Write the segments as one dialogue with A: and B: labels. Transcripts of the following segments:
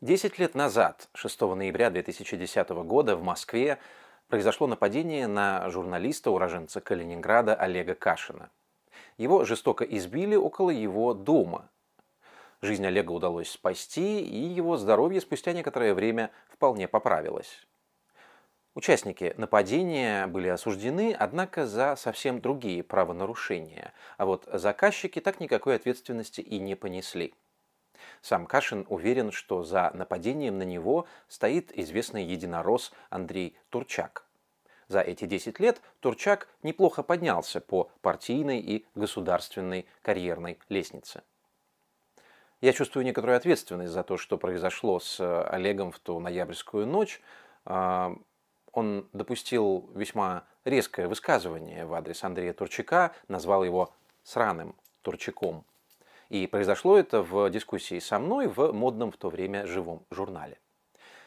A: Десять лет назад, 6 ноября 2010 года, в Москве произошло нападение на журналиста, уроженца Калининграда Олега Кашина. Его жестоко избили около его дома. Жизнь Олега удалось спасти, и его здоровье спустя некоторое время вполне поправилось. Участники нападения были осуждены, однако за совсем другие правонарушения, а вот заказчики так никакой ответственности и не понесли. Сам Кашин уверен, что за нападением на него стоит известный единорос Андрей Турчак. За эти 10 лет Турчак неплохо поднялся по партийной и государственной карьерной лестнице. Я чувствую некоторую ответственность за то, что произошло с Олегом в ту ноябрьскую ночь. А, он допустил весьма резкое высказывание в адрес Андрея Турчака, назвал его «сраным Турчаком». И произошло это в дискуссии со мной в модном в то время живом журнале.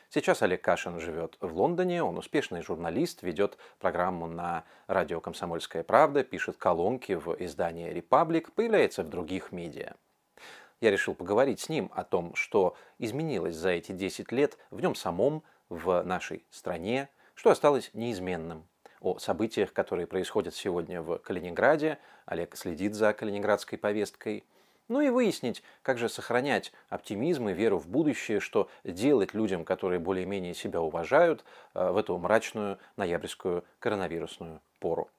A: Сейчас Олег Кашин живет в Лондоне, он успешный журналист, ведет программу на радио «Комсомольская правда», пишет колонки в издании «Репаблик», появляется в других медиа. Я решил поговорить с ним о том, что изменилось за эти 10 лет в нем самом, в нашей стране, что осталось неизменным, о событиях, которые происходят сегодня в Калининграде. Олег следит за калининградской повесткой – ну и выяснить, как же сохранять оптимизм и веру в будущее, что делать людям, которые более-менее себя уважают, э, в эту мрачную ноябрьскую коронавирусную пору.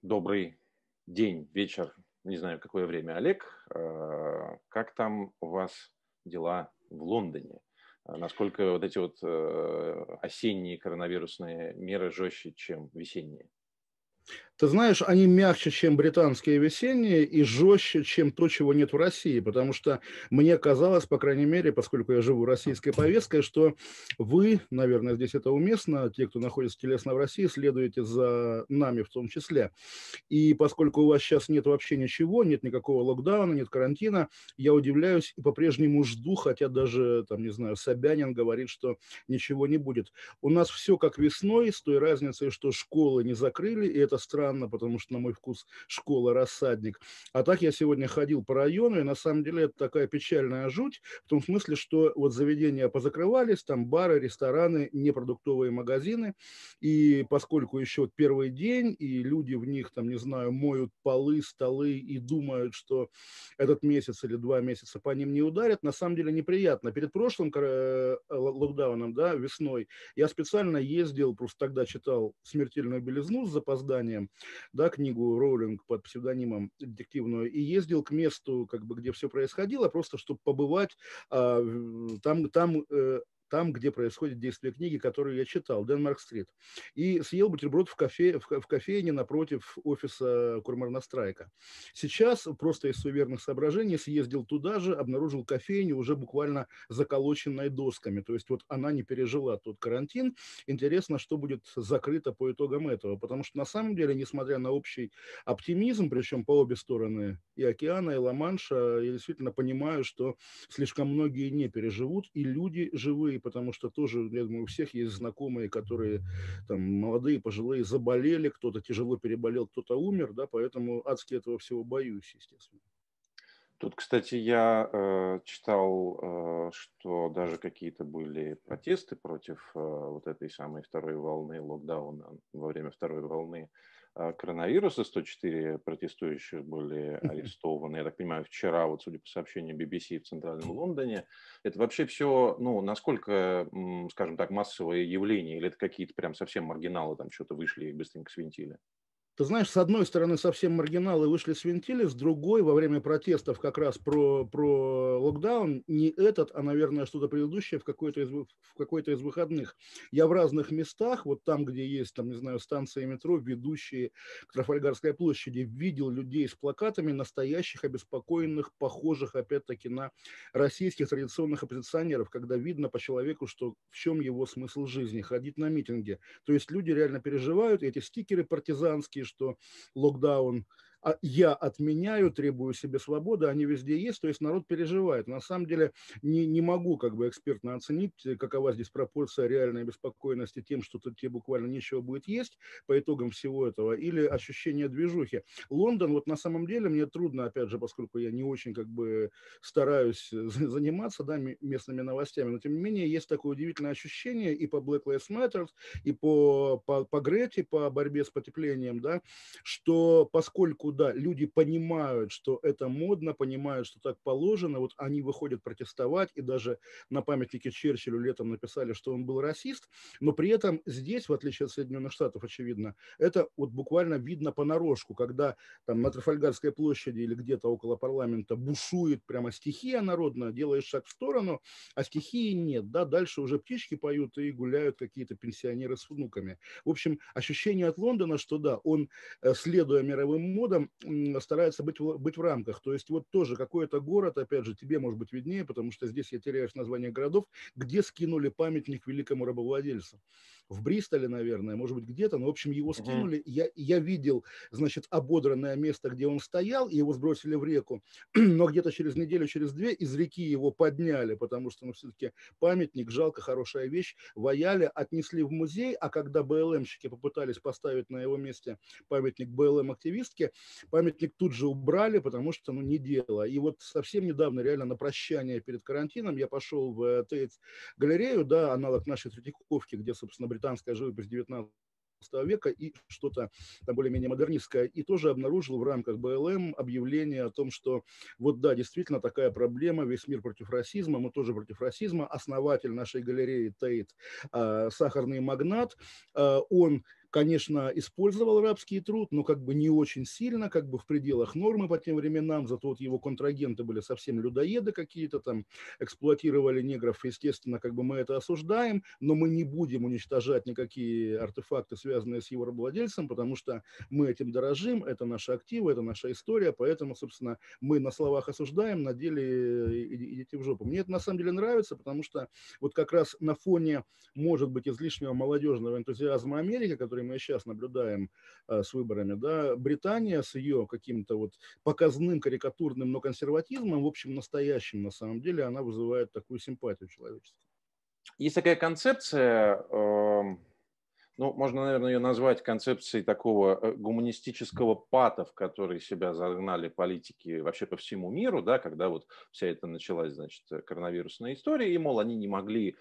A: Добрый день, вечер, не знаю, какое время, Олег. Э, как там у вас дела в Лондоне? А насколько вот эти вот э, осенние коронавирусные меры жестче, чем весенние?
B: Ты знаешь, они мягче, чем британские весенние, и жестче, чем то, чего нет в России, потому что мне казалось, по крайней мере, поскольку я живу российской повесткой, что вы, наверное, здесь это уместно, те, кто находится телесно в России, следуете за нами в том числе. И поскольку у вас сейчас нет вообще ничего, нет никакого локдауна, нет карантина, я удивляюсь и по-прежнему жду, хотя даже, там, не знаю, Собянин говорит, что ничего не будет. У нас все как весной, с той разницей, что школы не закрыли, и это странно странно, потому что, на мой вкус, школа рассадник. А так я сегодня ходил по району, и на самом деле это такая печальная жуть, в том смысле, что вот заведения позакрывались, там бары, рестораны, непродуктовые магазины, и поскольку еще первый день, и люди в них, там, не знаю, моют полы, столы и думают, что этот месяц или два месяца по ним не ударят, на самом деле неприятно. Перед прошлым э, локдауном, да, весной, я специально ездил, просто тогда читал «Смертельную белизну» с запозданием, да, книгу Роулинг под псевдонимом детективную, и ездил к месту, как бы, где все происходило, просто чтобы побывать а, там, там э, там, где происходит действие книги, которую я читал, Денмарк-стрит. И съел бутерброд в, кафе, в, в кофейне напротив офиса Курмарна-страйка. Сейчас просто из суверенных соображений съездил туда же, обнаружил кофейню уже буквально заколоченной досками. То есть вот она не пережила тот карантин. Интересно, что будет закрыто по итогам этого. Потому что на самом деле, несмотря на общий оптимизм, причем по обе стороны и океана, и Ла-Манша, я действительно понимаю, что слишком многие не переживут, и люди живые потому что тоже, я думаю, у всех есть знакомые, которые там молодые, пожилые, заболели, кто-то тяжело переболел, кто-то умер, да, поэтому адски этого всего боюсь, естественно.
A: Тут, кстати, я э, читал, э, что даже какие-то были протесты против э, вот этой самой второй волны локдауна во время второй волны коронавируса. 104 протестующих были арестованы, я так понимаю, вчера, вот судя по сообщению BBC в Центральном Лондоне. Это вообще все, ну, насколько, скажем так, массовое явление, или это какие-то прям совсем маргиналы там что-то вышли и быстренько свинтили?
B: Ты знаешь, с одной стороны, совсем маргиналы вышли с вентиля, с другой, во время протестов как раз про, про локдаун, не этот, а, наверное, что-то предыдущее в какой-то из, в какой-то из выходных. Я в разных местах, вот там, где есть, там, не знаю, станции метро, ведущие к Трафальгарской площади, видел людей с плакатами, настоящих, обеспокоенных, похожих, опять-таки, на российских традиционных оппозиционеров, когда видно по человеку, что в чем его смысл жизни, ходить на митинги. То есть люди реально переживают, эти стикеры партизанские, что локдаун я отменяю, требую себе свободы, они везде есть, то есть народ переживает. На самом деле не, не могу как бы экспертно оценить, какова здесь пропорция реальной беспокойности тем, что тут тебе буквально нечего будет есть по итогам всего этого, или ощущение движухи. Лондон, вот на самом деле мне трудно, опять же, поскольку я не очень как бы стараюсь заниматься да, местными новостями, но тем не менее есть такое удивительное ощущение и по Black Lives Matter, и по, по, по Грете, по борьбе с потеплением, да, что поскольку, да, люди понимают, что это модно, понимают, что так положено, вот они выходят протестовать, и даже на памятнике Черчиллю летом написали, что он был расист, но при этом здесь, в отличие от Соединенных Штатов, очевидно, это вот буквально видно понарошку, когда там на Трафальгарской площади или где-то около парламента бушует прямо стихия народная, делаешь шаг в сторону, а стихии нет, да, дальше уже птички поют и гуляют какие-то пенсионеры с внуками. В общем, ощущение от Лондона, что да, он, э, следуя мировым модам, старается быть быть в рамках. То есть вот тоже какой-то город, опять же, тебе может быть виднее, потому что здесь я теряюсь название городов, где скинули памятник великому рабовладельцу в Бристоле, наверное, может быть, где-то, но, в общем, его скинули. Uh-huh. Я, я видел, значит, ободранное место, где он стоял, и его сбросили в реку, но где-то через неделю, через две из реки его подняли, потому что, ну, все-таки памятник, жалко, хорошая вещь, ваяли, отнесли в музей, а когда БЛМщики попытались поставить на его месте памятник БЛМ-активистке, памятник тут же убрали, потому что, ну, не дело. И вот совсем недавно, реально, на прощание перед карантином я пошел в Тейт галерею, да, аналог нашей Третьяковки, где, собственно, британская живопись 19 века и что-то там более-менее модернистское. И тоже обнаружил в рамках БЛМ объявление о том, что вот да, действительно такая проблема, весь мир против расизма, мы тоже против расизма. Основатель нашей галереи Тейт, а, сахарный магнат, а, он конечно, использовал рабский труд, но как бы не очень сильно, как бы в пределах нормы по тем временам, зато вот его контрагенты были совсем людоеды какие-то там, эксплуатировали негров, естественно, как бы мы это осуждаем, но мы не будем уничтожать никакие артефакты, связанные с его рабовладельцем, потому что мы этим дорожим, это наши активы, это наша история, поэтому, собственно, мы на словах осуждаем, на деле идите в жопу. Мне это на самом деле нравится, потому что вот как раз на фоне, может быть, излишнего молодежного энтузиазма Америки, который которые мы сейчас наблюдаем э, с выборами, да, Британия с ее каким-то вот показным, карикатурным, но консерватизмом, в общем, настоящим на самом деле, она вызывает такую симпатию человеческую.
A: Есть такая концепция, э, ну, можно, наверное, ее назвать концепцией такого э, гуманистического пата, в который себя загнали политики вообще по всему миру, да, когда вот вся эта началась, значит, коронавирусная история, и, мол, они не могли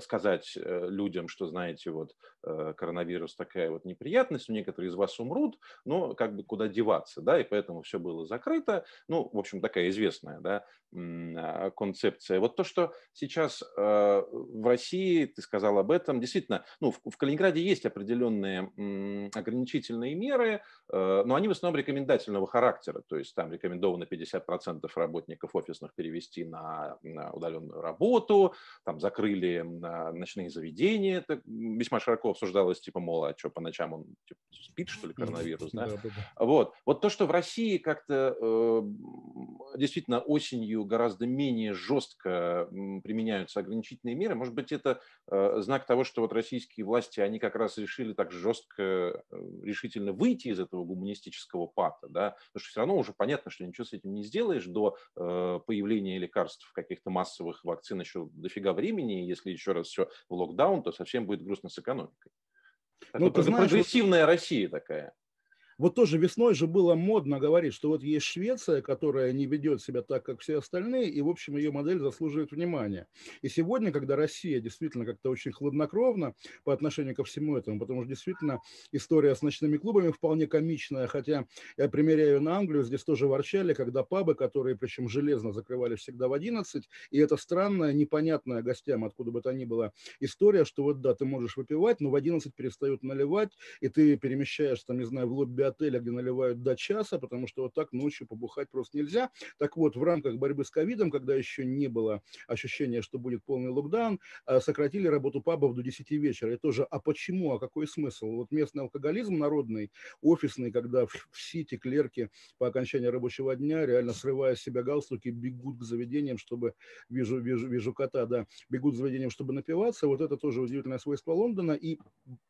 A: сказать э, людям, что, знаете, вот э, коронавирус такая вот неприятность, некоторые из вас умрут, но как бы куда деваться, да, и поэтому все было закрыто. Ну, в общем, такая известная, да, а, концепция. Вот то, что сейчас в России, ты сказал об этом, действительно, ну, в Калининграде есть определенные ограничительные меры, но они в основном рекомендательного характера, то есть там рекомендовано 50% работников офисных перевести на удаленную работу, там закрыли ночные заведения, это весьма широко обсуждалось, типа, мол, а что, по ночам он типа, спит, что ли, коронавирус, да? да, да, да. Вот. вот то, что в России как-то э, действительно осенью гораздо менее жестко применяются ограничительные меры, может быть, это э, знак того, что вот российские власти, они как раз решили так жестко, э, решительно выйти из этого гуманистического пата, да, потому что все равно уже понятно, что ничего с этим не сделаешь до э, появления лекарств каких-то массовых вакцин еще дофига дофига времени, если еще раз все в локдаун, то совсем будет грустно с экономикой. Ну, ты знаешь, прогрессивная вот... Россия такая.
B: Вот тоже весной же было модно говорить, что вот есть Швеция, которая не ведет себя так, как все остальные, и, в общем, ее модель заслуживает внимания. И сегодня, когда Россия действительно как-то очень хладнокровна по отношению ко всему этому, потому что действительно история с ночными клубами вполне комичная, хотя я примеряю на Англию, здесь тоже ворчали, когда пабы, которые причем железно закрывали всегда в 11, и это странная, непонятная гостям, откуда бы то ни было, история, что вот да, ты можешь выпивать, но в 11 перестают наливать, и ты перемещаешься, там, не знаю, в лобби отеля, где наливают до часа, потому что вот так ночью побухать просто нельзя. Так вот, в рамках борьбы с ковидом, когда еще не было ощущения, что будет полный локдаун, а, сократили работу пабов до 10 вечера. И тоже, а почему, а какой смысл? Вот местный алкоголизм народный, офисный, когда в, в Сити клерки по окончании рабочего дня, реально срывая с себя галстуки, бегут к заведениям, чтобы, вижу, вижу, вижу кота, да, бегут к заведениям, чтобы напиваться. Вот это тоже удивительное свойство Лондона. И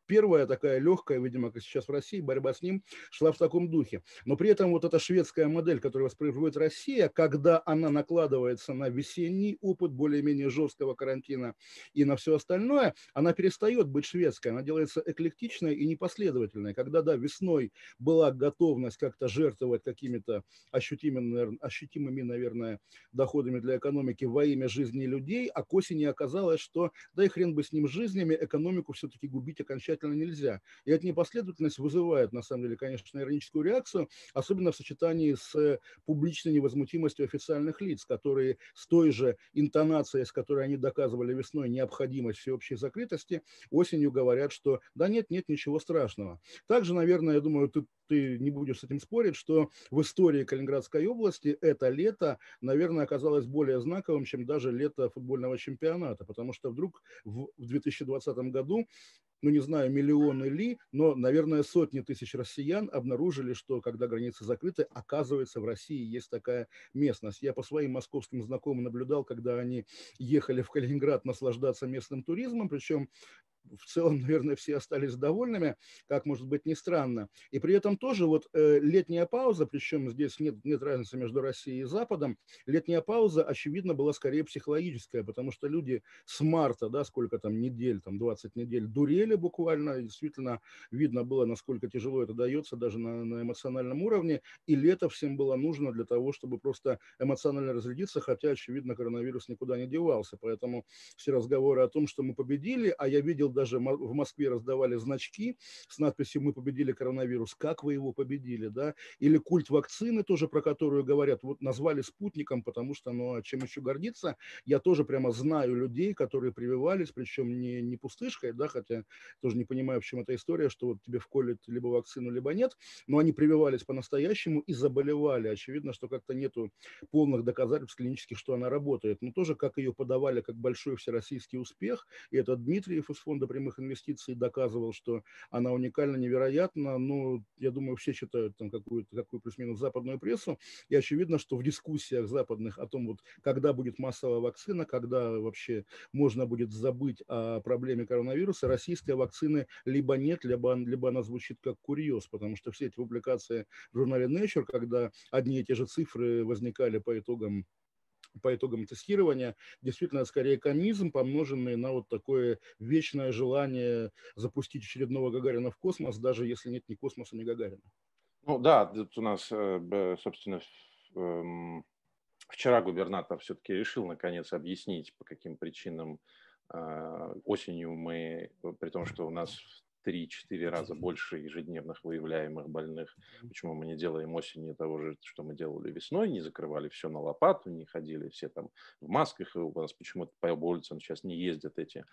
B: первая такая легкая, видимо, как сейчас в России, борьба с ним – шла в таком духе. Но при этом вот эта шведская модель, которую воспроизводит Россия, когда она накладывается на весенний опыт более-менее жесткого карантина и на все остальное, она перестает быть шведской, она делается эклектичной и непоследовательной. Когда, да, весной была готовность как-то жертвовать какими-то ощутимыми, ощутимыми, наверное, доходами для экономики во имя жизни людей, а к осени оказалось, что да и хрен бы с ним жизнями, экономику все-таки губить окончательно нельзя. И эта непоследовательность вызывает, на самом деле, конечно, ироническую реакцию, особенно в сочетании с публичной невозмутимостью официальных лиц, которые с той же интонацией, с которой они доказывали весной необходимость всеобщей закрытости, осенью говорят, что да нет, нет ничего страшного. Также, наверное, я думаю, ты, ты не будешь с этим спорить, что в истории Калининградской области это лето, наверное, оказалось более знаковым, чем даже лето футбольного чемпионата, потому что вдруг в 2020 году ну не знаю, миллионы ли, но, наверное, сотни тысяч россиян обнаружили, что когда границы закрыты, оказывается, в России есть такая местность. Я по своим московским знакомым наблюдал, когда они ехали в Калининград наслаждаться местным туризмом, причем в целом, наверное, все остались довольными, как может быть ни странно. И при этом тоже вот э, летняя пауза, причем здесь нет, нет разницы между Россией и Западом, летняя пауза, очевидно, была скорее психологическая, потому что люди с марта, да, сколько там недель, там 20 недель, дурели буквально, действительно видно было, насколько тяжело это дается даже на, на эмоциональном уровне, и лето всем было нужно для того, чтобы просто эмоционально разрядиться, хотя, очевидно, коронавирус никуда не девался, поэтому все разговоры о том, что мы победили, а я видел даже в Москве раздавали значки с надписью «Мы победили коронавирус». Как вы его победили, да? Или культ вакцины тоже, про которую говорят, вот назвали спутником, потому что, ну, а чем еще гордиться? Я тоже прямо знаю людей, которые прививались, причем не, не пустышкой, да, хотя тоже не понимаю, в чем эта история, что вот тебе вколят либо вакцину, либо нет, но они прививались по-настоящему и заболевали. Очевидно, что как-то нету полных доказательств клинических, что она работает. Но тоже как ее подавали как большой всероссийский успех, и это Дмитриев из фонда фонда прямых инвестиций доказывал, что она уникальна, невероятна. Но я думаю, все читают там какую-то какую плюс-минус западную прессу. И очевидно, что в дискуссиях западных о том, вот, когда будет массовая вакцина, когда вообще можно будет забыть о проблеме коронавируса, российской вакцины либо нет, либо, либо она звучит как курьез, потому что все эти публикации в журнале Nature, когда одни и те же цифры возникали по итогам по итогам тестирования, действительно скорее комизм, помноженный на вот такое вечное желание запустить очередного Гагарина в космос, даже если нет ни космоса, ни Гагарина.
A: Ну да, тут у нас, э, собственно, эм, вчера губернатор все-таки решил наконец объяснить, по каким причинам э, осенью мы, при том, что у нас 3-4 раза больше ежедневных выявляемых больных. Почему мы не делаем осенью того же, что мы делали весной, не закрывали все на лопату, не ходили все там в масках, и у нас почему-то по улицам сейчас не ездят эти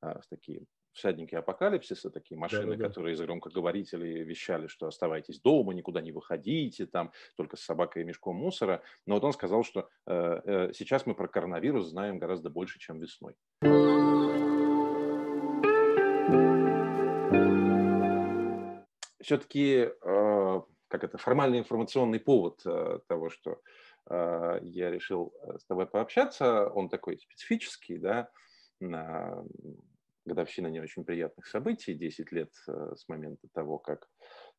A: а, такие всадники апокалипсиса, такие машины, да, да, да. которые из громкоговорителей вещали, что оставайтесь дома, никуда не выходите, там только с собакой и мешком мусора. Но вот он сказал, что э, э, сейчас мы про коронавирус знаем гораздо больше, чем весной. Все-таки, э, как это, формальный информационный повод э, того, что э, я решил с тобой пообщаться, он такой специфический, да, на годовщина не очень приятных событий, 10 лет с момента того, как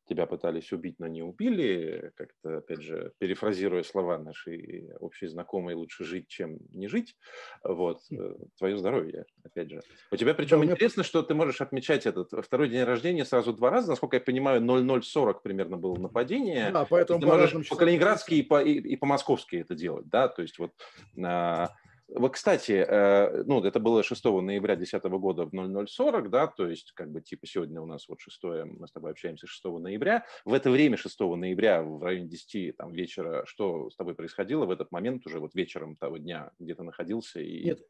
A: тебя пытались убить, но не убили, как-то, опять же, перефразируя слова нашей общей знакомой, лучше жить, чем не жить, вот, хм. э, твое здоровье, опять же. У тебя причем да, интересно, что ты можешь отмечать этот второй день рождения сразу два раза, насколько я понимаю, 0040 примерно было нападение. Да, поэтому ты можешь по-калининградски и по, и, и по-московски это делать, да, то есть вот а, вот, кстати, э, ну, это было 6 ноября 2010 года в 0040, да, то есть, как бы, типа, сегодня у нас вот 6, мы с тобой общаемся 6 ноября. В это время 6 ноября в районе 10 там, вечера, что с тобой происходило в этот момент уже вот вечером того дня, где ты находился? И...
B: Нет,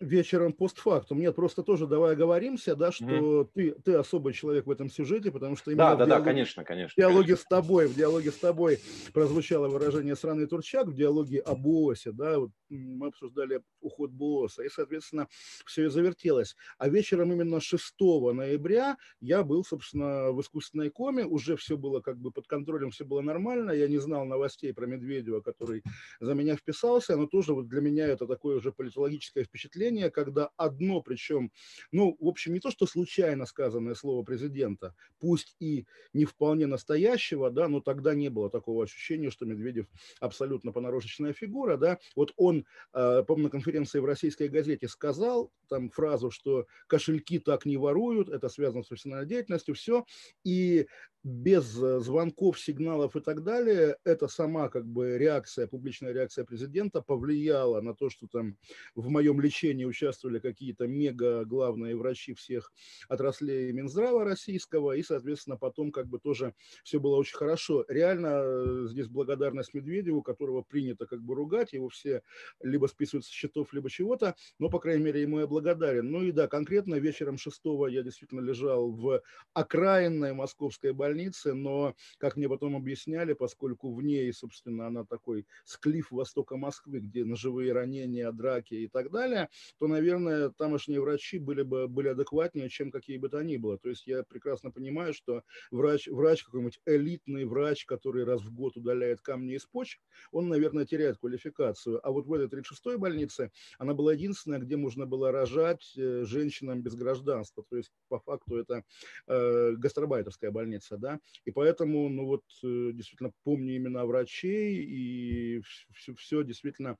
B: вечером постфактум. Нет, просто тоже давай оговоримся, да, что mm-hmm. ты, ты особый человек в этом сюжете, потому что
A: именно да, да, диалоге, да, конечно, конечно.
B: В диалоге конечно. с тобой, в диалоге с тобой прозвучало выражение «сраный турчак», в диалоге об ООСе, да, вот мы обсуждали уход БОСа, и, соответственно, все и завертелось. А вечером именно 6 ноября я был, собственно, в искусственной коме, уже все было как бы под контролем, все было нормально, я не знал новостей про Медведева, который за меня вписался, но тоже вот для меня это такое уже политологическое впечатление, заявление, когда одно, причем, ну, в общем, не то, что случайно сказанное слово президента, пусть и не вполне настоящего, да, но тогда не было такого ощущения, что Медведев абсолютно понарошечная фигура, да, вот он, э, помню, на конференции в российской газете сказал там фразу, что кошельки так не воруют, это связано с профессиональной деятельностью, все, и без э, звонков, сигналов и так далее, это сама как бы реакция, публичная реакция президента повлияла на то, что там в моем лечении участвовали какие-то мега главные врачи всех отраслей Минздрава российского, и, соответственно, потом как бы тоже все было очень хорошо. Реально э, здесь благодарность Медведеву, которого принято как бы ругать, его все либо списывают с счетов, либо чего-то, но, по крайней мере, ему я благодарен. Ну и да, конкретно вечером 6 я действительно лежал в окраинной московской больнице, больнице, но, как мне потом объясняли, поскольку в ней, собственно, она такой склиф востока Москвы, где ножевые ранения, драки и так далее, то, наверное, тамошние врачи были бы были адекватнее, чем какие бы то ни было. То есть я прекрасно понимаю, что врач, врач какой-нибудь элитный врач, который раз в год удаляет камни из почек, он, наверное, теряет квалификацию. А вот в этой 36-й больнице она была единственная, где можно было рожать э, женщинам без гражданства. То есть, по факту, это э, гастробайтерская больница да, и поэтому, ну вот, э, действительно, помню имена врачей, и все, все действительно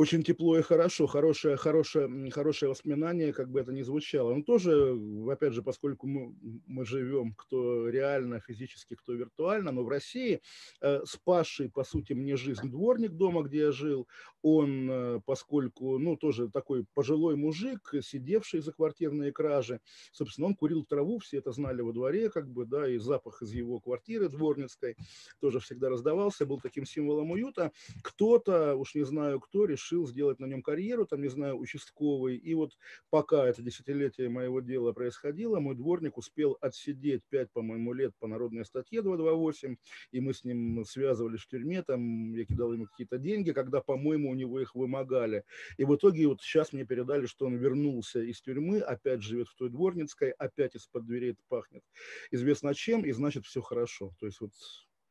B: очень тепло и хорошо, хорошее, хорошее, хорошее воспоминание, как бы это ни звучало. Но тоже, опять же, поскольку мы, мы живем, кто реально физически, кто виртуально, но в России э, спасший, по сути, мне жизнь дворник дома, где я жил, он, э, поскольку, ну, тоже такой пожилой мужик, сидевший за квартирные кражи, собственно, он курил траву, все это знали во дворе, как бы, да, и запах из его квартиры дворницкой тоже всегда раздавался, был таким символом уюта. Кто-то, уж не знаю кто, решил решил сделать на нем карьеру, там, не знаю, участковый. И вот пока это десятилетие моего дела происходило, мой дворник успел отсидеть 5, по-моему, лет по народной статье 228, и мы с ним связывались в тюрьме, там я кидал ему какие-то деньги, когда, по-моему, у него их вымогали. И в итоге вот сейчас мне передали, что он вернулся из тюрьмы, опять живет в той дворницкой, опять из-под дверей пахнет известно чем, и значит все хорошо. То есть вот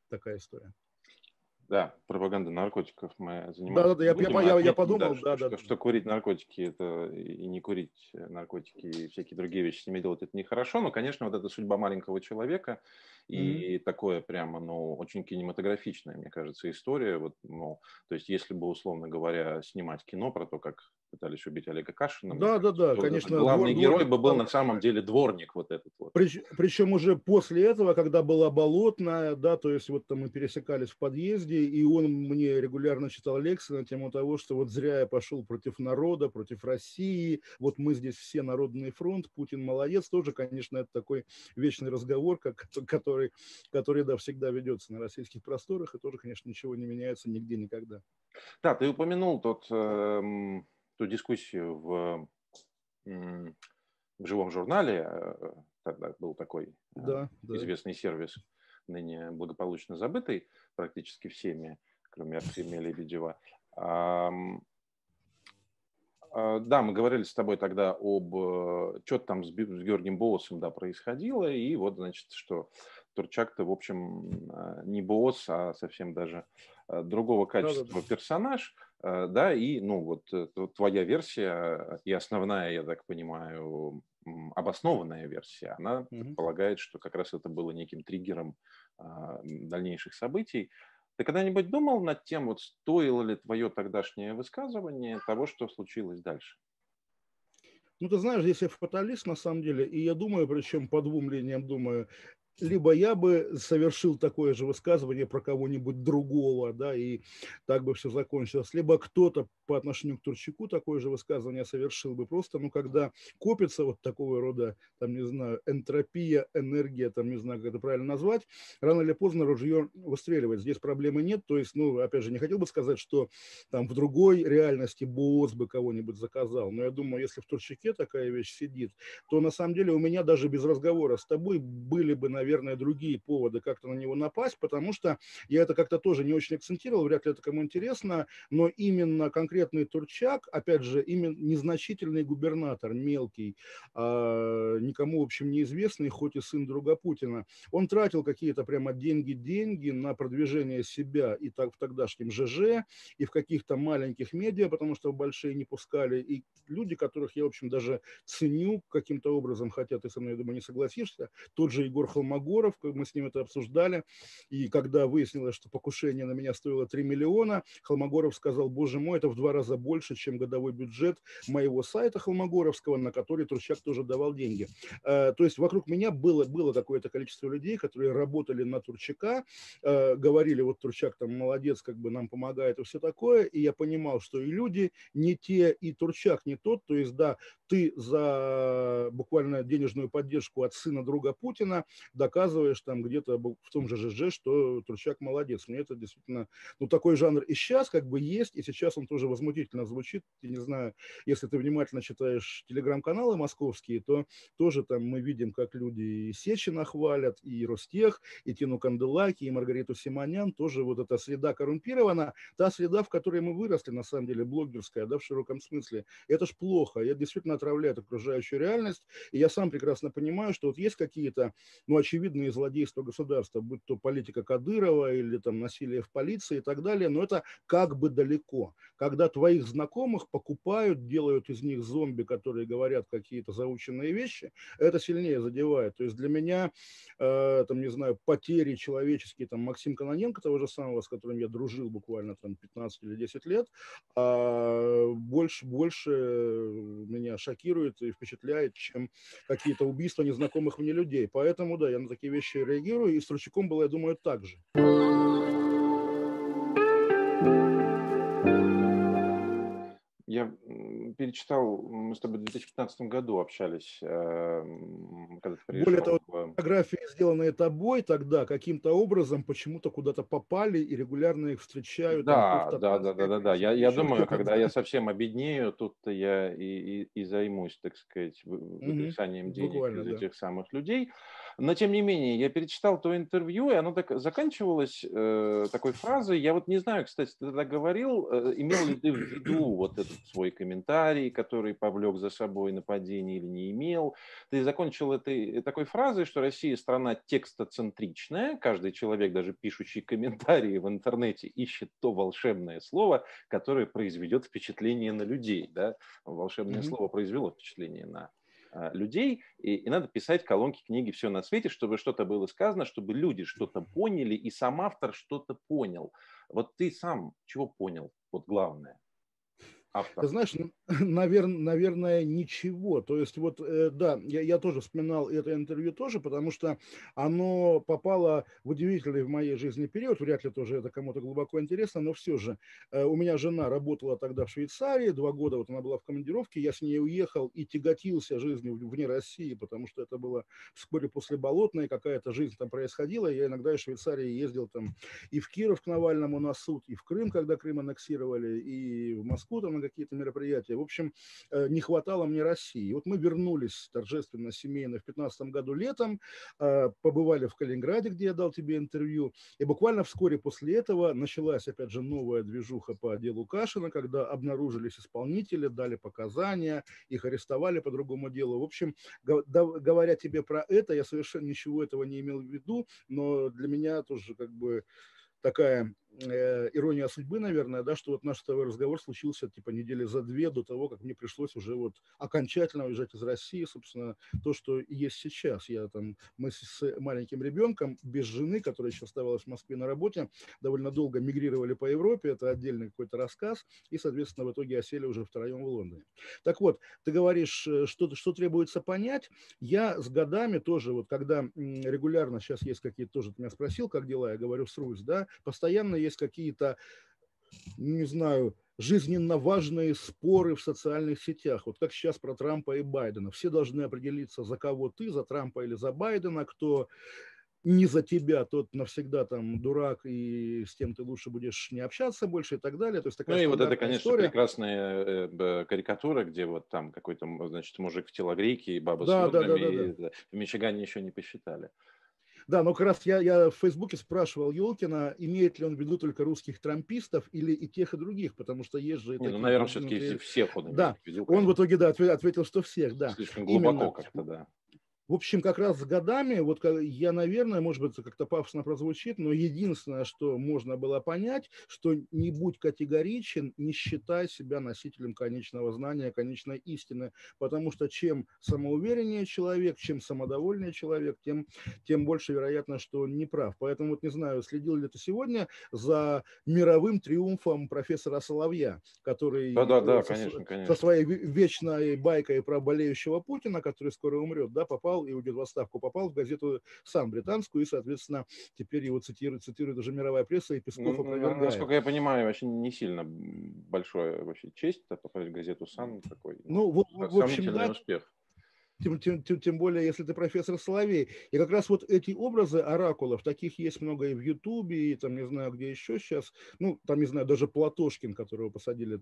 B: такая история.
A: Да, пропаганда наркотиков мы занимаемся.
B: Да, да, я, я, я, я подумал,
A: да, да, что, да. Что, что курить наркотики это и не курить наркотики и всякие другие вещи с ними делать это нехорошо, но, конечно, вот эта судьба маленького человека и mm-hmm. такое прямо, ну, очень кинематографичная, мне кажется, история. Вот, ну, то есть, если бы, условно говоря, снимать кино про то, как пытались убить Олега Кашина.
B: Да, да, да, конечно.
A: Главный двор, герой бы был на самом деле дворник вот этот вот.
B: Прич, причем уже после этого, когда была болотная, да, то есть вот там мы пересекались в подъезде, и он мне регулярно читал лекции на тему того, что вот зря я пошел против народа, против России, вот мы здесь все народный фронт, Путин молодец, тоже, конечно, это такой вечный разговор, как, который, который, да, всегда ведется на российских просторах, и тоже, конечно, ничего не меняется нигде никогда.
A: Да, ты упомянул тот э, ту дискуссию в, в живом журнале, э, тогда был такой э, да, известный да. сервис, ныне благополучно забытый практически всеми, кроме Артемия Лебедева. А, да, мы говорили с тобой тогда об, э, что там с Георгием Боусом да, происходило, и вот, значит, что Турчак-то, в общем, не босс, а совсем даже другого качества да, да, да. персонаж – Э, да, и, ну, вот э, твоя версия и основная, я так понимаю, обоснованная версия, она mm-hmm. предполагает, что как раз это было неким триггером а, дальнейших событий. Ты когда-нибудь думал над тем, вот стоило ли твое тогдашнее высказывание того, что случилось дальше?
B: Ну, ты знаешь, здесь я фаталист на самом деле, и я думаю, причем по двум линиям думаю, либо я бы совершил такое же высказывание про кого-нибудь другого, да, и так бы все закончилось, либо кто-то по отношению к Турчаку такое же высказывание совершил бы. Просто, ну, когда копится вот такого рода, там, не знаю, энтропия, энергия, там, не знаю, как это правильно назвать, рано или поздно ружье выстреливает. Здесь проблемы нет, то есть, ну, опять же, не хотел бы сказать, что там в другой реальности босс бы кого-нибудь заказал, но я думаю, если в Турчаке такая вещь сидит, то на самом деле у меня даже без разговора с тобой были бы, наверное, наверное, другие поводы как-то на него напасть, потому что я это как-то тоже не очень акцентировал, вряд ли это кому интересно, но именно конкретный Турчак, опять же, именно незначительный губернатор, мелкий, а, никому, в общем, неизвестный, хоть и сын друга Путина, он тратил какие-то прямо деньги-деньги на продвижение себя и так в тогдашнем ЖЖ, и в каких-то маленьких медиа, потому что в большие не пускали, и люди, которых я, в общем, даже ценю каким-то образом, хотя ты со мной, я думаю, не согласишься, тот же Егор Холмогоров, мы с ним это обсуждали, и когда выяснилось, что покушение на меня стоило 3 миллиона, Холмогоров сказал, боже мой, это в два раза больше, чем годовой бюджет моего сайта Холмогоровского, на который Турчак тоже давал деньги. Э, то есть вокруг меня было, было какое-то количество людей, которые работали на Турчака, э, говорили, вот Турчак там молодец, как бы нам помогает и все такое, и я понимал, что и люди не те, и Турчак не тот, то есть да, ты за буквально денежную поддержку от сына друга Путина доказываешь там где-то в том же ЖЖ, что Турчак молодец. Мне это действительно, ну такой жанр и сейчас как бы есть, и сейчас он тоже возмутительно звучит. Я не знаю, если ты внимательно читаешь телеграм-каналы московские, то тоже там мы видим, как люди и Сечина хвалят, и Ростех, и Тину Канделаки, и Маргариту Симонян, тоже вот эта среда коррумпирована, та среда, в которой мы выросли, на самом деле, блогерская, да, в широком смысле. Это ж плохо, это действительно отравляет окружающую реальность, и я сам прекрасно понимаю, что вот есть какие-то, ну, очевидные злодейства государства, будь то политика Кадырова или там насилие в полиции и так далее, но это как бы далеко. Когда твоих знакомых покупают, делают из них зомби, которые говорят какие-то заученные вещи, это сильнее задевает. То есть для меня, э, там, не знаю, потери человеческие, там, Максим Каноненко, того же самого, с которым я дружил буквально там 15 или 10 лет, э, больше, больше меня шокирует и впечатляет, чем какие-то убийства незнакомых мне людей. Поэтому, да, я на такие вещи реагирую, и с Тручаком было, я думаю, так же.
A: Я перечитал, мы с тобой в 2015 году общались, эм,
B: когда ты приезжал. Более того, фотографии, сделанные тобой тогда, каким-то образом почему-то куда-то попали и регулярно их встречают.
A: Да, да, да, да, да, да. Я, я думаю, когда я совсем обеднею, тут-то я и, и, и займусь, так сказать, выписанием денег из да. этих самых людей. Но, тем не менее, я перечитал то интервью, и оно так заканчивалось э, такой фразой. Я вот не знаю, кстати, ты тогда говорил, э, имел ли ты в виду вот этот свой комментарий, который повлек за собой нападение или не имел. Ты закончил этой, такой фразой, что Россия страна текстоцентричная. Каждый человек, даже пишущий комментарии в интернете, ищет то волшебное слово, которое произведет впечатление на людей. Да? Волшебное mm-hmm. слово произвело впечатление на людей, и, и надо писать колонки книги «Все на свете», чтобы что-то было сказано, чтобы люди что-то поняли, и сам автор что-то понял. Вот ты сам чего понял? Вот главное
B: автор? Знаешь, наверное, наверное, ничего. То есть вот, э, да, я, я тоже вспоминал это интервью тоже, потому что оно попало в удивительный в моей жизни период. Вряд ли тоже это кому-то глубоко интересно, но все же. Э, у меня жена работала тогда в Швейцарии, два года вот она была в командировке, я с ней уехал и тяготился жизнью вне России, потому что это было вскоре после Болотной, какая-то жизнь там происходила. Я иногда из Швейцарии ездил там и в Киров к Навальному на суд, и в Крым, когда Крым аннексировали, и в Москву там на какие-то мероприятия. В общем, э, не хватало мне России. Вот мы вернулись торжественно, семейно в 2015 году летом, э, побывали в Калининграде, где я дал тебе интервью, и буквально вскоре после этого началась, опять же, новая движуха по делу Кашина, когда обнаружились исполнители, дали показания, их арестовали по другому делу. В общем, говоря тебе про это, я совершенно ничего этого не имел в виду, но для меня тоже как бы такая э, ирония судьбы, наверное, да, что вот наш твой разговор случился типа недели за две до того, как мне пришлось уже вот окончательно уезжать из России, собственно, то, что есть сейчас. Я там, мы с маленьким ребенком, без жены, которая еще оставалась в Москве на работе, довольно долго мигрировали по Европе, это отдельный какой-то рассказ, и, соответственно, в итоге осели уже втроем в Лондоне. Так вот, ты говоришь, э, что, что требуется понять, я с годами тоже, вот когда регулярно, сейчас есть какие-то, тоже ты меня спросил, как дела, я говорю, срусь, да, постоянно есть какие-то, не знаю, жизненно важные споры в социальных сетях. Вот как сейчас про Трампа и Байдена. Все должны определиться, за кого ты, за Трампа или за Байдена, кто не за тебя, тот навсегда там дурак, и с тем ты лучше будешь не общаться больше и так далее. То есть
A: такая ну и вот это, конечно, история. прекрасная э, карикатура, где вот там какой-то, значит, мужик в телогрейке и баба да, с да, да, да, да. в Мичигане еще не посчитали.
B: Да, но как раз я, я в Фейсбуке спрашивал Елкина, имеет ли он в виду только русских трампистов или и тех, и других, потому что есть же...
A: Не, ну, наверное, все-таки всех
B: он Да, в виду, он в итоге, да, ответил, что всех, да.
A: Слишком глубоко как-то, да.
B: В общем, как раз с годами, вот я, наверное, может быть, как-то пафосно прозвучит, но единственное, что можно было понять, что не будь категоричен, не считай себя носителем конечного знания, конечной истины, потому что чем самоувереннее человек, чем самодовольнее человек, тем, тем больше вероятно, что он не прав. Поэтому вот не знаю, следил ли ты сегодня за мировым триумфом профессора Соловья, который
A: да, да, да,
B: со,
A: конечно, конечно.
B: со своей вечной байкой про болеющего Путина, который скоро умрет, да, попал попал и уйдет в отставку, попал в газету сам британскую, и, соответственно, теперь его цитирует, цитирует уже мировая пресса, и Песков ну, опровергает.
A: Насколько я понимаю, вообще не сильно большая вообще честь попасть в газету САН такой.
B: Ну, в, в общем, да, успех. Тем, тем, тем, тем более, если ты профессор Соловей. И как раз вот эти образы оракулов, таких есть много и в Ютубе, и там не знаю, где еще сейчас. Ну, там, не знаю, даже Платошкин, которого посадили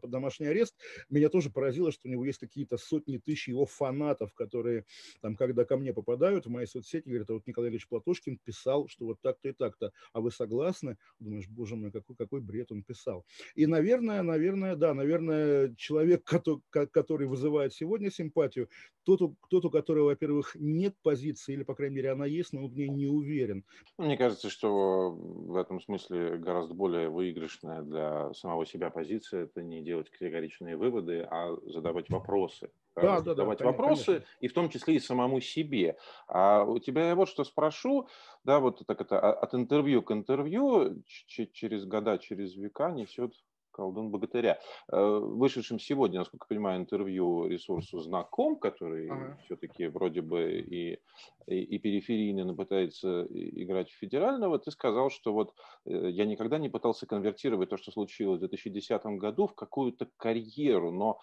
B: под домашний арест, меня тоже поразило, что у него есть какие-то сотни тысяч его фанатов, которые там, когда ко мне попадают в мои соцсети, говорят, а вот Николай Ильич Платошкин писал, что вот так-то и так-то, а вы согласны? Думаешь, боже мой, какой, какой бред он писал. И, наверное, наверное, да, наверное, человек, который, который вызывает сегодня симпатию, тот, тот, у которого, во-первых, нет позиции, или, по крайней мере, она есть, но он в ней не уверен.
A: Мне кажется, что в этом смысле гораздо более выигрышная для самого себя позиция – это не делать категоричные выводы, а задавать вопросы. Да, задавать да, да, вопросы, конечно. и в том числе и самому себе. А у тебя я вот что спрошу, да, вот так это а, от интервью к интервью через года, через века несет колдун богатыря. Э, вышедшим сегодня, насколько я понимаю, интервью ресурсу знаком, который ага. все-таки вроде бы и, и, и периферийно, но пытается играть в федерального, ты сказал, что вот э, я никогда не пытался конвертировать то, что случилось в 2010 году, в какую-то карьеру, но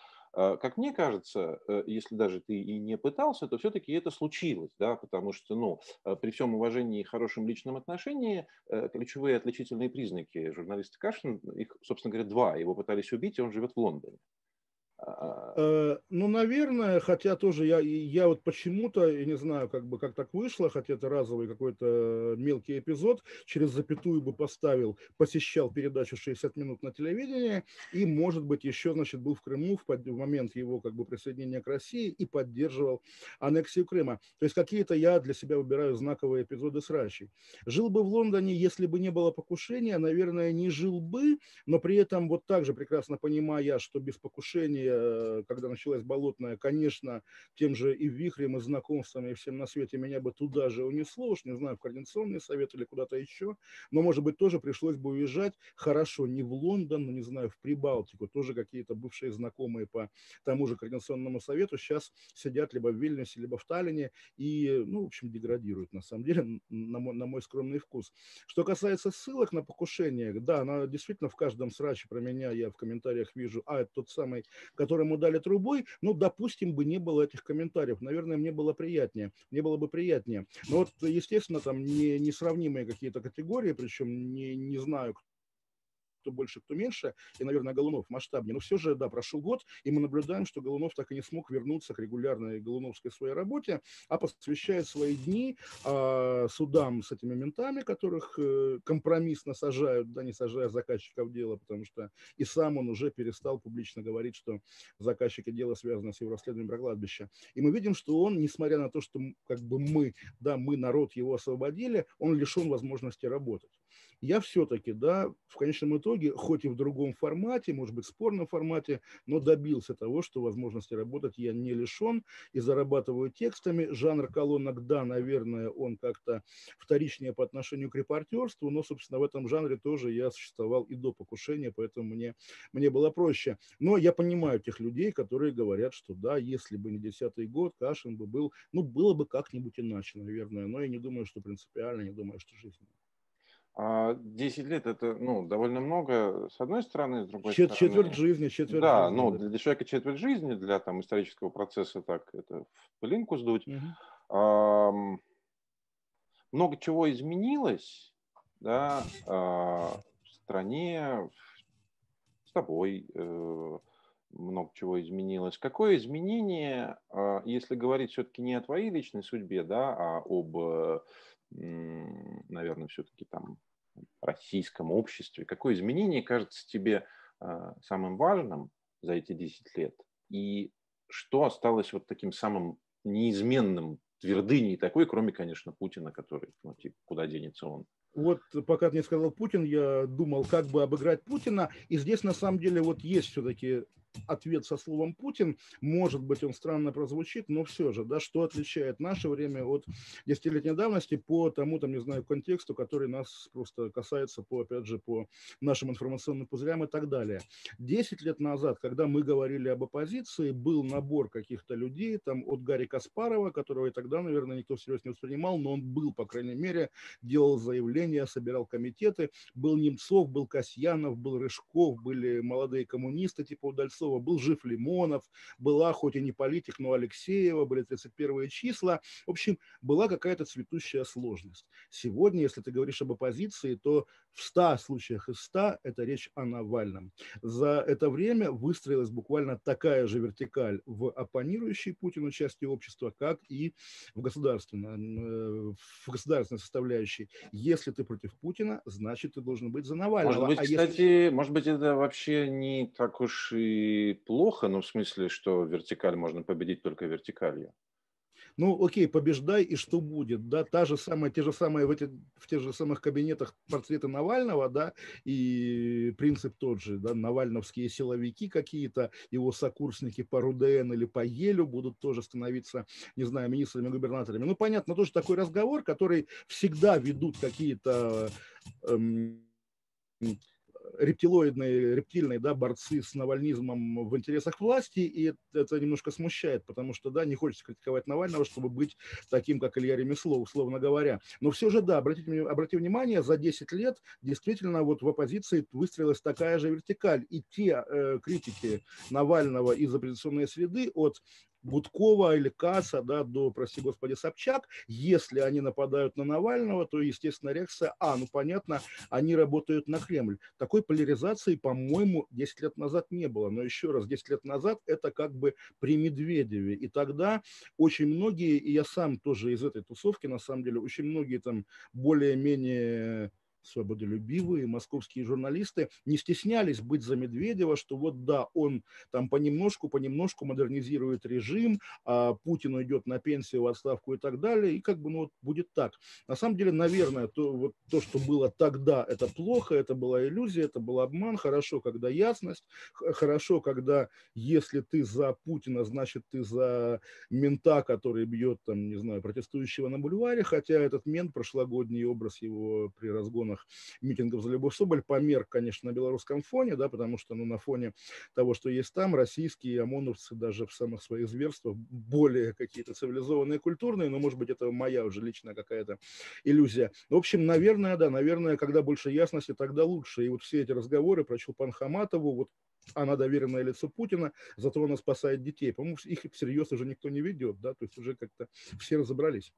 A: как мне кажется, э, если даже ты и не пытался, то все-таки это случилось, да, потому что, ну, э, при всем уважении и хорошем личном отношении, э, ключевые отличительные признаки журналиста Кашин, их, собственно говоря, два. Его пытались убить, и он живет в Лондоне.
B: А, э, ну, наверное, хотя тоже я, я вот почему-то, я не знаю, как бы как так вышло, хотя это разовый какой-то мелкий эпизод, через запятую бы поставил, посещал передачу 60 минут на телевидении и, может быть, еще, значит, был в Крыму в, под, в момент его как бы присоединения к России и поддерживал аннексию Крыма. То есть какие-то я для себя выбираю знаковые эпизоды с Рашей. Жил бы в Лондоне, если бы не было покушения, наверное, не жил бы, но при этом вот так же прекрасно понимая, что без покушения Э, когда началась болотная, конечно, тем же и вихрем, и знакомствами, и всем на свете меня бы туда же унесло, уж не знаю, в Координационный совет или куда-то еще, но, может быть, тоже пришлось бы уезжать, хорошо, не в Лондон, но, не знаю, в Прибалтику, тоже какие-то бывшие знакомые по тому же Координационному совету сейчас сидят либо в Вильнюсе, либо в Таллине и, ну, в общем, деградируют, на самом деле, на мой, на мой скромный вкус. Что касается ссылок на покушение, да, она действительно в каждом сраче про меня, я в комментариях вижу, а, это тот самый, которому дали трубой, ну, допустим, бы не было этих комментариев. Наверное, мне было приятнее. Мне было бы приятнее. Но вот, естественно, там не, несравнимые какие-то категории, причем не, не знаю, кто больше, кто меньше, и, наверное, Голунов масштабнее. Но все же, да, прошел год, и мы наблюдаем, что Голунов так и не смог вернуться к регулярной голуновской своей работе, а посвящает свои дни э, судам с этими ментами, которых э, компромиссно сажают, да, не сажая заказчиков дела, потому что и сам он уже перестал публично говорить, что заказчики дела связаны с его расследованием про кладбище. И мы видим, что он, несмотря на то, что как бы мы, да, мы, народ, его освободили, он лишен возможности работать я все-таки, да, в конечном итоге, хоть и в другом формате, может быть, спорном формате, но добился того, что возможности работать я не лишен и зарабатываю текстами. Жанр колонок, да, наверное, он как-то вторичнее по отношению к репортерству, но, собственно, в этом жанре тоже я существовал и до покушения, поэтому мне, мне было проще. Но я понимаю тех людей, которые говорят, что да, если бы не десятый год, Кашин бы был, ну, было бы как-нибудь иначе, наверное, но я не думаю, что принципиально, не думаю, что жизненно.
A: 10 а лет это ну, довольно много, с одной стороны, с другой
B: Чет,
A: стороны.
B: Четверть жизни, четверть
A: да,
B: жизни.
A: Ну, для человека четверть жизни, для там, исторического процесса так это в пылинку сдуть. Угу. А, много чего изменилось да, а, в стране, с тобой, э, много чего изменилось. Какое изменение, а, если говорить все-таки не о твоей личной судьбе, да, а об, наверное, все-таки там российском обществе, какое изменение кажется тебе а, самым важным за эти 10 лет? И что осталось вот таким самым неизменным твердыней такой, кроме, конечно, Путина, который, ну, типа, куда денется он?
B: вот пока ты не сказал Путин, я думал, как бы обыграть Путина. И здесь на самом деле вот есть все-таки ответ со словом Путин. Может быть, он странно прозвучит, но все же, да, что отличает наше время от десятилетней давности по тому, там, не знаю, контексту, который нас просто касается по, опять же, по нашим информационным пузырям и так далее. Десять лет назад, когда мы говорили об оппозиции, был набор каких-то людей, там, от Гарри Каспарова, которого и тогда, наверное, никто всерьез не воспринимал, но он был, по крайней мере, делал заявления, собирал комитеты, был Немцов, был Касьянов, был Рыжков, были молодые коммунисты типа Удальцова, Кузнецова, был жив Лимонов, была, хоть и не политик, но Алексеева, были 31 числа. В общем, была какая-то цветущая сложность. Сегодня, если ты говоришь об оппозиции, то в 100 случаях из 100 это речь о Навальном. За это время выстроилась буквально такая же вертикаль в оппонирующей Путину части общества, как и в, государственной, э, в государственной составляющей. Если ты против Путина, значит, ты должен быть за Навального.
A: Может быть, а кстати, если... может быть, это вообще не так уж и плохо, но в смысле, что вертикаль можно победить только вертикалью.
B: Ну, окей, побеждай, и что будет, да, та же самая, те же самые в, эти, в тех же самых кабинетах портреты Навального, да, и принцип тот же, да, навальновские силовики какие-то, его сокурсники по РУДН или по Елю будут тоже становиться, не знаю, министрами, губернаторами. Ну, понятно, тоже такой разговор, который всегда ведут какие-то эм, рептилоидные, рептильные да, борцы с навальнизмом в интересах власти, и это немножко смущает, потому что, да, не хочется критиковать Навального, чтобы быть таким, как Илья Ремесло, условно говоря. Но все же, да, обратите, обратите внимание, за 10 лет действительно вот в оппозиции выстроилась такая же вертикаль, и те э, критики Навального из оппозиционной среды от Будкова или Касса, да, до, прости господи, Собчак, если они нападают на Навального, то, естественно, реакция, а, ну, понятно, они работают на Кремль. Такой поляризации, по-моему, 10 лет назад не было. Но еще раз, 10 лет назад это как бы при Медведеве. И тогда очень многие, и я сам тоже из этой тусовки, на самом деле, очень многие там более-менее свободолюбивые московские журналисты не стеснялись быть за Медведева, что вот да, он там понемножку, понемножку модернизирует режим, а Путин уйдет на пенсию, в отставку и так далее, и как бы ну вот будет так. На самом деле, наверное, то, вот, то, что было тогда, это плохо, это была иллюзия, это был обман, хорошо, когда ясность, хорошо, когда если ты за Путина, значит ты за мента, который бьет там, не знаю, протестующего на бульваре, хотя этот мент, прошлогодний образ его при разгонах митингах, митингов за Любовь Соболь померк, конечно, на белорусском фоне, да, потому что ну, на фоне того, что есть там, российские ОМОНовцы даже в самых своих зверствах более какие-то цивилизованные, культурные, но, может быть, это моя уже личная какая-то иллюзия. В общем, наверное, да, наверное, когда больше ясности, тогда лучше. И вот все эти разговоры про Чулпан Хаматову, вот она доверенное лицо Путина, зато она спасает детей. По-моему, их всерьез уже никто не ведет, да, то есть уже как-то все разобрались.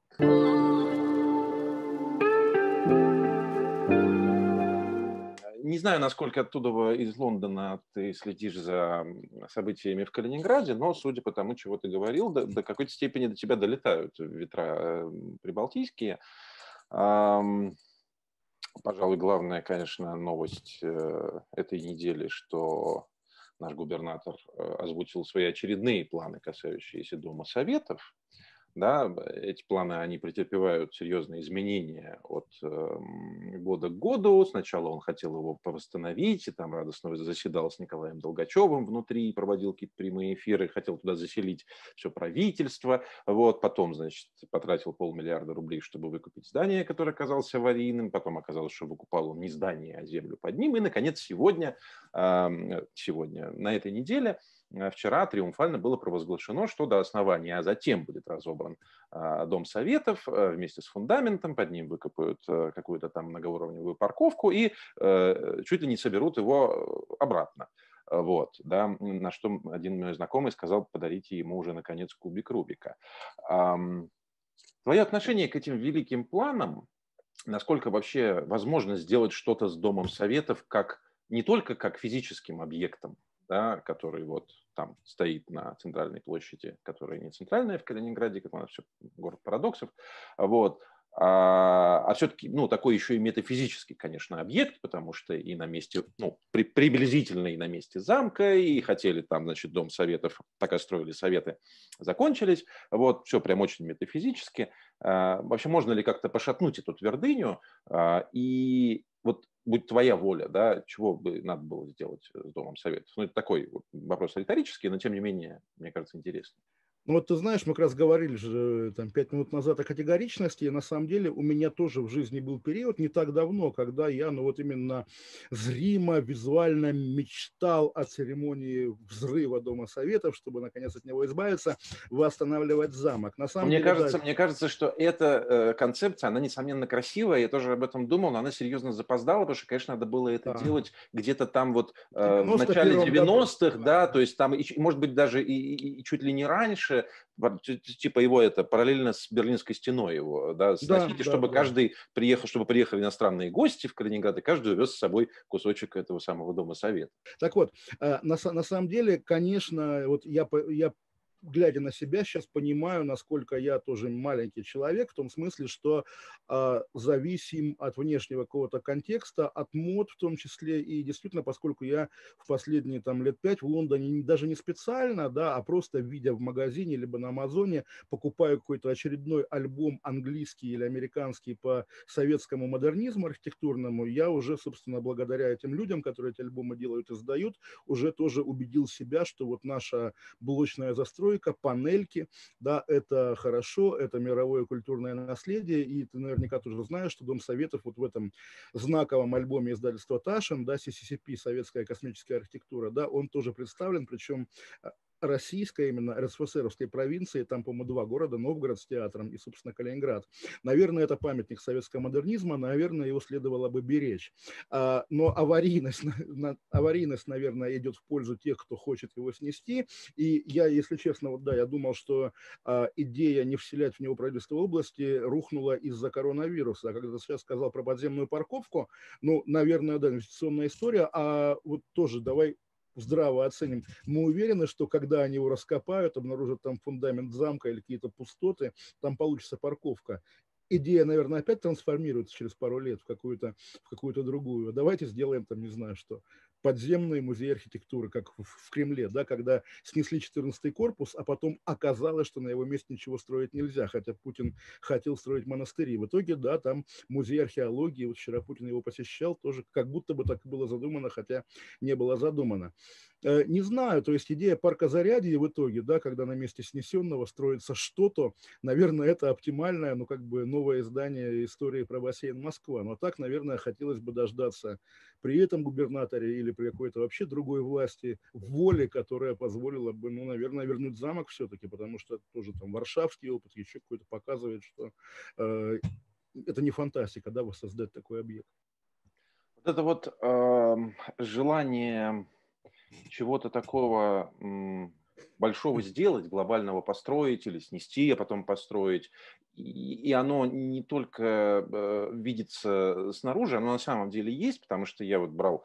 A: Не знаю, насколько оттуда из Лондона ты следишь за событиями в Калининграде, но судя по тому, чего ты говорил, до, до какой-то степени до тебя долетают ветра э, прибалтийские. Пожалуй, главная, конечно, новость э, этой недели, что наш губернатор э, озвучил свои очередные планы, касающиеся Дома Советов да, эти планы, они претерпевают серьезные изменения от э, года к году. Сначала он хотел его восстановить, и там радостно заседал с Николаем Долгачевым внутри, проводил какие-то прямые эфиры, хотел туда заселить все правительство. Вот, потом, значит, потратил полмиллиарда рублей, чтобы выкупить здание, которое оказалось аварийным. Потом оказалось, что выкупал он не здание, а землю под ним. И, наконец, сегодня, э, сегодня на этой неделе вчера триумфально было провозглашено, что до основания, а затем будет разобран а, Дом Советов э, вместе с фундаментом, под ним выкопают э, какую-то там многоуровневую парковку и чуть ли не соберут его обратно. Вот, да, на что один мой знакомый сказал, подарите ему уже, наконец, кубик Рубика. Твое отношение к этим великим планам, насколько вообще возможно сделать что-то с Домом Советов как не только как физическим объектом, да, который вот там стоит на центральной площади, которая не центральная в Калининграде, как у нас все город парадоксов, вот, а, а все-таки, ну, такой еще и метафизический, конечно, объект, потому что и на месте, ну, при, приблизительно и на месте замка, и хотели там, значит, дом советов, пока строили советы, закончились, вот, все прям очень метафизически. А, вообще, можно ли как-то пошатнуть эту твердыню, а, и вот будь твоя воля, да, чего бы надо было сделать с Домом Советов? Ну, это такой вопрос риторический, но тем не менее, мне кажется, интересный.
B: Ну вот ты знаешь, мы как раз говорили же э, там пять минут назад о категоричности, и на самом деле у меня тоже в жизни был период не так давно, когда я, ну вот именно зримо, визуально мечтал о церемонии взрыва Дома Советов, чтобы наконец от него избавиться, восстанавливать замок.
A: На самом мне деле, кажется, да... мне кажется, что эта э, концепция, она несомненно красивая, я тоже об этом думал, но она серьезно запоздала, потому что, конечно, надо было это да. делать где-то там вот э, в начале 90-х, да, да, то есть там, может быть, даже и, и, и чуть ли не раньше, раньше, типа его это параллельно с Берлинской стеной его, да, сносите, да, чтобы да, каждый приехал, чтобы приехали иностранные гости в Калининград, и каждый увез с собой кусочек этого самого Дома Совета.
B: Так вот, э, на, на самом деле, конечно, вот я, я глядя на себя, сейчас понимаю, насколько я тоже маленький человек, в том смысле, что э, зависим от внешнего какого-то контекста, от мод в том числе, и действительно, поскольку я в последние там лет пять в Лондоне даже не специально, да, а просто видя в магазине либо на Амазоне, покупаю какой-то очередной альбом английский или американский по советскому модернизму архитектурному, я уже, собственно, благодаря этим людям, которые эти альбомы делают и сдают, уже тоже убедил себя, что вот наша блочная застройка постройка, панельки, да, это хорошо, это мировое культурное наследие, и ты наверняка тоже знаешь, что Дом Советов вот в этом знаковом альбоме издательства Ташин, да, CCCP, Советская космическая архитектура, да, он тоже представлен, причем российской, именно РСФСРовской провинции, там, по-моему, два города, Новгород с театром и, собственно, Калининград. Наверное, это памятник советского модернизма, наверное, его следовало бы беречь. А, но аварийность, аварийность, наверное, идет в пользу тех, кто хочет его снести. И я, если честно, вот да, я думал, что а, идея не вселять в него правительство области рухнула из-за коронавируса. А когда сейчас сказал про подземную парковку, ну, наверное, да, инвестиционная история, а вот тоже давай здраво оценим, мы уверены, что когда они его раскопают, обнаружат там фундамент замка или какие-то пустоты, там получится парковка. Идея, наверное, опять трансформируется через пару лет в какую-то в какую-то другую. Давайте сделаем там, не знаю что, подземный музей архитектуры, как в Кремле, да, когда снесли 14 корпус, а потом оказалось, что на его месте ничего строить нельзя, хотя Путин хотел строить монастыри. В итоге, да, там музей археологии, вот вчера Путин его посещал, тоже как будто бы так было задумано, хотя не было задумано. Э, не знаю, то есть идея парка Зарядье в итоге, да, когда на месте снесенного строится что-то, наверное, это оптимальное, ну, как бы новое издание истории про бассейн Москва. Но так, наверное, хотелось бы дождаться при этом губернаторе или при какой-то вообще другой власти воли, которая позволила бы, ну, наверное, вернуть замок все-таки, потому что тоже там варшавский опыт еще какой-то показывает, что э, это не фантастика, да, воссоздать такой объект.
A: Вот это вот э, желание чего-то такого большого сделать, глобального построить или снести, а потом построить. И, оно не только э, видится снаружи, оно на самом деле есть, потому что я вот брал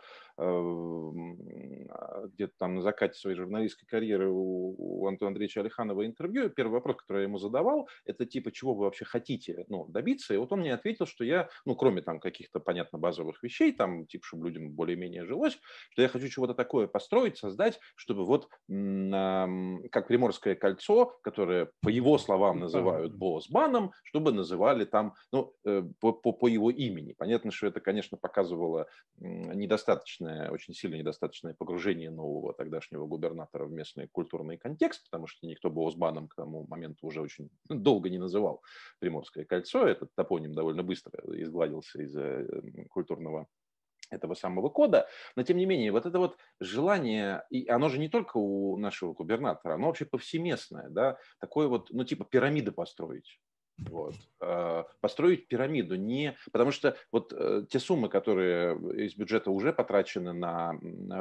A: где-то там на закате своей журналистской карьеры у, Антона Андреевича Алиханова интервью, первый вопрос, который я ему задавал, это типа, чего вы вообще хотите ну, добиться? И вот он мне ответил, что я, ну, кроме там каких-то, понятно, базовых вещей, там, типа, чтобы людям более-менее жилось, что я хочу чего-то такое построить, создать, чтобы вот как Приморское кольцо, которое, по его словам, называют Боосбаном, чтобы называли там, ну, э, по, по, по его имени. Понятно, что это, конечно, показывало недостаточно недостаточное, очень сильно недостаточное погружение нового тогдашнего губернатора в местный культурный контекст, потому что никто бы Осбаном к тому моменту уже очень долго не называл Приморское кольцо. Этот топоним довольно быстро изгладился из культурного этого самого кода, но тем не менее, вот это вот желание, и оно же не только у нашего губернатора, оно вообще повсеместное, да, такое вот, ну типа пирамиды построить, Вот. А, построить пирамиду не... Потому что вот э, те суммы, которые из бюджета уже потрачены на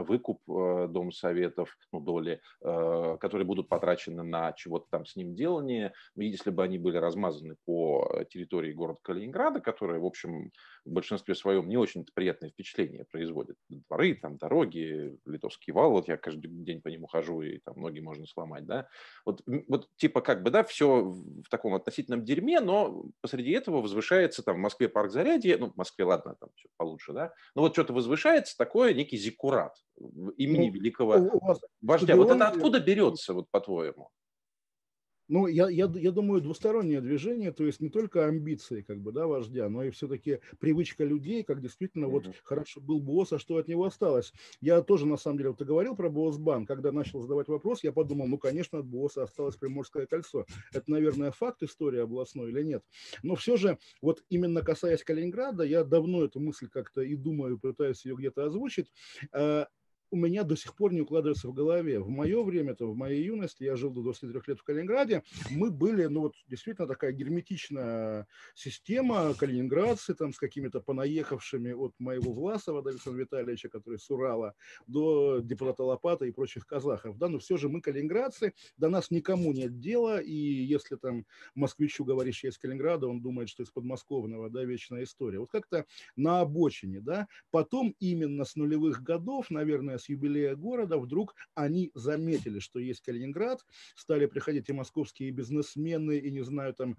A: выкуп э, Дома Советов, ну, доли, э, которые будут потрачены на чего-то там с ним делание, если бы они были размазаны по территории города Калининграда, которая, в общем, в большинстве своем не очень приятное впечатление производит. Дворы, там, дороги, Литовский вал, вот я каждый день по нему хожу, и там ноги можно сломать, да. Вот, вот типа как бы, да, все в таком относительном дерьме, но посреди этого возвышается там в Москве парк Зарядье, ну, в Москве, ладно, там все получше, да, но вот что-то возвышается такое, некий зиккурат имени ну, великого вождя. Вот это откуда берется, вот по-твоему?
B: Ну, я, я, я думаю, двустороннее движение, то есть не только амбиции как бы, да, вождя, но и все-таки привычка людей, как действительно, вот хорошо был босс, а что от него осталось. Я тоже, на самом деле, вот ты говорил про Босс-бан, когда начал задавать вопрос, я подумал, ну, конечно, от босса осталось Приморское кольцо. Это, наверное, факт истории областной или нет. Но все же, вот именно касаясь Калининграда, я давно эту мысль как-то и думаю, пытаюсь ее где-то озвучить, э, у меня до сих пор не укладывается в голове. В мое время, то в моей юности, я жил до 23 лет в Калининграде, мы были, ну вот действительно такая герметичная система, калининградцы там с какими-то понаехавшими от моего Власова, Давида Витальевича, который с Урала, до депутата Лопата и прочих казахов, да, но все же мы калининградцы, до нас никому нет дела, и если там москвичу говоришь, я из Калининграда, он думает, что из подмосковного, да, вечная история. Вот как-то на обочине, да, потом именно с нулевых годов, наверное, с юбилея города, вдруг они заметили, что есть Калининград, стали приходить и московские бизнесмены, и, не знаю, там,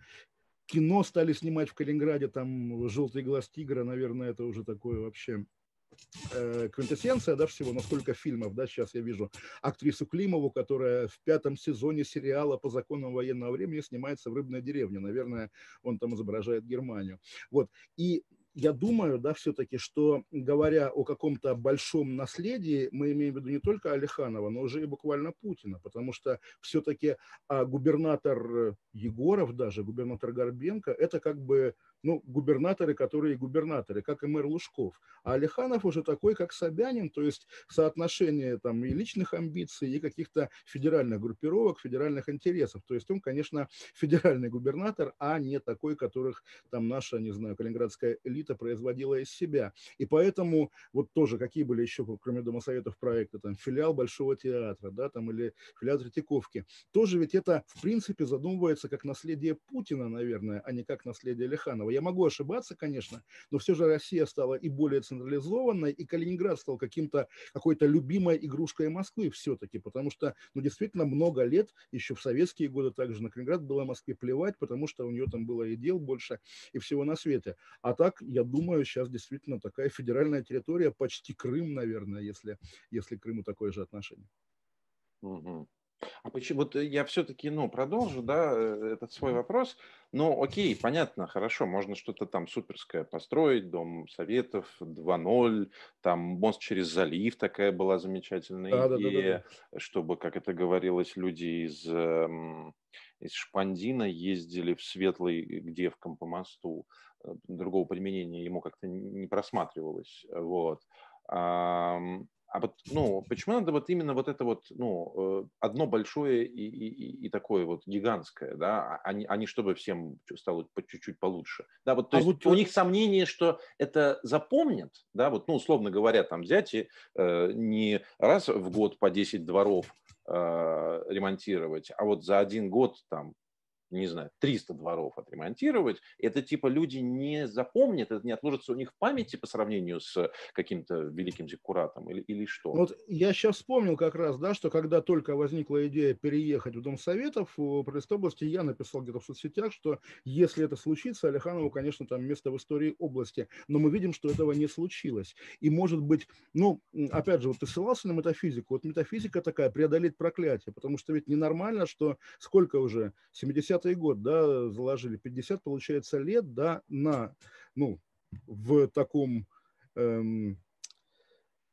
B: кино стали снимать в Калининграде, там «Желтый глаз тигра», наверное, это уже такое вообще э, квинтэссенция, да, всего, насколько фильмов, да, сейчас я вижу. Актрису Климову, которая в пятом сезоне сериала по законам военного времени снимается в «Рыбной деревне», наверное, он там изображает Германию, вот, и я думаю, да, все-таки, что говоря о каком-то большом наследии, мы имеем в виду не только Алиханова, но уже и буквально Путина, потому что все-таки а, губернатор Егоров даже, губернатор Горбенко, это как бы ну, губернаторы, которые губернаторы, как и мэр Лужков. А Алиханов уже такой, как Собянин, то есть соотношение там и личных амбиций, и каких-то федеральных группировок, федеральных интересов. То есть он, конечно, федеральный губернатор, а не такой, которых там наша, не знаю, калининградская элита производила из себя. И поэтому вот тоже какие были еще, кроме Дома Советов, проекты, там филиал Большого театра, да, там или филиал Третьяковки. Тоже ведь это, в принципе, задумывается как наследие Путина, наверное, а не как наследие Лиханова. Я могу ошибаться, конечно, но все же Россия стала и более централизованной, и Калининград стал каким-то, какой-то любимой игрушкой Москвы все-таки, потому что, ну, действительно, много лет, еще в советские годы также на Калининград было Москве плевать, потому что у нее там было и дел больше, и всего на свете. А так, я думаю, сейчас действительно такая федеральная территория, почти Крым, наверное, если, если Крыму такое же отношение.
A: Угу. А почему, вот э, я все-таки, ну, продолжу, да, э, этот свой вопрос. Ну, окей, понятно, хорошо, можно что-то там суперское построить, Дом Советов 2.0, там мост через залив такая была замечательная да, идея, да, да, да. чтобы, как это говорилось, люди из, эм, из Шпандина ездили в Светлый к девкам по мосту. Э, другого применения ему как-то не просматривалось, вот. А вот, ну, почему надо вот именно вот это вот, ну, э, одно большое и, и, и такое вот гигантское, да, а не, а не чтобы всем стало по чуть-чуть получше. Да, вот, то а есть вот... у них сомнение, что это запомнят, да, вот, ну, условно говоря, там взять и э, не раз в год по 10 дворов э, ремонтировать, а вот за один год там не знаю, 300 дворов отремонтировать, это типа люди не запомнят, это не отложится у них в памяти по сравнению с каким-то великим зиккуратом или, или что?
B: Вот я сейчас вспомнил как раз, да, что когда только возникла идея переехать в Дом Советов в области, я написал где-то в соцсетях, что если это случится, Алиханову, конечно, там место в истории области, но мы видим, что этого не случилось. И может быть, ну, опять же, вот ты ссылался на метафизику, вот метафизика такая, преодолеть проклятие, потому что ведь ненормально, что сколько уже, 70 50 год, да, заложили 50, получается, лет, да, на, ну, в таком, эм,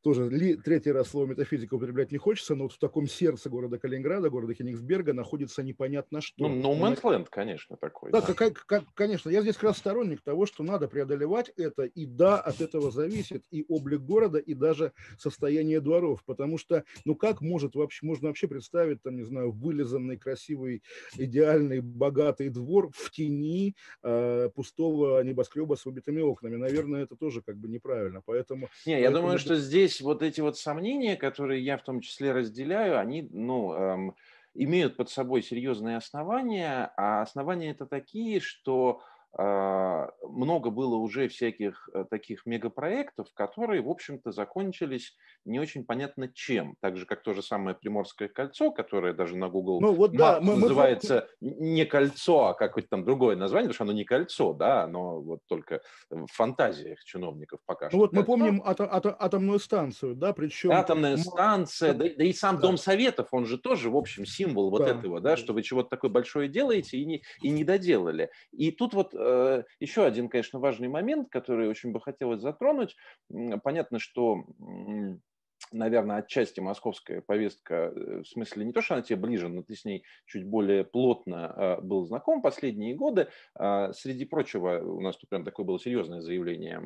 B: тоже ли, третий раз слово метафизика употреблять не хочется, но вот в таком сердце города Калининграда, города Кенигсберга находится непонятно что.
A: Ну, no man's land, конечно, такой.
B: Да, да. Как, как, конечно. Я здесь как раз сторонник того, что надо преодолевать это, и да, от этого зависит и облик города, и даже состояние дворов, потому что, ну, как может вообще, можно вообще представить, там, не знаю, вылизанный, красивый, идеальный, богатый двор в тени э, пустого небоскреба с убитыми окнами? Наверное, это тоже как бы неправильно, поэтому...
A: Не, я думаю, что здесь здесь вот эти вот сомнения, которые я в том числе разделяю, они, ну, эм, имеют под собой серьезные основания, а основания это такие, что много было уже всяких э, таких мегапроектов, которые, в общем-то, закончились не очень понятно чем. Так же, как то же самое Приморское кольцо, которое даже на Google ну, вот, да, мы, называется мы... не кольцо, а какое-то там другое название, потому что оно не кольцо, да, оно вот только в фантазиях чиновников пока ну,
B: что. Вот мы помним ат- ат- атомную станцию, да, причем...
A: Атомная станция, да, да и сам да. Дом Советов, он же тоже, в общем, символ вот да. этого, да, что вы чего-то такое большое делаете и не, и не доделали. И тут вот еще один, конечно, важный момент, который очень бы хотелось затронуть. Понятно, что наверное, отчасти московская повестка, э, в смысле не то, что она тебе ближе, но ты с ней чуть более плотно э, был знаком последние годы. А, среди прочего, у нас тут прям такое было серьезное заявление,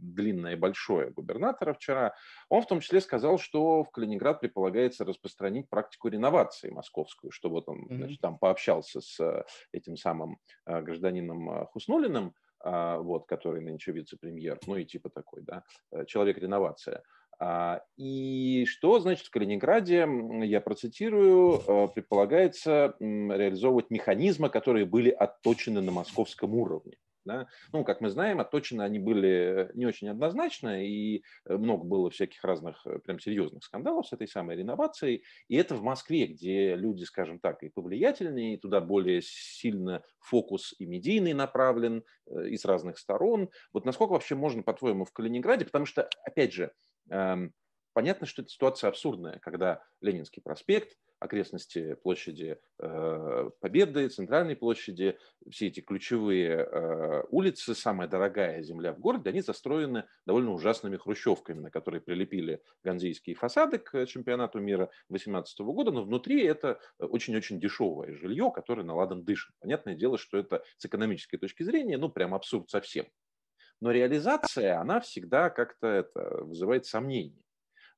A: длинное и большое губернатора вчера. Он в том числе сказал, что в Калининград предполагается распространить практику реновации московскую, что вот он значит, там пообщался с этим самым э, гражданином Хуснулиным, а, вот, который нынче вице-премьер, ну и типа такой, да, человек-реновация. А, и что значит в Калининграде, я процитирую, э, предполагается реализовывать механизмы, которые были отточены на московском уровне. Да? Ну, как мы знаем, отточены они были не очень однозначно, и э, много было всяких разных э, прям серьезных скандалов с этой самой реновацией. И это в Москве, где люди, скажем так, и повлиятельнее, и туда более сильно фокус и медийный направлен из разных сторон. Вот насколько вообще можно, по-твоему, в Калининграде, потому что, опять же, Эм, понятно, что эта ситуация абсурдная, когда Ленинский проспект, окрестности площади э, Победы, Центральной площади, все эти ключевые э, улицы, самая дорогая земля в городе, они застроены довольно ужасными хрущевками, на которые прилепили ганзейские фасады к чемпионату мира 2018 года, но внутри это очень-очень дешевое жилье, которое наладан дышит. Понятное дело, что это с экономической точки зрения, ну, прям абсурд совсем. Но реализация, она всегда как-то это, вызывает сомнения.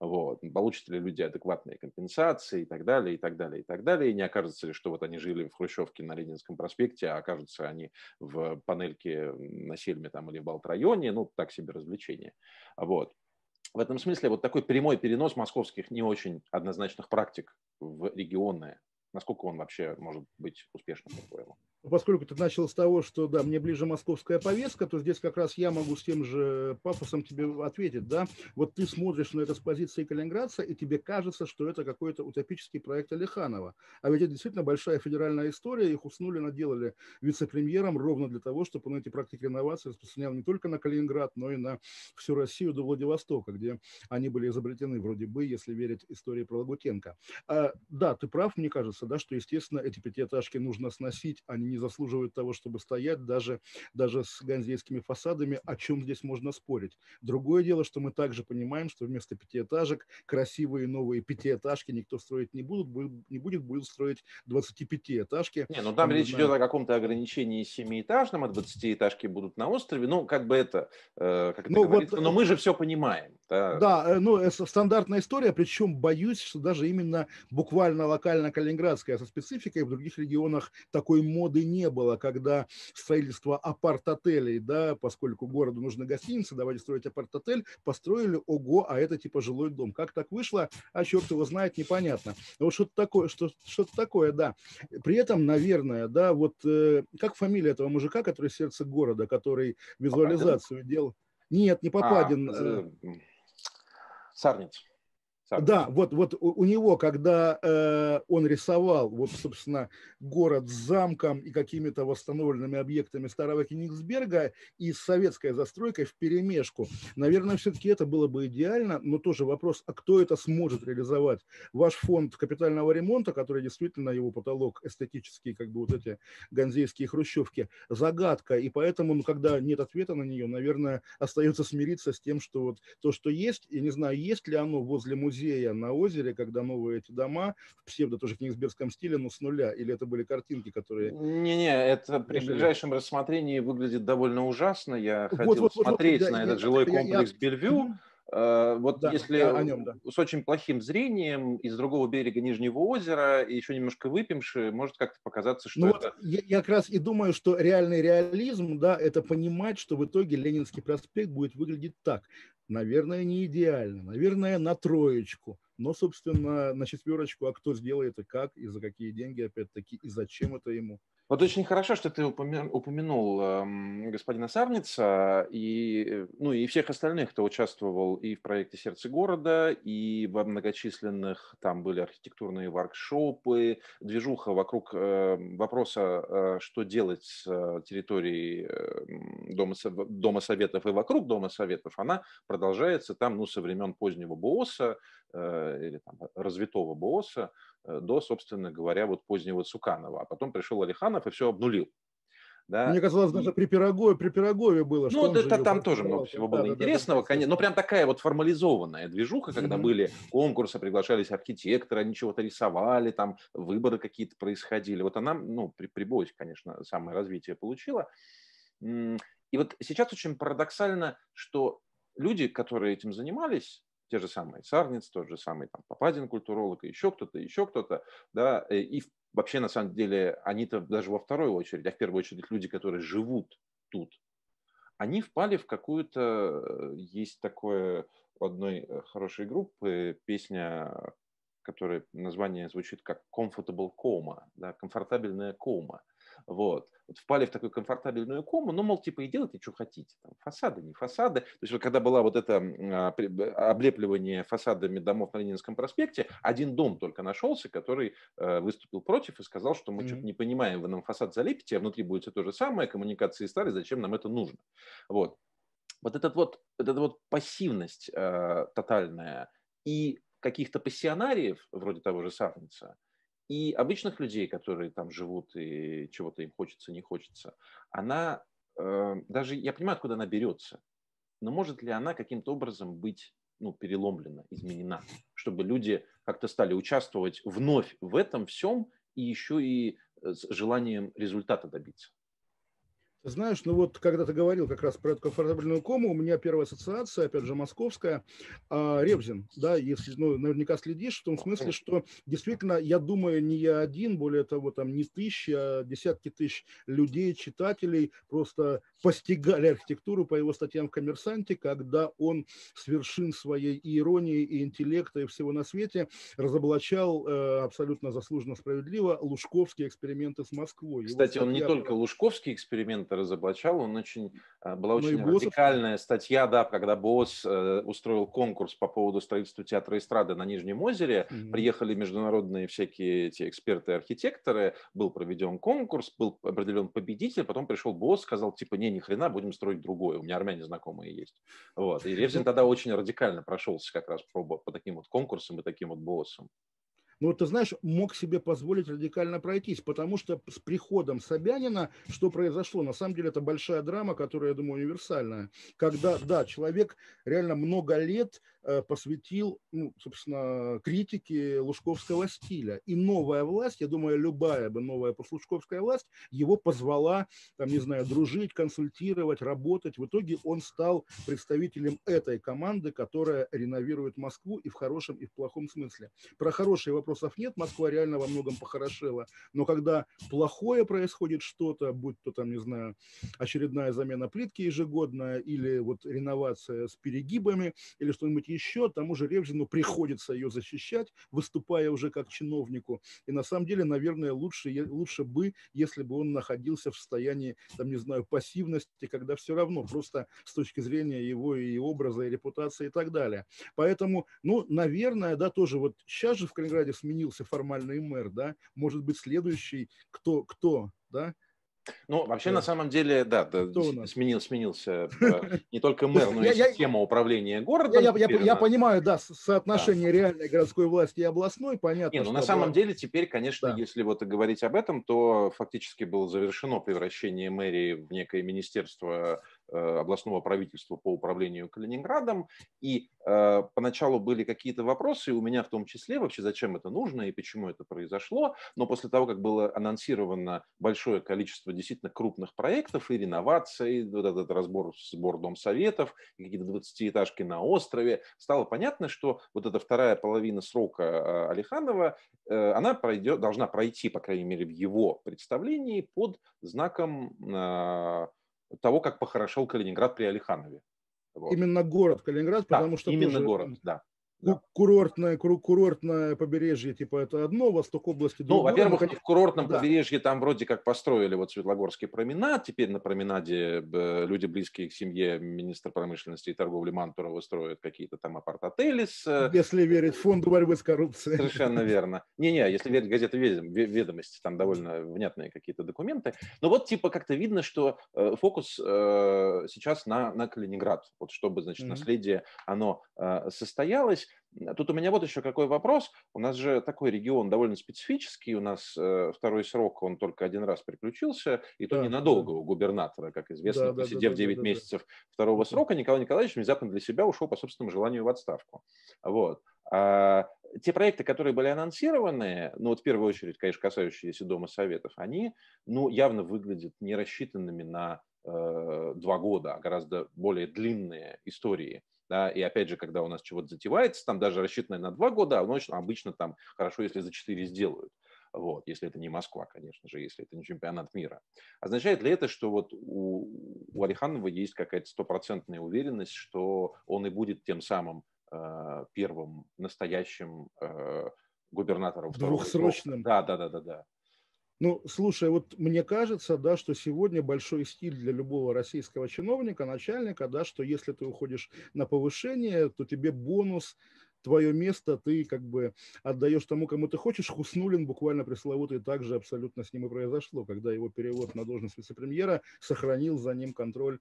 A: Вот. Получат ли люди адекватные компенсации и так далее, и так далее, и так далее. И не окажется ли, что вот они жили в Хрущевке на Ленинском проспекте, а окажутся они в панельке на Сельме там, или в Балт-районе, ну, так себе развлечение. Вот. В этом смысле вот такой прямой перенос московских не очень однозначных практик в регионы, насколько он вообще может быть успешным, по-твоему?
B: Поскольку ты начал с того, что да, мне ближе московская повестка, то здесь как раз я могу с тем же пафосом тебе ответить, да. Вот ты смотришь на это с позиции калининградца, и тебе кажется, что это какой-то утопический проект Алиханова. А ведь это действительно большая федеральная история, их уснули, наделали вице-премьером ровно для того, чтобы он эти практики реновации распространял не только на Калининград, но и на всю Россию до Владивостока, где они были изобретены вроде бы, если верить истории про Лагутенко. А, да, ты прав, мне кажется, да, что, естественно, эти пятиэтажки нужно сносить, а не не заслуживают того, чтобы стоять даже, даже с ганзейскими фасадами, о чем здесь можно спорить. Другое дело, что мы также понимаем, что вместо пятиэтажек красивые новые пятиэтажки никто строить не будут, не будет, будут строить 25-этажки.
A: Не, ну там речь идет о каком-то ограничении семиэтажном, а 20-этажки будут на острове, ну как бы это, э, как это ну, говорится, вот, но мы же все понимаем.
B: Да, да э, ну это стандартная история, причем боюсь, что даже именно буквально локально калининградская со спецификой в других регионах такой моды не было, когда строительство апарт-отелей, да, поскольку городу нужны гостиницы, давайте строить апарт-отель, построили, ого, а это типа жилой дом. Как так вышло, а черт его знает, непонятно. Вот что-то такое, что, что-то такое, да. При этом, наверное, да, вот э, как фамилия этого мужика, который сердце города, который визуализацию Попадин? делал? Нет, не Попадин. А,
A: Сарниц.
B: Да, вот, вот у него, когда э, он рисовал, вот, собственно, город с замком и какими-то восстановленными объектами старого Кенигсберга и с советской застройкой в перемешку, наверное, все-таки это было бы идеально, но тоже вопрос, а кто это сможет реализовать? Ваш фонд капитального ремонта, который действительно его потолок эстетический, как бы вот эти ганзейские хрущевки, загадка, и поэтому, ну, когда нет ответа на нее, наверное, остается смириться с тем, что вот то, что есть, я не знаю, есть ли оно возле музея, музея на озере, когда новые эти дома в псевдо тоже кенигсбергском стиле, но с нуля? Или это были картинки, которые...
A: Не-не, это при ближайшем рассмотрении выглядит довольно ужасно. Я вот, хотел вот, смотреть вот, вот, на я, этот я, жилой я, комплекс я, Бельвю. Uh, вот да, если нем, да. с очень плохим зрением из другого берега Нижнего озера и еще немножко выпьемши, может как-то показаться, что
B: ну
A: это... Вот
B: я, я как раз и думаю, что реальный реализм, да, это понимать, что в итоге Ленинский проспект будет выглядеть так. Наверное, не идеально, наверное, на троечку, но, собственно, на четверочку, а кто сделает и как, и за какие деньги, опять-таки, и зачем это ему.
A: Вот очень хорошо, что ты упомянул э, господина Сарница и, ну, и всех остальных, кто участвовал и в проекте «Сердце города», и во многочисленных, там были архитектурные воркшопы, движуха вокруг э, вопроса, э, что делать с э, территорией э, Дома, Дома Советов и вокруг Дома Советов, она продолжается там, ну, со времен позднего БОСа э, или там, развитого БОСа, Э, до, собственно говоря, вот позднего Цуканова. А потом пришел Алиханов и все обнулил.
B: Да? Мне казалось, даже при Пирогове, при Пирогове было.
A: Ну, это там тоже много всего было да, интересного, да, да, конечно. Но прям такая вот формализованная движуха, когда mm-hmm. были конкурсы, приглашались архитекторы, они чего-то рисовали, там выборы какие-то происходили. Вот она, ну, при, прибойсь, конечно, самое развитие получила. И вот сейчас очень парадоксально, что люди, которые этим занимались, те же самые Сарниц, тот же самый там, Попадин культуролог, и еще кто-то, еще кто-то, да, э, и вообще, на самом деле, они-то даже во второй очередь, а в первую очередь люди, которые живут тут, они впали в какую-то, э, есть такое у одной э, хорошей группы песня, которая название звучит как Comfortable Coma, да, комфортабельная кома. Вот. вот. Впали в такую комфортабельную кому, ну, мол, типа, и делайте, что хотите. Там, фасады, не фасады. То есть, вот, когда была вот это а, облепливание фасадами домов на Ленинском проспекте, один дом только нашелся, который э, выступил против и сказал, что мы mm-hmm. что-то не понимаем, вы нам фасад залепите, а внутри будет все то же самое, коммуникации стали, зачем нам это нужно. Вот. Вот этот вот, этот вот пассивность э, тотальная и каких-то пассионариев, вроде того же Сарница, и обычных людей, которые там живут и чего-то им хочется, не хочется, она э, даже, я понимаю, откуда она берется, но может ли она каким-то образом быть ну, переломлена, изменена, чтобы люди как-то стали участвовать вновь в этом всем и еще и с желанием результата добиться?
B: Знаешь, ну вот когда ты говорил как раз про эту комфортабельную кому, у меня первая ассоциация, опять же, московская, а, Ревзин, да, если, ну, наверняка следишь, в том смысле, что действительно, я думаю, не я один, более того, там не тысячи, а десятки тысяч людей, читателей просто постигали архитектуру по его статьям в «Коммерсанте», когда он с вершин своей и иронии, и интеллекта, и всего на свете разоблачал э, абсолютно заслуженно справедливо лужковские эксперименты с Москвой.
A: Кстати, он не только лужковские эксперименты разоблачал. Он очень, а, была ну очень ну, радикальная статья, да, когда БОС э, устроил конкурс по поводу строительства театра эстрады на Нижнем озере. Mm-hmm. Приехали международные всякие эти эксперты архитекторы, был проведен конкурс, был определен победитель, потом пришел БОС, сказал, типа, не, ни хрена, будем строить другое. У меня армяне знакомые есть. Вот. И Ревзин тогда очень радикально прошелся как раз по, по таким вот конкурсам и таким вот БОСам.
B: Ну, вот ты знаешь, мог себе позволить радикально пройтись, потому что с приходом Собянина что произошло? На самом деле это большая драма, которая, я думаю, универсальная. Когда, да, человек реально много лет Э, посвятил, ну, собственно, критике лужковского стиля. И новая власть, я думаю, любая бы новая послужковская власть его позвала, там, не знаю, дружить, консультировать, работать. В итоге он стал представителем этой команды, которая реновирует Москву и в хорошем, и в плохом смысле. Про хороший вопросов нет, Москва реально во многом похорошела. Но когда плохое происходит что-то, будь то там, не знаю, очередная замена плитки ежегодная или вот реновация с перегибами или что-нибудь еще, тому же Ревзину приходится ее защищать, выступая уже как чиновнику. И на самом деле, наверное, лучше, лучше бы, если бы он находился в состоянии, там, не знаю, пассивности, когда все равно, просто с точки зрения его и образа, и репутации и так далее. Поэтому, ну, наверное, да, тоже вот сейчас же в Калининграде сменился формальный мэр, да, может быть, следующий, кто, кто, да,
A: ну, вообще, да. на самом деле, да, да сменил, сменился э, не только мэр, но и система управления городом.
B: Я, я, я понимаю, да, соотношение да. реальной городской власти и областной, понятно.
A: Не, ну, на самом деле, теперь, конечно, да. если вот говорить об этом, то фактически было завершено превращение мэрии в некое министерство Э, областного правительства по управлению Калининградом. И э, поначалу были какие-то вопросы, у меня в том числе, вообще зачем это нужно и почему это произошло. Но после того, как было анонсировано большое количество действительно крупных проектов и реноваций, вот этот разбор, сбор домсоветов, какие-то 20-этажки на острове, стало понятно, что вот эта вторая половина срока э, Алиханова, э, она пройдет, должна пройти, по крайней мере, в его представлении под знаком э, того, как похорошел Калининград при Алиханове.
B: Вот. Именно город Калининград, потому
A: да,
B: что
A: именно тоже, город, да да.
B: курортное, курортное побережье, типа это одно, восток области
A: другое. Ну, во-первых, в курортном да. побережье там вроде как построили вот Светлогорский променад, теперь на променаде люди, близкие к семье министра промышленности и торговли Мантурова строят какие-то там апарт-отели с...
B: Э, если верить фонду борьбы с коррупцией.
A: Совершенно верно. Не-не, если верить газете «Ведомости», там довольно внятные какие-то документы. Но вот типа как-то видно, что э, фокус э, сейчас на, на Калининград, вот чтобы, значит, mm-hmm. наследие, оно состоялось. Тут у меня вот еще какой вопрос. У нас же такой регион довольно специфический. У нас э, второй срок, он только один раз приключился, и то да, ненадолго да. у губернатора, как известно, да, посидев да, 9 да, месяцев да. второго срока, Николай Николаевич внезапно для себя ушел по собственному желанию в отставку. Вот. А те проекты, которые были анонсированы, ну вот в первую очередь, конечно, касающиеся Дома Советов, они ну, явно выглядят не рассчитанными на э, два года, а гораздо более длинные истории. Да, и опять же, когда у нас чего-то затевается, там даже рассчитанное на два года, обычно, обычно там хорошо, если за четыре сделают. Вот, если это не Москва, конечно же, если это не чемпионат мира. Означает ли это, что вот у, у Алиханова есть какая-то стопроцентная уверенность, что он и будет тем самым э, первым настоящим э, губернатором
B: Двухсрочным.
A: Да, да, да, да, да.
B: Ну, слушай, вот мне кажется, да, что сегодня большой стиль для любого российского чиновника, начальника, да, что если ты уходишь на повышение, то тебе бонус твое место ты как бы отдаешь тому, кому ты хочешь. Хуснулин буквально пресловутый также абсолютно с ним и произошло, когда его перевод на должность вице-премьера сохранил за ним контроль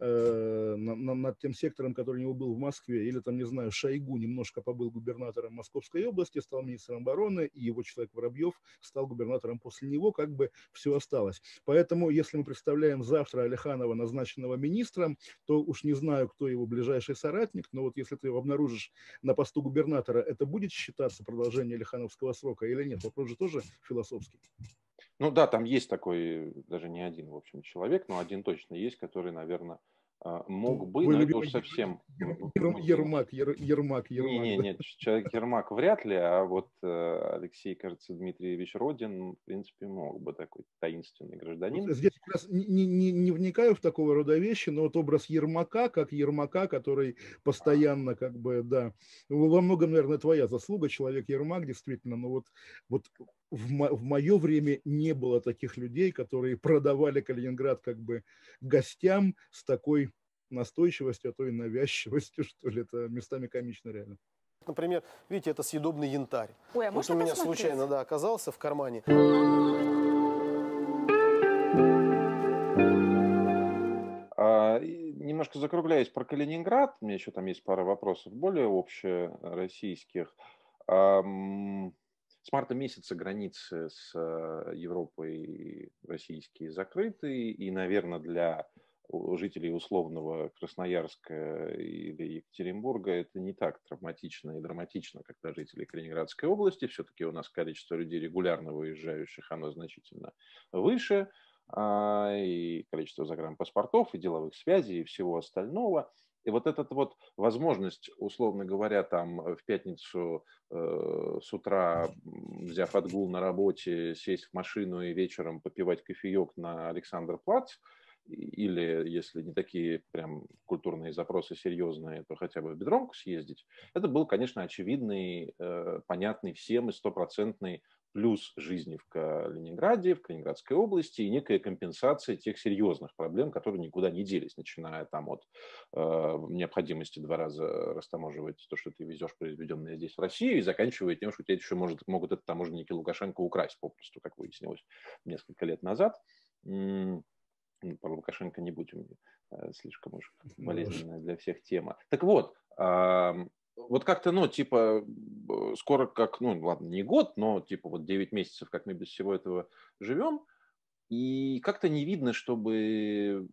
B: э, на, на, над тем сектором, который у него был в Москве. Или там, не знаю, Шойгу немножко побыл губернатором Московской области, стал министром обороны, и его человек Воробьев стал губернатором после него, как бы все осталось. Поэтому, если мы представляем завтра Алиханова назначенного министром, то уж не знаю, кто его ближайший соратник, но вот если ты его обнаружишь на посту посту губернатора, это будет считаться продолжение Лихановского срока или нет? Вопрос же тоже философский.
A: Ну да, там есть такой, даже не один, в общем, человек, но один точно есть, который, наверное, мог бы, Вы но это уж совсем...
B: Ермак, Ер, Ермак,
A: Ермак. Не, не, нет, человек Ермак вряд ли, а вот э, Алексей, кажется, Дмитриевич Родин, в принципе, мог бы такой таинственный гражданин.
B: Здесь как раз не, не, не вникаю в такого рода вещи, но вот образ Ермака, как Ермака, который постоянно, как бы, да, во многом, наверное, твоя заслуга, человек Ермак, действительно, но вот, вот в, мо- в мое время не было таких людей, которые продавали Калининград как бы гостям с такой настойчивостью, а то и навязчивостью, что ли. Это местами комично реально.
C: Например, видите, это съедобный янтарь. Ой, а вот у меня посмотреть? случайно да, оказался в кармане.
A: А, немножко закругляясь про Калининград, у меня еще там есть пара вопросов более общероссийских. А, с марта месяца границы с э, Европой российские закрыты, и, наверное, для жителей условного Красноярска или Екатеринбурга это не так травматично и драматично, как для жителей Калининградской области. Все-таки у нас количество людей регулярно выезжающих, оно значительно выше, а, и количество загранпаспортов, и деловых связей, и всего остального. И вот эта вот возможность, условно говоря, там в пятницу э, с утра, взяв отгул на работе, сесть в машину и вечером попивать кофеек на Александр Плац, или если не такие прям культурные запросы серьезные, то хотя бы в Бедромку съездить, это был, конечно, очевидный, э, понятный всем и стопроцентный плюс жизни в Калининграде, в Калининградской области и некая компенсация тех серьезных проблем, которые никуда не делись, начиная там от э, необходимости два раза растаможивать то, что ты везешь произведенное здесь в Россию, и заканчивая тем, что тебя еще может, могут это таможенники Лукашенко украсть попросту, как выяснилось несколько лет назад. Про Лукашенко не будем, э, слишком уж болезненная для всех тема. Так вот, вот как-то, ну, типа, скоро как, ну, ладно, не год, но типа вот 9 месяцев, как мы без всего этого живем, и как-то не видно, чтобы,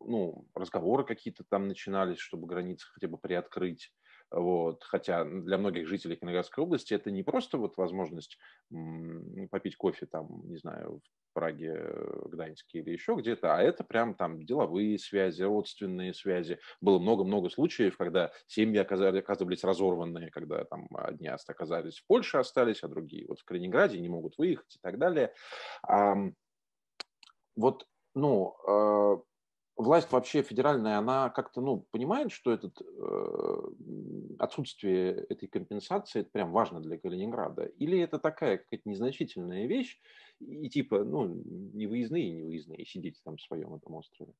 A: ну, разговоры какие-то там начинались, чтобы границы хотя бы приоткрыть. Вот. Хотя для многих жителей Калининградской области это не просто вот возможность попить кофе там, не знаю, в Праге, Гданьске или еще где-то, а это прям там деловые связи, родственные связи. Было много-много случаев, когда семьи оказывались разорванные, когда там одни оказались в Польше остались, а другие вот в Калининграде не могут выехать и так далее. А, вот, ну, а, власть вообще федеральная, она как-то, ну, понимает, что этот, э, отсутствие этой компенсации, это прям важно для Калининграда? Или это такая какая-то незначительная вещь, и типа, ну, не выездные, не выездные, сидите там в своем этом острове?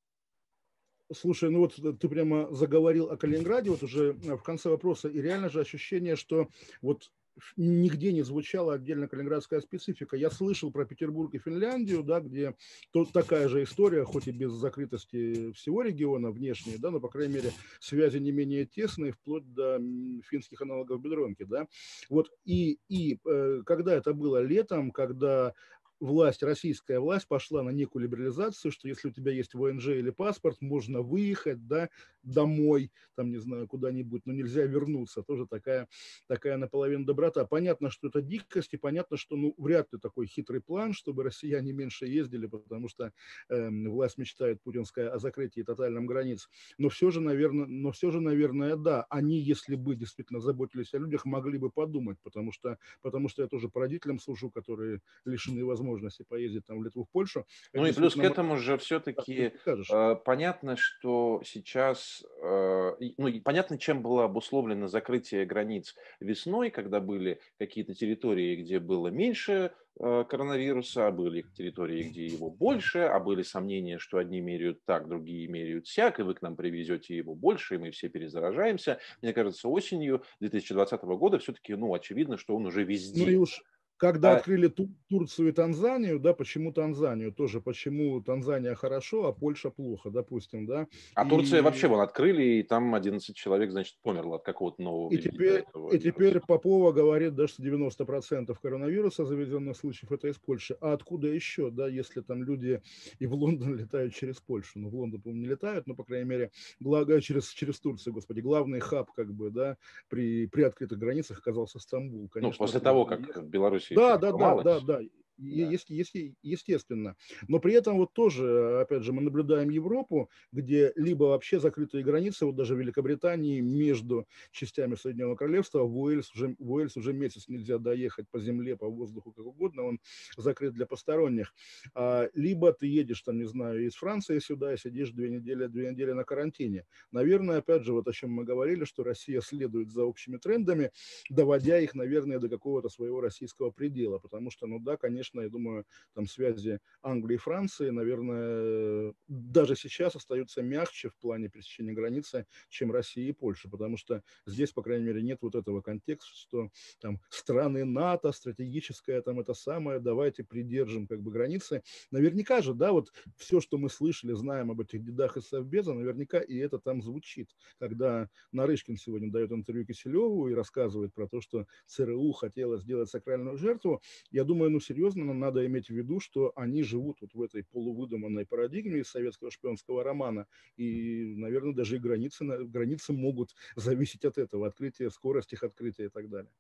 B: Слушай, ну вот ты прямо заговорил о Калининграде, вот уже в конце вопроса, и реально же ощущение, что вот нигде не звучала отдельно калининградская специфика. Я слышал про Петербург и Финляндию, да, где тут такая же история, хоть и без закрытости всего региона внешней, да, но, по крайней мере, связи не менее тесные, вплоть до финских аналогов Бедронки, да. Вот и, и э, когда это было летом, когда власть, российская власть пошла на некую либерализацию, что если у тебя есть ВНЖ или паспорт, можно выехать, да, домой, там, не знаю, куда-нибудь, но нельзя вернуться. Тоже такая, такая наполовину доброта. Понятно, что это дикость, и понятно, что, ну, вряд ли такой хитрый план, чтобы россияне меньше ездили, потому что э, власть мечтает путинская о закрытии тотальном границ. Но все же, наверное, но все же, наверное, да, они, если бы действительно заботились о людях, могли бы подумать, потому что, потому что я тоже по родителям служу, которые лишены возможности поездить там в Литву, в Польшу.
A: Ну и плюс к этому же все-таки э, понятно, что сейчас Э, ну, понятно, чем было обусловлено закрытие границ весной, когда были какие-то территории, где было меньше э, коронавируса, а были территории, где его больше, а были сомнения, что одни меряют так, другие меряют сяк, и вы к нам привезете его больше, и мы все перезаражаемся. Мне кажется, осенью 2020 года все-таки, ну, очевидно, что он уже везде.
B: Ну и уж когда а... открыли Ту Турцию и Танзанию, да, почему Танзанию тоже, почему Танзания хорошо, а Польша плохо, допустим, да.
A: А и... Турция вообще вон открыли, и там 11 человек, значит, померло от какого-то нового
B: И теперь, этого и теперь Попова говорит, да, что 90% коронавируса завезенных случаев это из Польши. А откуда еще, да, если там люди и в Лондон летают через Польшу? Ну, в Лондон, по-моему, не летают, но, по крайней мере, главное, через, через Турцию, господи, главный хаб, как бы, да, при, при открытых границах оказался Стамбул.
A: Ну, Конечно, ну, после того, как в
B: Да, да, да, да, да. Да. Есть, естественно. Но при этом вот тоже, опять же, мы наблюдаем Европу, где либо вообще закрытые границы, вот даже в Великобритании между частями Соединенного Королевства, в Уэльс уже, в Уэльс уже месяц нельзя доехать по земле, по воздуху, как угодно, он закрыт для посторонних. А, либо ты едешь, там, не знаю, из Франции сюда и сидишь две недели, две недели на карантине. Наверное, опять же, вот о чем мы говорили, что Россия следует за общими трендами, доводя их, наверное, до какого-то своего российского предела, потому что, ну да, конечно, конечно, я думаю, там связи Англии и Франции, наверное, даже сейчас остаются мягче в плане пересечения границы, чем Россия и Польша, потому что здесь, по крайней мере, нет вот этого контекста, что там страны НАТО, стратегическое там это самое, давайте придержим как бы границы. Наверняка же, да, вот все, что мы слышали, знаем об этих дедах из Совбеза, наверняка и это там звучит, когда Нарышкин сегодня дает интервью Киселеву и рассказывает про то, что ЦРУ хотела сделать сакральную жертву, я думаю, ну серьезно, серьезно, надо иметь в виду, что они живут вот в этой полувыдуманной парадигме советского шпионского романа, и, наверное, даже и границы, границы могут зависеть от этого, открытия, скорость их открытия и так далее.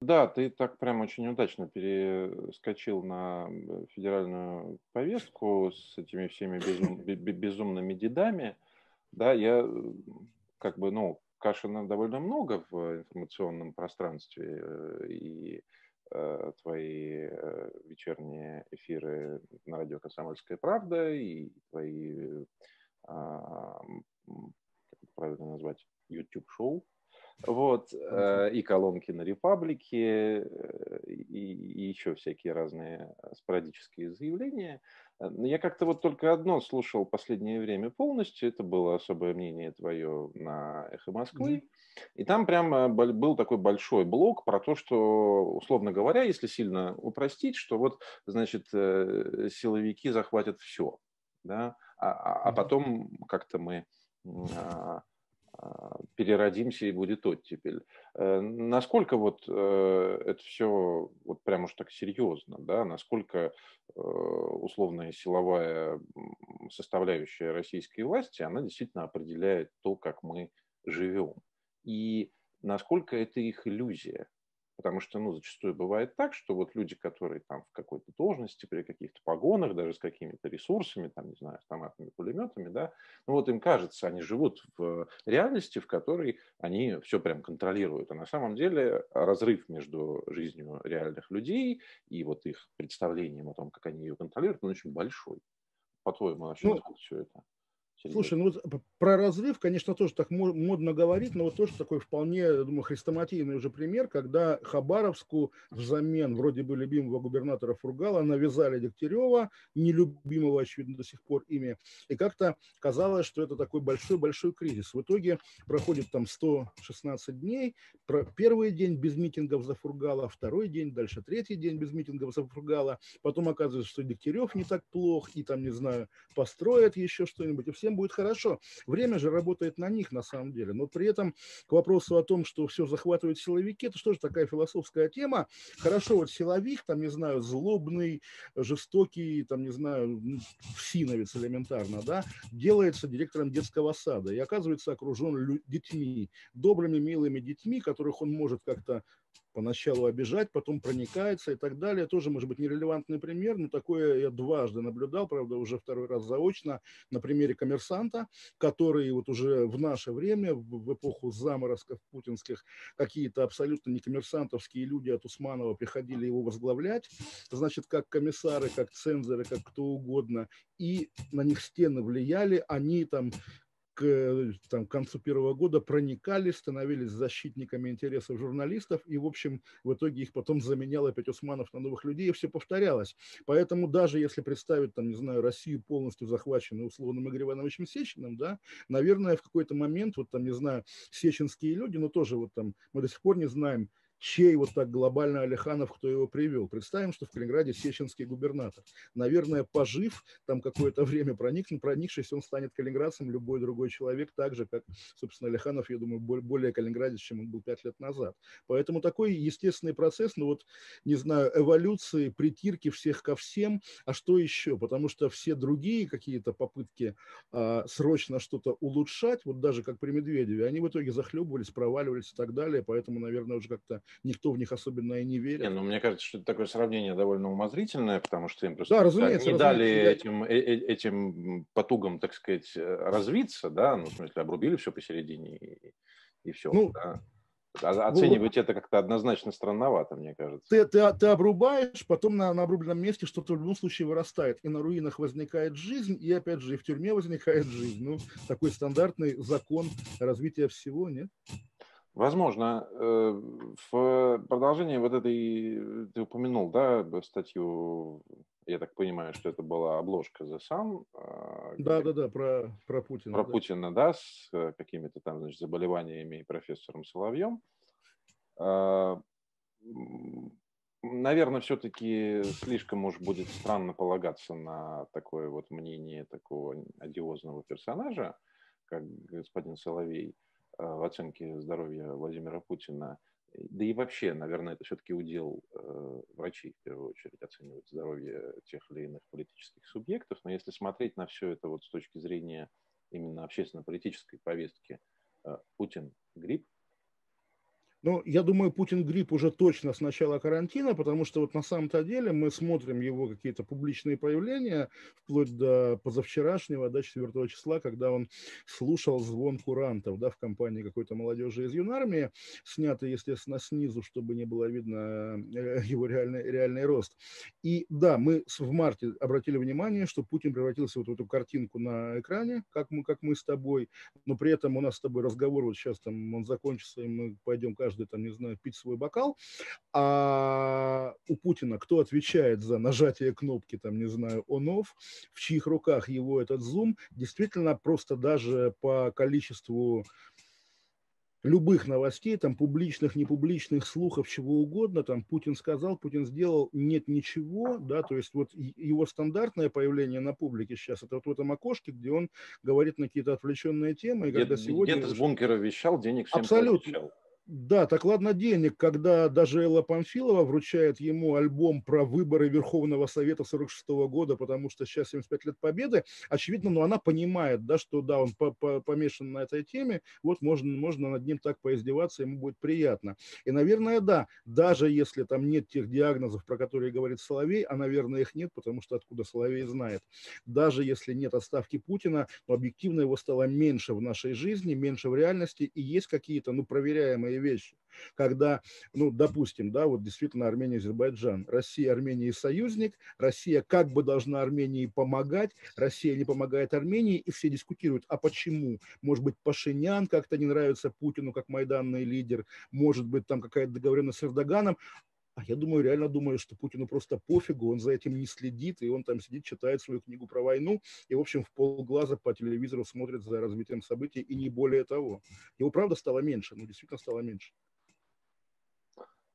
A: да, ты так прям очень удачно перескочил на федеральную повестку с этими всеми безум, безумными дедами. Да, я как бы, ну, Кашина довольно много в информационном пространстве, э, и э, твои э, вечерние эфиры на радио «Комсомольская правда», и твои, а, как это правильно назвать, YouTube-шоу, вот, и колонки на Репаблике, и, и еще всякие разные спорадические заявления – я как-то вот только одно слушал последнее время полностью, это было особое мнение твое на «Эхо Москвы», mm-hmm. и там прямо был такой большой блок про то, что, условно говоря, если сильно упростить, что вот, значит, э, силовики захватят все, да, а, а, а потом как-то мы а, переродимся и будет оттепель. Э, насколько вот э, это все вот прям уж так серьезно, да, насколько э, условная силовая составляющая российской власти, она действительно определяет то, как мы живем. И насколько это их иллюзия, Потому что, ну, зачастую бывает так, что вот люди, которые там в какой-то должности, при каких-то погонах, даже с какими-то ресурсами, там, не знаю, автоматными пулеметами, да, ну вот им кажется, они живут в реальности, в которой они все прям контролируют. А на самом деле разрыв между жизнью реальных людей и вот их представлением о том, как они ее контролируют, он очень большой. По-твоему, вообще ну, все это?
B: Слушай, ну вот про разрыв, конечно, тоже так модно говорить, но вот тоже такой вполне, я думаю, хрестоматийный уже пример, когда Хабаровску взамен вроде бы любимого губернатора Фургала навязали Дегтярева, нелюбимого, очевидно, до сих пор ими, и как-то казалось, что это такой большой-большой кризис. В итоге проходит там 116 дней, первый день без митингов за Фургала, второй день, дальше третий день без митингов за Фургала, потом оказывается, что Дегтярев не так плох, и там, не знаю, построят еще что-нибудь, и все всем будет хорошо. Время же работает на них на самом деле. Но при этом к вопросу о том, что все захватывают силовики, это что же такая философская тема. Хорошо, вот силовик, там, не знаю, злобный, жестокий, там, не знаю, всиновец элементарно, да, делается директором детского сада и оказывается окружен детьми, добрыми, милыми детьми, которых он может как-то поначалу обижать, потом проникается и так далее. Тоже, может быть, нерелевантный пример, но такое я дважды наблюдал, правда, уже второй раз заочно, на примере коммерсанта, который вот уже в наше время, в эпоху заморозков путинских, какие-то абсолютно не коммерсантовские люди от Усманова приходили его возглавлять, значит, как комиссары, как цензоры, как кто угодно, и на них стены влияли, они там к там, концу первого года проникали, становились защитниками интересов журналистов, и, в общем, в итоге их потом заменял опять Усманов на новых людей, и все повторялось. Поэтому даже если представить, там, не знаю, Россию полностью захваченную условным Игорем Ивановичем Сечиным, да, наверное, в какой-то момент, вот там, не знаю, сеченские люди, но тоже вот там, мы до сих пор не знаем, чей вот так глобально Алиханов, кто его привел. Представим, что в Калининграде сеченский губернатор. Наверное, пожив там какое-то время, проникнет, проникшись, он станет калининградцем, любой другой человек, так же, как, собственно, Алиханов, я думаю, более калининградец, чем он был пять лет назад. Поэтому такой естественный процесс, ну вот, не знаю, эволюции, притирки всех ко всем, а что еще? Потому что все другие какие-то попытки а, срочно что-то улучшать, вот даже как при Медведеве, они в итоге захлебывались, проваливались и так далее, поэтому, наверное, уже как-то никто в них особенно и не верит. Не,
A: ну, мне кажется, что это такое сравнение довольно умозрительное, потому что им просто да, разумеется, не разумеется, дали да. этим, э, э, этим потугам, так сказать, э, развиться, да, ну, в смысле, обрубили все посередине и, и все, ну, да. А оценивать ну, это как-то однозначно странновато, мне кажется.
B: Ты, ты, ты обрубаешь, потом на, на обрубленном месте что-то в любом случае вырастает. И на руинах возникает жизнь, и опять же и в тюрьме возникает жизнь. Ну, такой стандартный закон развития всего, нет?
A: Возможно. Э, в продолжении вот этой, ты упомянул, да, статью, я так понимаю, что это была обложка The Sun.
B: А, да, да, да, про, про Путина.
A: Про да. Путина, да, с э, какими-то там, значит, заболеваниями и профессором Соловьем. А, наверное, все-таки слишком уж будет странно полагаться на такое вот мнение такого одиозного персонажа, как господин Соловей – в оценке здоровья Владимира Путина. Да и вообще, наверное, это все-таки удел э, врачей, в первую очередь, оценивать здоровье тех или иных политических субъектов. Но если смотреть на все это вот с точки зрения именно общественно-политической повестки, э, Путин – грипп,
B: Ну, я думаю, Путин грипп уже точно с начала карантина, потому что вот на самом-то деле мы смотрим его какие-то публичные проявления, вплоть до позавчерашнего, до 4 числа, когда он слушал звон курантов, да, в компании какой-то молодежи из юнармии, снятый, естественно, снизу, чтобы не было видно э, его реальный, реальный рост. И да, мы в марте обратили внимание, что Путин превратился вот в эту картинку на экране, как мы, как мы с тобой, но при этом у нас с тобой разговор, вот сейчас там он закончится, и мы пойдем каждый там, не знаю, пить свой бокал, а у Путина кто отвечает за нажатие кнопки, там, не знаю, on-off, в чьих руках его этот зум, действительно просто даже по количеству любых новостей, там, публичных, непубличных, слухов, чего угодно, там, Путин сказал, Путин сделал, нет ничего, да, то есть вот его стандартное появление на публике сейчас, это вот в этом окошке, где он говорит на какие-то отвлеченные темы, и когда сегодня...
A: Дед из бункера вещал, денег всем
B: Абсолютно.
A: Обещал.
B: Да, так ладно денег, когда даже Элла Памфилова вручает ему альбом про выборы Верховного Совета 46 года, потому что сейчас 75 лет Победы, очевидно, но она понимает, да, что да, он по -по помешан на этой теме, вот можно, можно над ним так поиздеваться, ему будет приятно. И, наверное, да, даже если там нет тех диагнозов, про которые говорит Соловей, а, наверное, их нет, потому что откуда Соловей знает, даже если нет отставки Путина, но объективно его стало меньше в нашей жизни, меньше в реальности, и есть какие-то, ну, проверяемые вещи. Когда, ну, допустим, да, вот действительно Армения Азербайджан. Россия, Армения союзник, Россия как бы должна Армении помогать, Россия не помогает Армении, и все дискутируют, а почему? Может быть, Пашинян как-то не нравится Путину как майданный лидер, может быть, там какая-то договоренность с Эрдоганом, а я думаю, реально думаю, что Путину просто пофигу, он за этим не следит, и он там сидит, читает свою книгу про войну, и, в общем, в полглаза по телевизору смотрит за развитием событий, и не более того. Его, правда, стало меньше, ну, действительно стало меньше.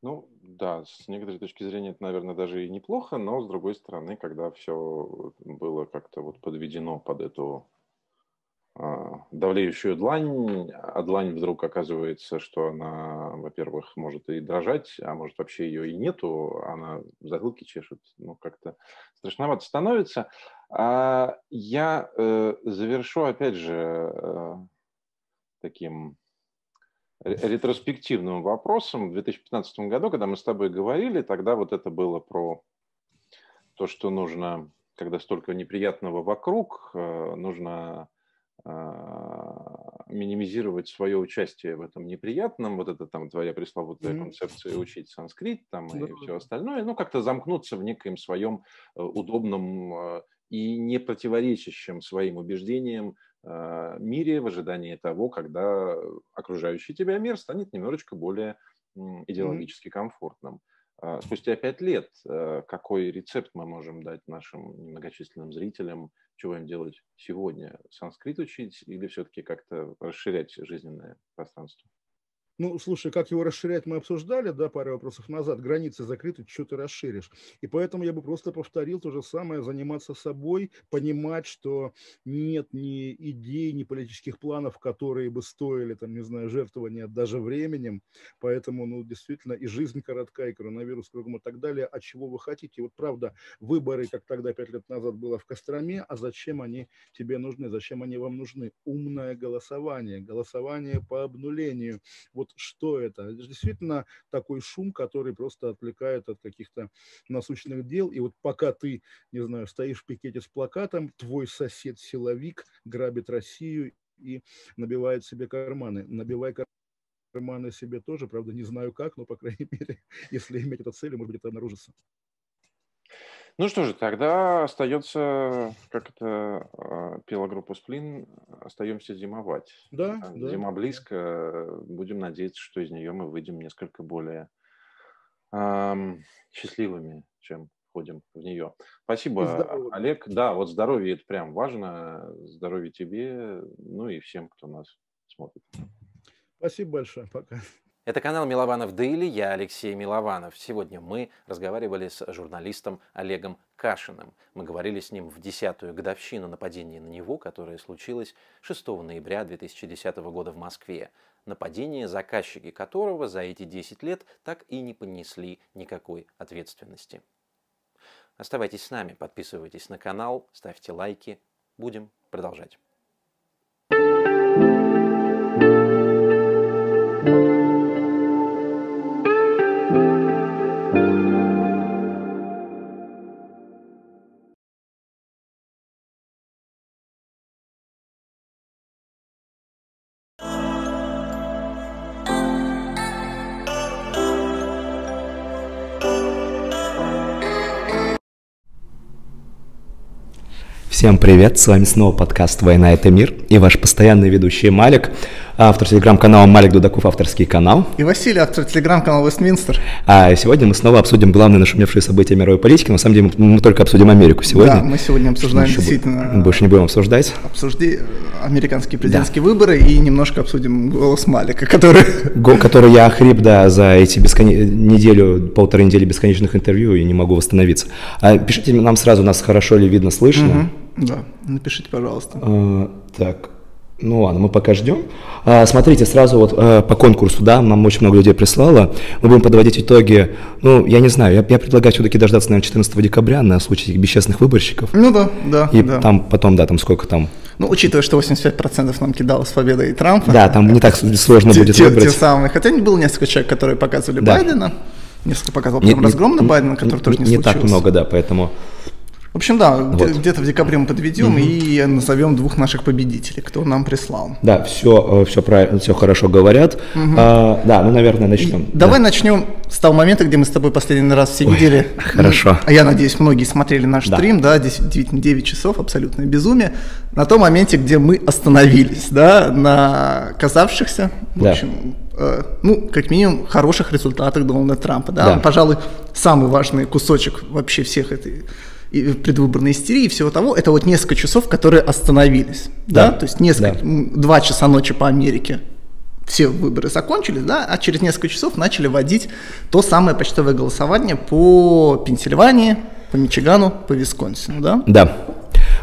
A: Ну, да, с некоторой точки зрения это, наверное, даже и неплохо, но, с другой стороны, когда все было как-то вот подведено под эту давлеющую длань, а длань вдруг оказывается, что она, во-первых, может и дрожать, а может вообще ее и нету, она в затылке чешет, ну как-то страшновато становится. А я э, завершу опять же э, таким ретроспективным вопросом. В 2015 году, когда мы с тобой говорили, тогда вот это было про то, что нужно, когда столько неприятного вокруг, э, нужно а, минимизировать свое участие в этом неприятном, вот это там твоя пресловутая mm-hmm. концепция учить санскрит там и mm-hmm. все остальное, ну как-то замкнуться в некоем своем э, удобном э, и не противоречащем своим убеждениям э, мире в ожидании того, когда окружающий тебя мир станет немножечко более идеологически mm-hmm. комфортным. А, спустя пять лет какой рецепт мы можем дать нашим многочисленным зрителям чего им делать сегодня? Санскрит учить или все-таки как-то расширять жизненное пространство?
B: Ну, слушай, как его расширять мы обсуждали, да, пару вопросов назад. Границы закрыты, что ты расширишь. И поэтому я бы просто повторил то же самое, заниматься собой, понимать, что нет ни идей, ни политических планов, которые бы стоили, там, не знаю, жертвования даже временем. Поэтому, ну, действительно, и жизнь коротка, и коронавирус кругом и так далее. А чего вы хотите? Вот правда, выборы, как тогда пять лет назад было в Костроме, а зачем они тебе нужны? Зачем они вам нужны? Умное голосование, голосование по обнулению. Вот вот что это? Это действительно такой шум, который просто отвлекает от каких-то насущных дел. И вот пока ты, не знаю, стоишь в пикете с плакатом, твой сосед-силовик грабит Россию и набивает себе карманы. Набивай карманы себе тоже, правда, не знаю как, но, по крайней мере, если иметь эту цель, может быть, это обнаружится.
A: Ну что же, тогда остается, как это а, пела группа Сплин, остаемся зимовать.
B: Да, да.
A: Зима близко, будем надеяться, что из нее мы выйдем несколько более эм, счастливыми, чем входим в нее. Спасибо, здоровье. Олег. Да, вот здоровье это прям важно. Здоровье тебе, ну и всем, кто нас смотрит.
B: Спасибо большое. Пока.
D: Это канал Милованов Дейли, я Алексей Милованов. Сегодня мы разговаривали с журналистом Олегом Кашиным. Мы говорили с ним в десятую годовщину нападения на него, которое случилось 6 ноября 2010 года в Москве. Нападение, заказчики которого за эти 10 лет так и не понесли никакой ответственности. Оставайтесь с нами, подписывайтесь на канал, ставьте лайки. Будем продолжать.
E: Всем привет, с вами снова подкаст «Война – это мир» и ваш постоянный ведущий Малик автор телеграм-канала Малик Дудаков, авторский канал.
F: И Василий, автор телеграм-канала Вестминстер.
E: А сегодня мы снова обсудим главные нашумевшие события мировой политики. На самом деле мы только обсудим Америку сегодня.
F: Да, мы сегодня обсуждаем мы действительно...
E: Больше не будем обсуждать.
F: Обсужди американские президентские да. выборы и немножко обсудим голос Малика, который...
E: Гол, который я охрип, да, за эти бескон... неделю, полторы недели бесконечных интервью и не могу восстановиться. А пишите нам сразу, нас хорошо ли видно, слышно. Угу.
F: Да, напишите, пожалуйста.
E: А, так, ну ладно, мы пока ждем. А, смотрите, сразу вот а, по конкурсу, да, нам очень много людей прислало. Мы будем подводить итоги. Ну, я не знаю, я, я предлагаю все-таки дождаться, наверное, 14 декабря на случай этих бесчестных выборщиков.
F: Ну да, да.
E: И
F: да.
E: там потом, да, там сколько там.
F: Ну, учитывая, что 85% нам кидалось победой Трампа.
E: Да, там не так сложно будет
F: те,
E: выбрать.
F: Те самые. Хотя было несколько человек, которые показывали да. Байдена. Несколько показал прям разгром на Байдена, который
E: не,
F: тоже не,
E: не
F: случился.
E: так много, да, поэтому...
F: В общем, да, вот. где-то в декабре мы подведем угу. и назовем двух наших победителей, кто нам прислал.
E: Да, все, все правильно, все хорошо говорят. Угу. А, да, ну, наверное, начнем. И
F: да. Давай начнем с того момента, где мы с тобой последний раз все Ой, видели.
E: Хорошо.
F: а я надеюсь, многие смотрели наш да. стрим, да, 9, 9 часов, абсолютное безумие. На том моменте, где мы остановились, да, на казавшихся, в да. общем, э, ну, как минимум, хороших результатах Дональда Трампа, да, да. пожалуй, самый важный кусочек вообще всех этой и предвыборной истерии и всего того, это вот несколько часов, которые остановились, да, да? то есть несколько, да. два часа ночи по Америке, все выборы закончились, да, а через несколько часов начали вводить то самое почтовое голосование по Пенсильвании, по Мичигану, по Висконсину, да?
E: Да.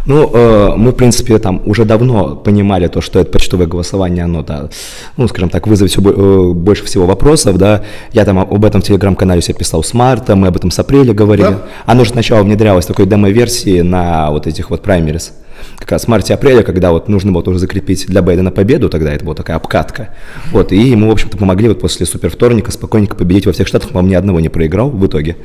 E: Ну, э, мы, в принципе, там уже давно понимали то, что это почтовое голосование, оно, да, ну, скажем так, вызовет все, э, больше всего вопросов, да. Я там об этом в телеграм-канале себе писал с марта, мы об этом с апреля говорили. Да? Оно же сначала внедрялось такой демо-версии на вот этих вот праймерис как раз марте-апреле, когда вот нужно было тоже закрепить для Байдена победу, тогда это была такая обкатка. Вот, и ему, в общем-то, помогли вот после супер вторника спокойненько победить во всех штатах, по-моему, ни одного не проиграл в итоге.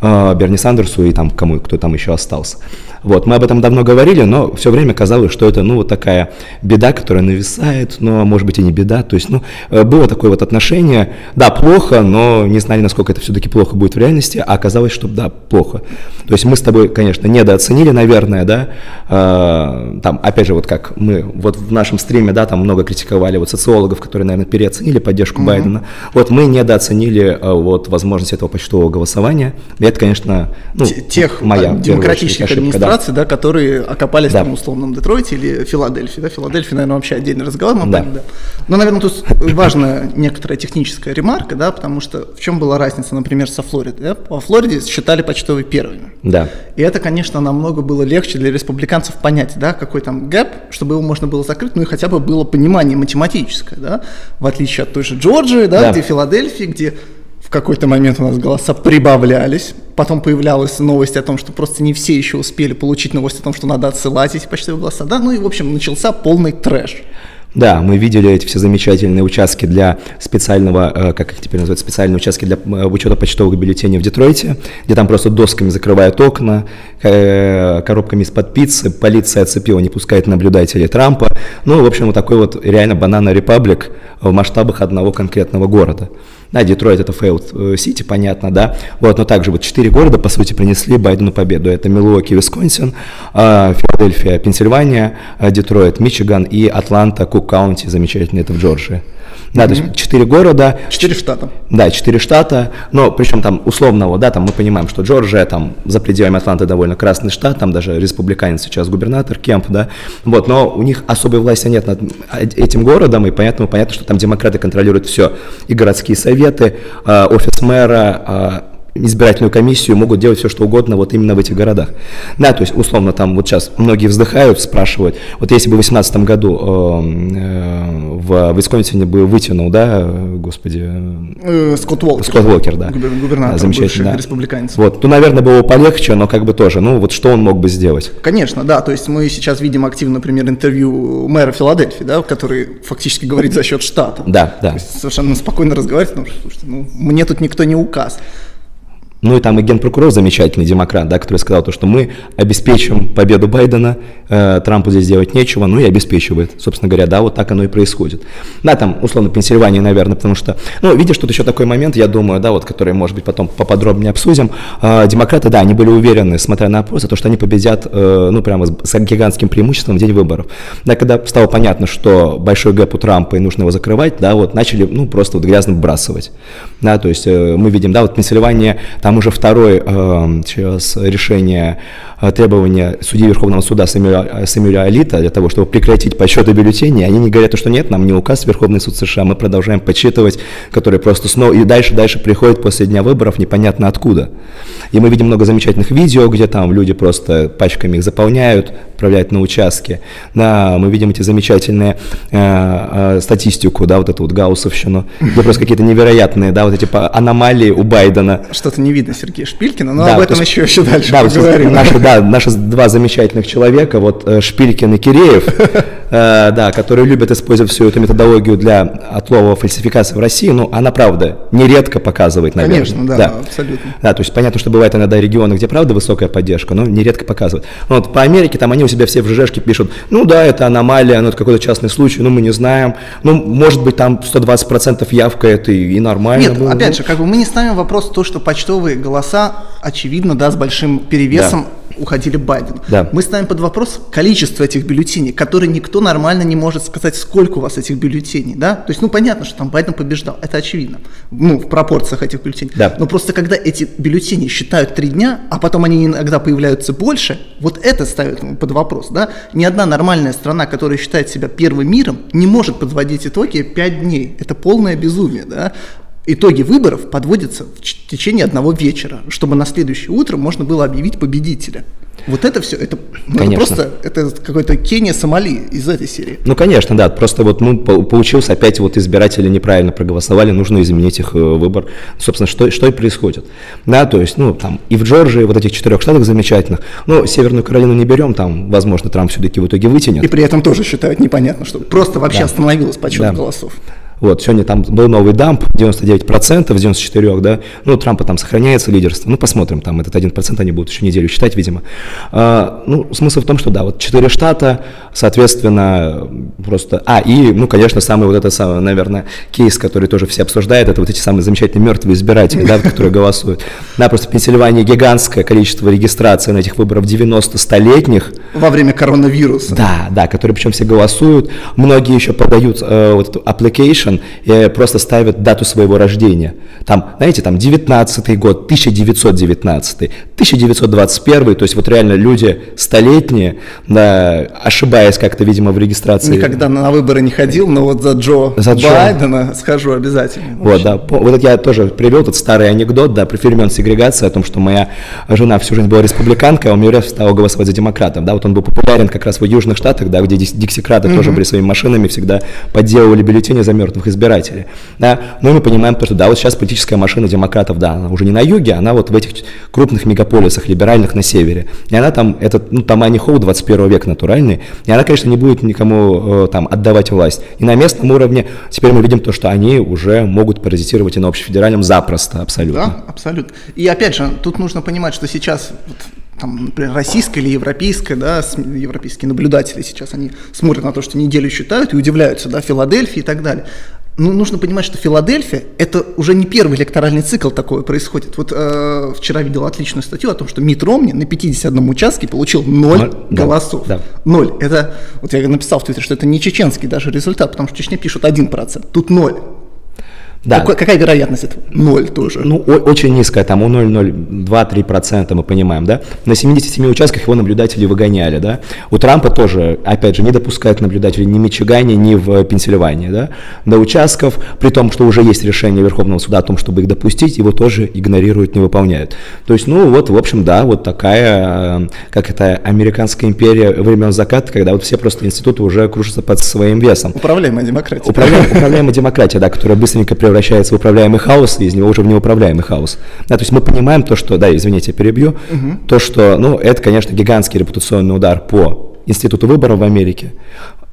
E: Э, Берни Сандерсу и там кому, кто там еще остался. Вот, мы об этом давно говорили, но все время казалось, что это, ну, вот такая беда, которая нависает, но, может быть, и не беда. То есть, ну, э, было такое вот отношение, да, плохо, но не знали, насколько это все-таки плохо будет в реальности, а оказалось, что, да, плохо. То есть мы с тобой, конечно, недооценили, наверное, да, э, там, опять же, вот как мы вот в нашем стриме, да, там много критиковали вот социологов, которые, наверное, переоценили поддержку mm-hmm. Байдена. Вот мы недооценили э, вот возможность этого почтового голосования. И это, конечно, ну,
F: тех моя демократических ошибка, администраций, да. да, которые окопались да. там условном Детройте или Филадельфии, да, Филадельфия, наверное, вообще отдельный разговор, мы да. да. Но, наверное, тут важна некоторая техническая ремарка, да, потому что в чем была разница, например, со Флоридой, да? По Флориде считали почтовые первыми.
E: Да.
F: И это, конечно, намного было легче для республиканцев понять, да, какой там гэп, чтобы его можно было закрыть, ну и хотя бы было понимание математическое, да, в отличие от той же Джорджии, да, да. где Филадельфии, где в какой-то момент у нас голоса прибавлялись, потом появлялась новость о том, что просто не все еще успели получить новость о том, что надо отсылать эти почтовые голоса, да, ну и, в общем, начался полный трэш.
E: Да, мы видели эти все замечательные участки для специального, э, как их теперь называют, специальные участки для э, учета почтовых бюллетеней в Детройте, где там просто досками закрывают окна, э, коробками из-под пиццы, полиция оцепила, не пускает наблюдателей Трампа. Ну, в общем, вот такой вот реально банана репаблик в масштабах одного конкретного города. Да, Детройт это failed Сити, понятно, да. Вот, но также вот четыре города, по сути, принесли Байдену победу. Это Милуоки, Висконсин, Филадельфия, Пенсильвания, Детройт, Мичиган и Атланта, Кук-Каунти, замечательный, это в Джорджии. Да, mm-hmm. то есть четыре города.
F: Четыре штата.
E: Да, четыре штата, но причем там условного, да, там мы понимаем, что Джорджия там за пределами Атланты довольно красный штат, там даже республиканец сейчас губернатор Кемп, да, вот, но у них особой власти нет над этим городом, и поэтому понятно, что там демократы контролируют все, и городские советы, а, офис мэра, а, избирательную комиссию могут делать все, что угодно вот именно в этих городах. Да, то есть, условно, там вот сейчас многие вздыхают, спрашивают, вот если бы в 2018 году э, э, в Висконсине бы вытянул, да, господи...
F: Э, Скотт Уолкер.
E: Скотт Уолкер, да.
F: Губернатор да. республиканец.
E: Вот, то, наверное, было полегче, но как бы тоже, ну, вот что он мог бы сделать?
F: Конечно, да, то есть мы сейчас видим активно, например, интервью мэра Филадельфии, да, который фактически говорит за счет штата.
E: Да, да.
F: совершенно спокойно разговаривает, потому что, слушайте, ну, мне тут никто не указ.
E: Ну и там и генпрокурор замечательный демократ, да, который сказал то, что мы обеспечим победу Байдена, э, Трампу здесь делать нечего, ну и обеспечивает. Собственно говоря, да, вот так оно и происходит. Да, там, условно, Пенсильвания, наверное, потому что, ну, видишь, тут еще такой момент, я думаю, да, вот, который, может быть, потом поподробнее обсудим. Э, демократы, да, они были уверены, смотря на опросы, то, что они победят, э, ну, прямо с, с гигантским преимуществом в день выборов. Да, когда стало понятно, что большой гэп у Трампа и нужно его закрывать, да, вот начали, ну, просто вот грязно вбрасывать. Да, то есть э, мы видим, да, вот Пенсильвания, там уже второе э, сейчас решение требования судьи Верховного суда Самюэля, Самюэля Алита для того, чтобы прекратить подсчеты бюллетеней, они не говорят, что нет, нам не указ Верховный суд США, мы продолжаем подсчитывать, который просто снова и дальше, дальше приходит после дня выборов непонятно откуда. И мы видим много замечательных видео, где там люди просто пачками их заполняют, отправляют на участки. Да, мы видим эти замечательные э, э, статистику, да, вот эту вот гауссовщину, где просто какие-то невероятные, да, вот эти аномалии у Байдена.
F: Что-то не видно Сергея Шпилькина, но да, об этом есть, еще, еще дальше
E: да, поговорим. Наши, да, наши два замечательных человека, вот э, Шпилькин и Киреев, э, да, которые любят использовать всю эту методологию для отлова фальсификации в России, ну, она, правда, нередко показывает, наверное.
F: Конечно, да, да, абсолютно.
E: Да, то есть понятно, что бывает иногда регионы, где, правда, высокая поддержка, но нередко показывают. Ну, вот по Америке, там они у себя все в ЖЖшке пишут, ну, да, это аномалия, ну, это какой-то частный случай, ну, мы не знаем, ну, может быть, там 120% явка, это и, нормально.
F: Нет, опять ну. же, как бы мы не ставим вопрос то, что почтовые голоса, очевидно, да, с большим перевесом да уходили Байден.
E: Да.
F: Мы ставим под вопрос количество этих бюллетеней, которые никто нормально не может сказать, сколько у вас этих бюллетеней, да? То есть, ну, понятно, что там Байден побеждал, это очевидно, ну, в пропорциях этих бюллетеней.
E: Да.
F: Но просто когда эти бюллетени считают три дня, а потом они иногда появляются больше, вот это ставит под вопрос, да? Ни одна нормальная страна, которая считает себя первым миром, не может подводить итоги пять дней. Это полное безумие, да? Итоги выборов подводятся в течение одного вечера, чтобы на следующее утро можно было объявить победителя. Вот это все, это, ну, это просто это какой-то Кения Сомали из этой серии.
E: Ну, конечно, да. Просто вот ну, получился опять вот избиратели неправильно проголосовали, нужно изменить их э, выбор. Собственно, что, что и происходит. Да, то есть, ну, там и в Джорджии, вот этих четырех штатах замечательных, ну, Северную Каролину не берем, там, возможно, Трамп все-таки в итоге вытянет.
F: И при этом тоже считают непонятно, что просто вообще да. остановилось подсчет да. голосов.
E: Вот, сегодня там был новый дамп, 99% из 94, да, ну, Трампа там сохраняется лидерство, ну, посмотрим, там этот 1% они будут еще неделю считать, видимо. А, ну, смысл в том, что, да, вот 4 штата, соответственно, просто, а, и, ну, конечно, самый вот этот, самый, наверное, кейс, который тоже все обсуждают, это вот эти самые замечательные мертвые избиратели, да, которые голосуют. Да, просто в Пенсильвании гигантское количество регистрации на этих выборах 90-столетних.
F: Во время коронавируса.
E: Да, да, которые причем все голосуют, многие еще подают э, вот application, Generation и просто ставят дату своего рождения. Там, знаете, там 19 год, 1919, 1921, то есть вот реально люди столетние, да, ошибаясь как-то, видимо, в регистрации.
F: Никогда на выборы не ходил, но вот за Джо за Байдена Джо. схожу обязательно.
E: Вот, да, вот я тоже привел этот старый анекдот, да, про феномен сегрегации, о том, что моя жена всю жизнь была республиканкой, а у меня стала голосовать за демократов, да, вот он был популярен как раз в Южных Штатах, да, где диксикраты mm-hmm. тоже были своими машинами, всегда подделывали бюллетени за мертвых избирателей, да, но мы понимаем то, что, да, вот сейчас политическая машина демократов, да, она уже не на юге, она вот в этих крупных мегаполисах либеральных на севере, и она там, этот, ну, там Ани Хоу 21 века натуральный, и она, конечно, не будет никому э, там отдавать власть, и на местном уровне теперь мы видим то, что они уже могут паразитировать и на общефедеральном запросто, абсолютно.
F: Да, абсолютно. И опять же, тут нужно понимать, что сейчас вот, там, например, российская или европейская, да, европейские наблюдатели сейчас, они смотрят на то, что неделю считают и удивляются, да, Филадельфии и так далее. Ну, нужно понимать, что Филадельфия – это уже не первый электоральный цикл такое происходит. Вот э, вчера видел отличную статью о том, что Мит Ромни на 51 участке получил 0 Ноль, голосов. Да, да. 0. Это, вот я написал в Твиттере, что это не чеченский даже результат, потому что в Чечне пишут 1%, тут 0. Да. Какой, какая вероятность этого? Ноль тоже.
E: Ну, о- очень низкая, там у 0,02-3% мы понимаем, да. На 77 участках его наблюдатели выгоняли, да. У Трампа тоже, опять же, не допускают наблюдателей ни в Мичигане, ни в Пенсильвании, да. До участков, при том, что уже есть решение Верховного суда о том, чтобы их допустить, его тоже игнорируют, не выполняют. То есть, ну, вот, в общем, да, вот такая, как это, американская империя времен заката, когда вот все просто институты уже кружатся под своим весом.
F: Управляемая демократия.
E: Управляемая, управляемая демократия, да, которая быстренько превращается превращается в управляемый хаос, и из него уже в неуправляемый хаос. Да, то есть мы понимаем то, что, да, извините, перебью, угу. то, что, ну, это, конечно, гигантский репутационный удар по институту выборов в Америке.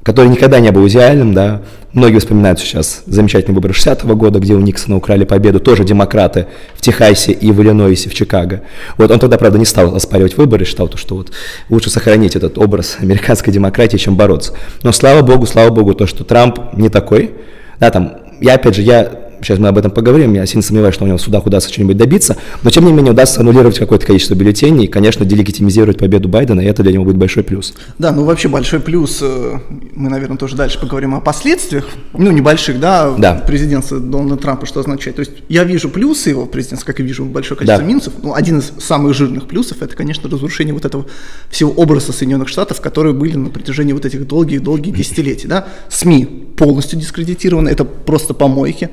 E: который никогда не был идеальным, да. Многие вспоминают сейчас замечательный выбор 60-го года, где у Никсона украли победу, тоже демократы в Техасе и в Иллинойсе, в Чикаго. Вот он тогда, правда, не стал оспаривать выборы, считал, то, что вот лучше сохранить этот образ американской демократии, чем бороться. Но слава богу, слава богу, то, что Трамп не такой, да, там, я, опять же, я сейчас мы об этом поговорим, я сильно сомневаюсь, что у него в судах удастся что-нибудь добиться, но тем не менее удастся аннулировать какое-то количество бюллетеней и, конечно, делегитимизировать победу Байдена, и это для него будет большой плюс.
B: Да, ну вообще большой плюс, э, мы, наверное, тоже дальше поговорим о последствиях, ну, небольших, да, да. президентства Дональда Трампа, что означает. То есть я вижу плюсы его президентства, как и вижу большое количество да. минусов. Ну, один из самых жирных плюсов, это, конечно, разрушение вот этого всего образа Соединенных Штатов, которые были на протяжении вот этих долгих-долгих десятилетий, да. СМИ полностью дискредитированы, это просто помойки.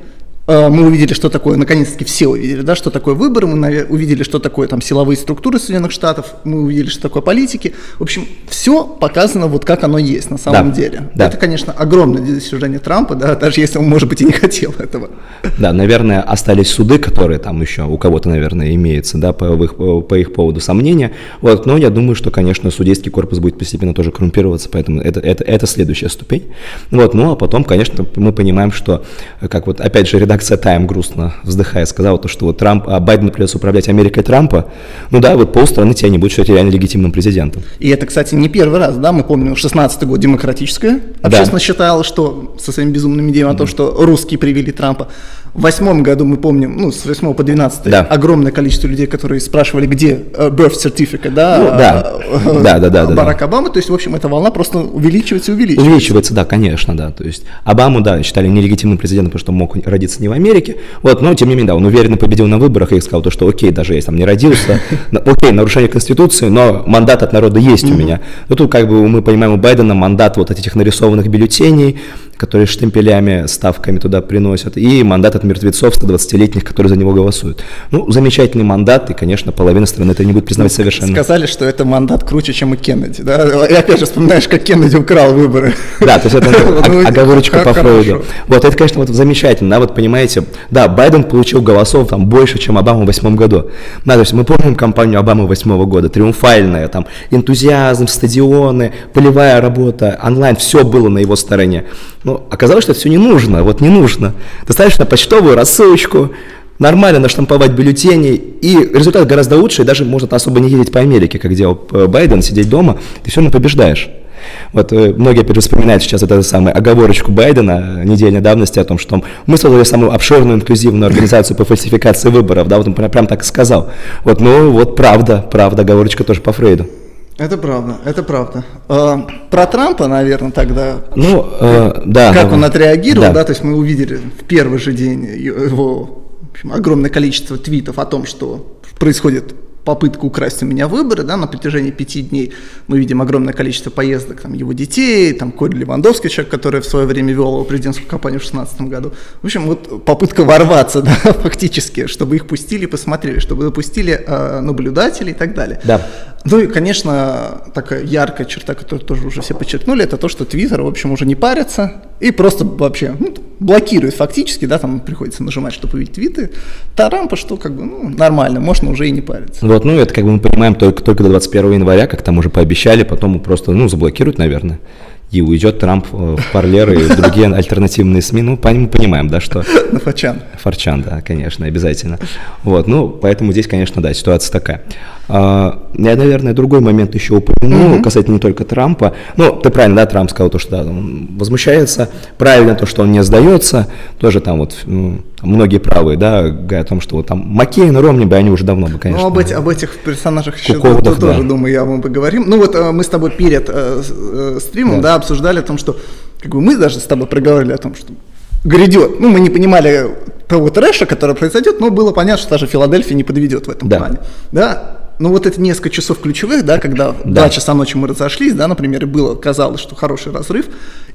B: Э, мы увидели, что такое, наконец-таки все увидели, да, что такое выборы, мы увидели, что такое там силовые структуры Соединенных Штатов, мы увидели, что такое политики. В общем, все показано вот как оно есть на самом да, деле. Да. Это, конечно, огромное достижение Трампа, да, даже если он, может быть, и не хотел этого.
E: Да, наверное, остались суды, которые там еще у кого-то, наверное, имеются, да, по их, по их поводу сомнения. Вот, но я думаю, что, конечно, судейский корпус будет постепенно тоже коррумпироваться, поэтому это, это, это следующая ступень. Вот, ну а потом, конечно, мы понимаем, что, как вот, опять же, редактор редакция Time грустно вздыхая сказала, то, что вот Трамп, а Байдену придется управлять Америкой Трампа, ну да, вот полстраны тебя не будет считать реально легитимным президентом.
B: И это, кстати, не первый раз, да, мы помним, 16-й год демократическая общественность да. считала, что со своими безумными идеями о том, что русские привели Трампа. В восьмом году мы помним, ну, с 8 по 12 да. огромное количество людей, которые спрашивали, где э, birth certificate, да, ну,
E: да. Э, да, да, да,
B: Барак да, Обамы, то есть, в общем, эта волна просто увеличивается и увеличивается.
E: Увеличивается, да, конечно, да, то есть Обаму, да, считали нелегитимным президентом, потому что мог родиться не в Америке, вот, но тем не менее, да, он уверенно победил на выборах и сказал то, что окей, даже если там не родился, окей, нарушение Конституции, но мандат от народа есть у меня. Ну, тут как бы мы понимаем, у Байдена мандат вот этих нарисованных бюллетеней, которые штемпелями, ставками туда приносят, и мандат от мертвецов 120-летних, которые за него голосуют. Ну, замечательный мандат, и, конечно, половина страны это не будет признавать ну, совершенно.
B: Сказали, что это мандат круче, чем и Кеннеди, да? И опять же вспоминаешь, как Кеннеди украл выборы.
E: Да, то есть это ну, оговорочка по Фройду. Вот это, конечно, вот замечательно, да, вот понимаете, да, Байден получил голосов там больше, чем Обама в восьмом году. Да, то есть мы помним кампанию Обамы восьмого года, триумфальная, там, энтузиазм, стадионы, полевая работа, онлайн, все было на его стороне. Но оказалось, что это все не нужно, вот не нужно. Достаточно почтовую рассылочку, нормально наштамповать бюллетени, и результат гораздо лучше, и даже можно особо не ездить по Америке, как делал э, Байден, сидеть дома, ты все равно побеждаешь. Вот э, многие опять вспоминают сейчас эту самую оговорочку Байдена недельной давности о том, что мы создали самую обширную инклюзивную организацию по фальсификации выборов, да, вот он прям, прям так и сказал. Вот, ну вот правда, правда, оговорочка тоже по Фрейду.
B: Это правда, это правда. А, про Трампа, наверное, тогда.
E: Ну, э, да.
B: Как он отреагировал, да. да, то есть мы увидели в первый же день его общем, огромное количество твитов о том, что происходит попытка украсть у меня выборы, да, на протяжении пяти дней мы видим огромное количество поездок там, его детей, там Коля Левандовский, человек, который в свое время вел его президентскую кампанию в 2016 году. В общем, вот попытка ворваться, да, фактически, чтобы их пустили, посмотрели, чтобы допустили э, наблюдателей и так далее.
E: Да.
B: Ну и, конечно, такая яркая черта, которую тоже уже все подчеркнули, это то, что Твиттер, в общем, уже не парится и просто вообще ну, блокирует фактически, да, там приходится нажимать, чтобы увидеть твиты. Тарампа, что как бы, ну, нормально, можно уже и не париться.
E: Вот, ну, это как бы мы понимаем только, только до 21 января, как там уже пообещали, потом просто, ну, заблокируют, наверное и уйдет Трамп э, в Парлеры и в другие альтернативные СМИ. Ну, мы понимаем, да, что...
B: На Форчан.
E: Форчан, да, конечно, обязательно. Вот, ну, поэтому здесь, конечно, да, ситуация такая. А, я, наверное, другой момент еще упомяну, mm-hmm. касательно не только Трампа. Ну, ты правильно, да, Трамп сказал то, что да, он возмущается. Правильно то, что он не сдается. Тоже там вот многие правые, да, говорят о том, что вот там Маккейн и Ромни бы они уже давно бы, конечно.
B: Ну, об, эти, об этих персонажах еще да. тоже, думаю, я вам поговорим. Ну, вот э, мы с тобой перед э, э, стримом, да. да, обсуждали о том, что как бы мы даже с тобой проговорили о том, что грядет. Ну, мы не понимали того трэша, который произойдет, но было понятно, что даже Филадельфия не подведет в этом да. плане. Да, ну вот это несколько часов ключевых, да, когда да. 2 часа ночи мы разошлись, да, например, и было, казалось, что хороший разрыв,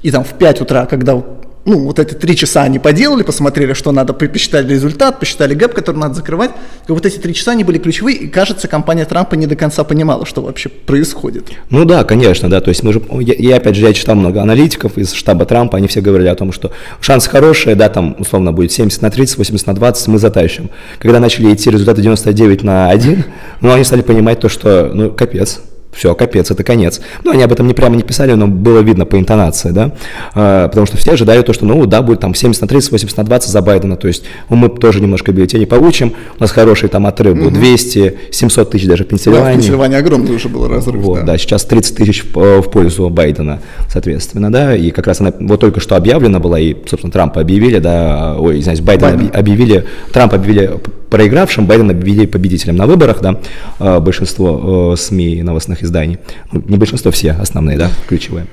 B: и там в 5 утра, когда ну, вот эти три часа они поделали, посмотрели, что надо, посчитали результат, посчитали гэп, который надо закрывать. Вот эти три часа, они были ключевые, и, кажется, компания Трампа не до конца понимала, что вообще происходит.
E: Ну да, конечно, да, то есть мы же, я, я опять же, я читал много аналитиков из штаба Трампа, они все говорили о том, что шанс хороший, да, там, условно, будет 70 на 30, 80 на 20, мы затащим. Когда начали идти результаты 99 на 1, ну, они стали понимать то, что, ну, капец, все, капец, это конец. Ну, они об этом не прямо не писали, но было видно по интонации, да, а, потому что все ожидали то, что, ну, да, будет там 70 на 30, 80 на 20 за Байдена, то есть ну, мы тоже немножко бюллетени получим, у нас хороший там отрыв был, 200, 700 тысяч даже в Пенсильвании. Да, в
B: Пенсильвании огромный уже был разрыв,
E: вот, да. да, сейчас 30 тысяч в, э, в пользу Байдена, соответственно, да, и как раз она вот только что объявлена была, и, собственно, Трампа объявили, да, ой, извиняюсь, Байден, Байден. объявили, Трамп объявили проигравшим, Байден объявили победителем на выборах, да, э, большинство э, СМИ новостных изданий, ну, не большинство, все основные, да, ключевые.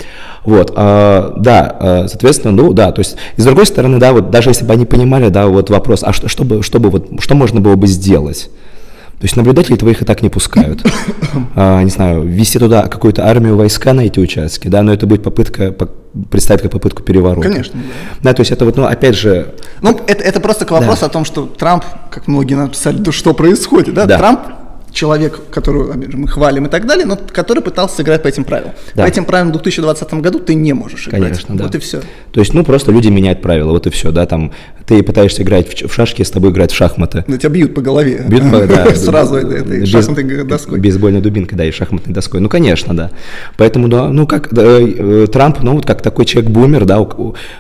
E: Вот, а, да, а, соответственно, ну, да, то есть, и с другой стороны, да, вот даже если бы они понимали, да, вот вопрос, а что, что, бы, что, бы, вот, что можно было бы сделать? То есть наблюдателей твоих и так не пускают. А, не знаю, ввести туда какую-то армию войска на эти участки, да, но это будет попытка, представить как попытку переворота.
B: Конечно.
E: Да, то есть это вот, ну, опять же...
B: Ну, это, это просто к вопросу да. о том, что Трамп, как многие написали, да что происходит, да? да. Трамп человек, которого мы хвалим и так далее, но который пытался сыграть по этим правилам. Да. По этим правилам в 2020 году ты не можешь играть.
E: Конечно, да.
B: Вот и все.
E: То есть, ну, просто люди меняют правила, вот и все, да, там, ты пытаешься играть в, шашки, с тобой играть в шахматы.
B: Ну, тебя бьют по голове.
E: Бьют по, да.
B: Сразу этой шахматной доской.
E: Бейсбольной дубинкой, да, и шахматной доской. Ну, конечно, да. Поэтому, да, ну, как э, Трамп, ну, вот как такой человек-бумер, да,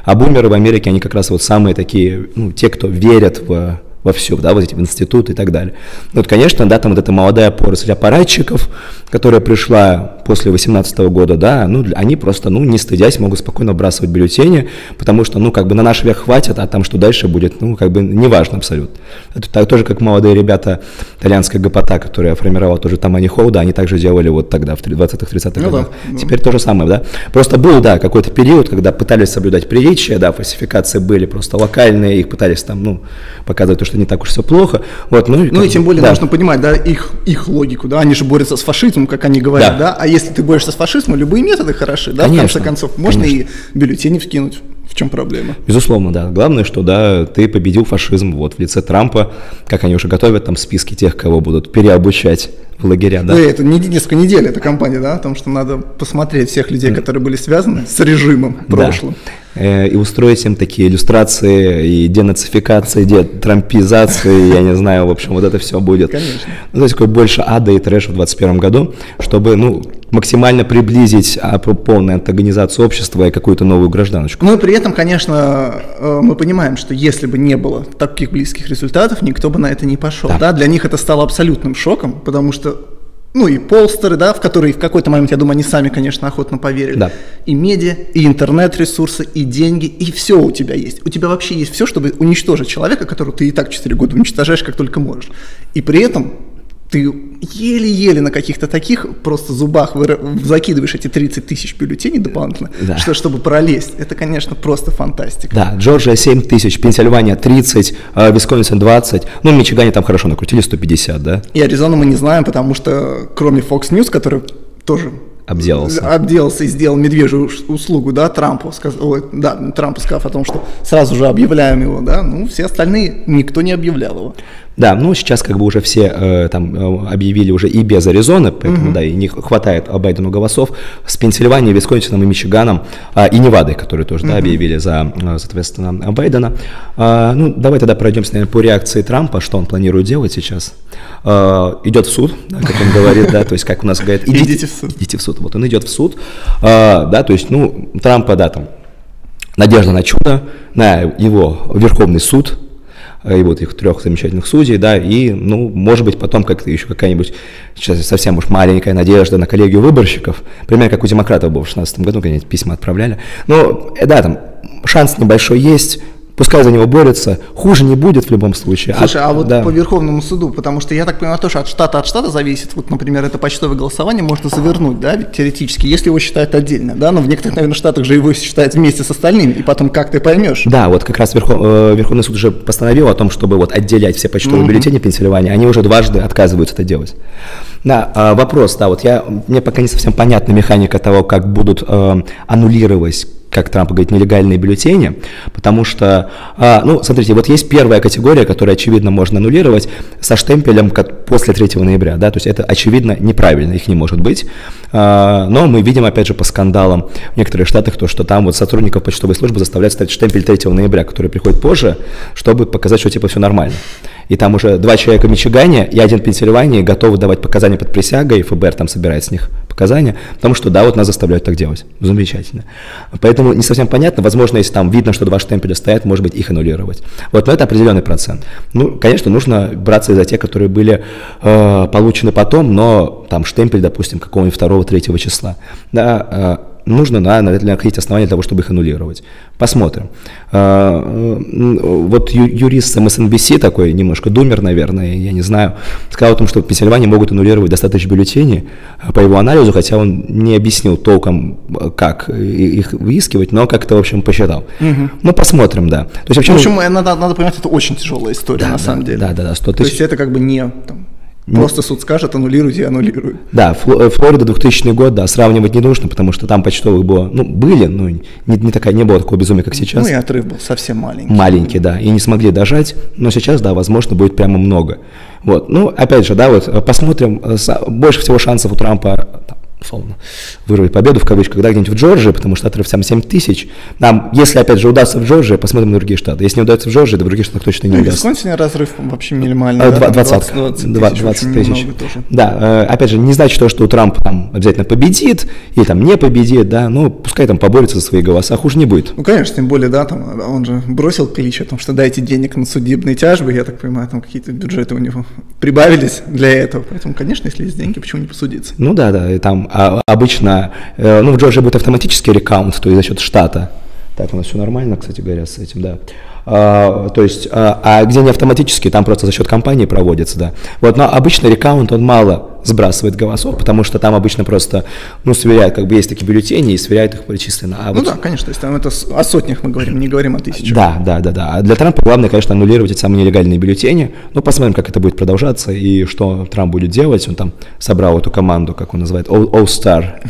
E: а бумеры в Америке, они как раз вот самые такие, ну, те, кто верят в во все, да, вот эти институты и так далее. Вот, конечно, да, там вот эта молодая поросль аппаратчиков, которая пришла после 18 года, да, ну, они просто, ну, не стыдясь, могут спокойно вбрасывать бюллетени, потому что, ну, как бы на наш век хватит, а там что дальше будет, ну, как бы неважно абсолютно. Это так, тоже как молодые ребята итальянская ГПТ, которая формировала тоже там они Холда, они также делали вот тогда, в 20-30-х ну, годах. Да, Теперь то же самое, да. Просто был, да, какой-то период, когда пытались соблюдать приличия, да, фальсификации были просто локальные, их пытались там, ну, показывать то, что не так уж все плохо. Вот,
B: ну, ну и тем более да. нужно понимать, да, их, их логику, да, они же борются с фашизмом, как они говорят, да, да? а если ты борешься с фашизмом, любые методы хороши, да, конечно, в конце концов, можно конечно. и бюллетени вкинуть. В чем проблема?
E: Безусловно, да. Главное, что да, ты победил фашизм вот в лице Трампа, как они уже готовят там списки тех, кого будут переобучать лагеря, да.
B: Ну, это не несколько недель, эта кампания, да, о том, что надо посмотреть всех людей, которые были связаны с режимом прошлым. Да.
E: Э, и устроить им такие иллюстрации и денацификации, детрампизации, я не знаю, в общем, вот это все будет.
B: Конечно.
E: Ну, то есть, такой больше ада и трэша в 2021 году, чтобы, ну, максимально приблизить а, полную антагонизацию общества и какую-то новую гражданочку.
B: Ну и при этом, конечно, э, мы понимаем, что если бы не было таких близких результатов, никто бы на это не пошел. Да. Да? Для них это стало абсолютным шоком, потому что ну и полстеры, да, в которые в какой-то момент, я думаю, они сами, конечно, охотно поверили.
E: Да.
B: И медиа, и интернет-ресурсы, и деньги, и все у тебя есть. У тебя вообще есть все, чтобы уничтожить человека, которого ты и так 4 года уничтожаешь, как только можешь. И при этом ты еле-еле на каких-то таких просто зубах закидываешь эти 30 тысяч бюллетеней дополнительно, да. что, чтобы пролезть. Это, конечно, просто фантастика.
E: Да, Джорджия 7 тысяч, Пенсильвания 30, э, Висконсин 20, ну, в Мичигане там хорошо накрутили 150, да?
B: И Аризону мы не знаем, потому что кроме Fox News, который тоже
E: обделался.
B: Обделался и сделал медвежью услугу, да, Трампу, сказ... Ой, да, Трампу сказав о том, что сразу же объявляем его, да, ну, все остальные, никто не объявлял его.
E: Да, ну сейчас как бы уже все э, там э, объявили уже и без Аризоны, поэтому угу. да, и не хватает Байдену голосов с Пенсильванией, Висконсином и Мичиганом, э, и Невадой, которые тоже угу. да, объявили за, э, соответственно, Байдена. Э, ну, давай тогда пройдемся, наверное, по реакции Трампа, что он планирует делать сейчас. Э, идет в суд, да, как он говорит, да, то есть как у нас говорят, идите, идите в суд. Идите в суд. Вот он идет в суд, э, да, то есть, ну, Трампа, да, там, надежда на чудо, на его Верховный суд, и вот их трех замечательных судей, да, и, ну, может быть, потом как-то еще какая-нибудь, сейчас совсем уж маленькая надежда на коллегию выборщиков, примерно как у демократов было в 2016 году, когда письма отправляли. Но, э, да, там шанс небольшой есть, Пускай за него борются, хуже не будет в любом случае.
B: Слушай, а, а вот да. по Верховному суду, потому что я так понимаю, то, что от штата от штата зависит, вот, например, это почтовое голосование можно завернуть, да, теоретически, если его считают отдельно, да, но в некоторых, наверное, штатах же его считают вместе с остальными, и потом как ты поймешь.
E: Да, вот как раз Верхов, э, Верховный суд уже постановил о том, чтобы вот отделять все почтовые mm-hmm. бюллетени Пенсильвании, они уже дважды отказываются это делать. Да, а, вопрос, да, вот я, мне пока не совсем понятна механика того, как будут э, аннулировать как Трамп говорит, нелегальные бюллетени, потому что, а, ну, смотрите, вот есть первая категория, которую, очевидно, можно аннулировать со штемпелем как после 3 ноября, да, то есть это, очевидно, неправильно, их не может быть, а, но мы видим, опять же, по скандалам в некоторых штатах, то, что там вот сотрудников почтовой службы заставляют ставить штемпель 3 ноября, который приходит позже, чтобы показать, что типа все нормально. И там уже два человека в Мичигане и один в Пенсильвании готовы давать показания под присягой, и ФБР там собирает с них показания, потому что да, вот нас заставляют так делать. Замечательно. Поэтому не совсем понятно, возможно, если там видно, что два штемпеля стоят, может быть, их аннулировать. Вот, но это определенный процент. Ну, конечно, нужно браться за те, которые были э, получены потом, но там штемпель, допустим, какого-нибудь второго, третьего числа. Да, э, нужно на, находить основания для того, чтобы их аннулировать. Посмотрим. А, вот юрист MSNBC такой, немножко думер, наверное, я не знаю, сказал о том, что в Пенсильвании могут аннулировать достаточно бюллетеней по его анализу, хотя он не объяснил толком, как их выискивать, но как-то, в общем, посчитал. Угу. Ну, посмотрим, да. То
B: есть, вообще, в общем, надо, надо понимать, это очень тяжелая история, да, на
E: да,
B: самом деле.
E: Да, да, да,
B: 100 тысяч. То есть это как бы не там, Просто суд скажет, аннулируйте и аннулируют.
E: Да, э, Флорида 2000 год, да, сравнивать не нужно, потому что там почтовых было, ну, были, но не, не, такая, не было такого безумия, как сейчас.
B: Ну и отрыв был совсем маленький.
E: Маленький, да, и не смогли дожать, но сейчас, да, возможно, будет прямо много. Вот, ну, опять же, да, вот э, посмотрим, э, больше всего шансов у Трампа условно, вырвать победу в кавычках, да, где-нибудь в Джорджии, потому что отрыв там 7 тысяч. Нам, если опять же удастся в Джорджии, посмотрим на другие штаты. Если не удастся в Джорджии, то в других штатах точно не ну, удастся. В
B: Висконсине разрыв вообще минимальный.
E: А, да? 20, 20, 20 тысяч. 20 тысяч. Да, э, опять же, не значит то, что Трамп там обязательно победит или там не победит, да, но пускай там поборется за свои голоса, хуже не будет.
B: Ну, конечно, тем более, да, там он же бросил клич о том, что дайте денег на судебные тяжбы, я так понимаю, там какие-то бюджеты у него прибавились для этого, поэтому, конечно, если есть деньги, почему не посудиться?
E: Ну да, да, и там а, обычно. Э, ну, в Джорджии будет автоматический рекаунт, то есть за счет штата. Так, у нас все нормально, кстати говоря, с этим, да. А, то есть, а, а где не автоматически, там просто за счет компании проводится, да. Вот, но обычно рекаунт, он мало сбрасывает голосов, потому что там обычно просто, ну, сверяют, как бы есть такие бюллетени и сверяют их причисленно.
B: А ну вот... да, конечно, то есть там это о сотнях мы говорим, не говорим о тысячах.
E: Да, да, да, да. А для Трампа главное, конечно, аннулировать эти самые нелегальные бюллетени. Ну, посмотрим, как это будет продолжаться и что Трамп будет делать. Он там собрал эту команду, как он называет, All-Star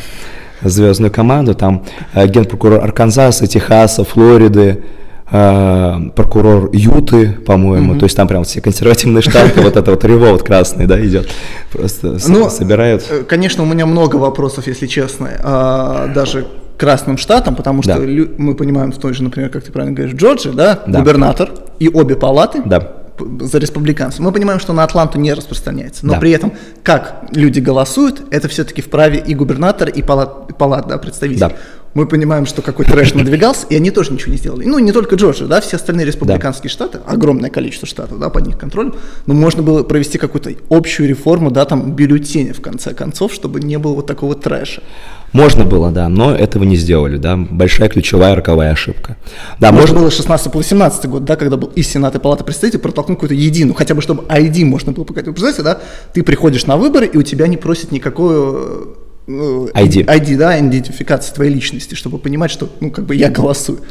E: звездную команду, там э, генпрокурор Арканзаса, Техаса, Флориды, прокурор Юты, по-моему, mm-hmm. то есть там прям все консервативные штаты, вот это вот револт красный, да, идет, просто ну, собирают.
B: Э, конечно, у меня много вопросов, если честно, а, даже красным штатам, потому что да. мы понимаем в той же, например, как ты правильно говоришь, Джорджи, да, да. губернатор и обе палаты,
E: да
B: за республиканцев. Мы понимаем, что на Атланту не распространяется. Но да. при этом, как люди голосуют, это все-таки вправе и губернатора, и палат, палат да, представителей. Да. Мы понимаем, что какой трэш надвигался, и они тоже ничего не сделали. Ну, не только Джорджия, да, все остальные республиканские да. штаты, огромное количество штатов, да, под них контролем, но можно было провести какую-то общую реформу, да, там, бюллетеня, в конце концов, чтобы не было вот такого трэша.
E: Можно было, да, но этого не сделали, да, большая ключевая роковая ошибка.
B: Да, можно, можно было 16 по 18 год, да, когда был и Сенат, и Палата представителей протолкнуть какую-то единую, хотя бы чтобы ID можно было показать. Вы представляете, да, ты приходишь на выборы, и у тебя не просят никакой
E: ID.
B: ID, да, идентификации твоей личности, чтобы понимать, что, ну, как бы я голосую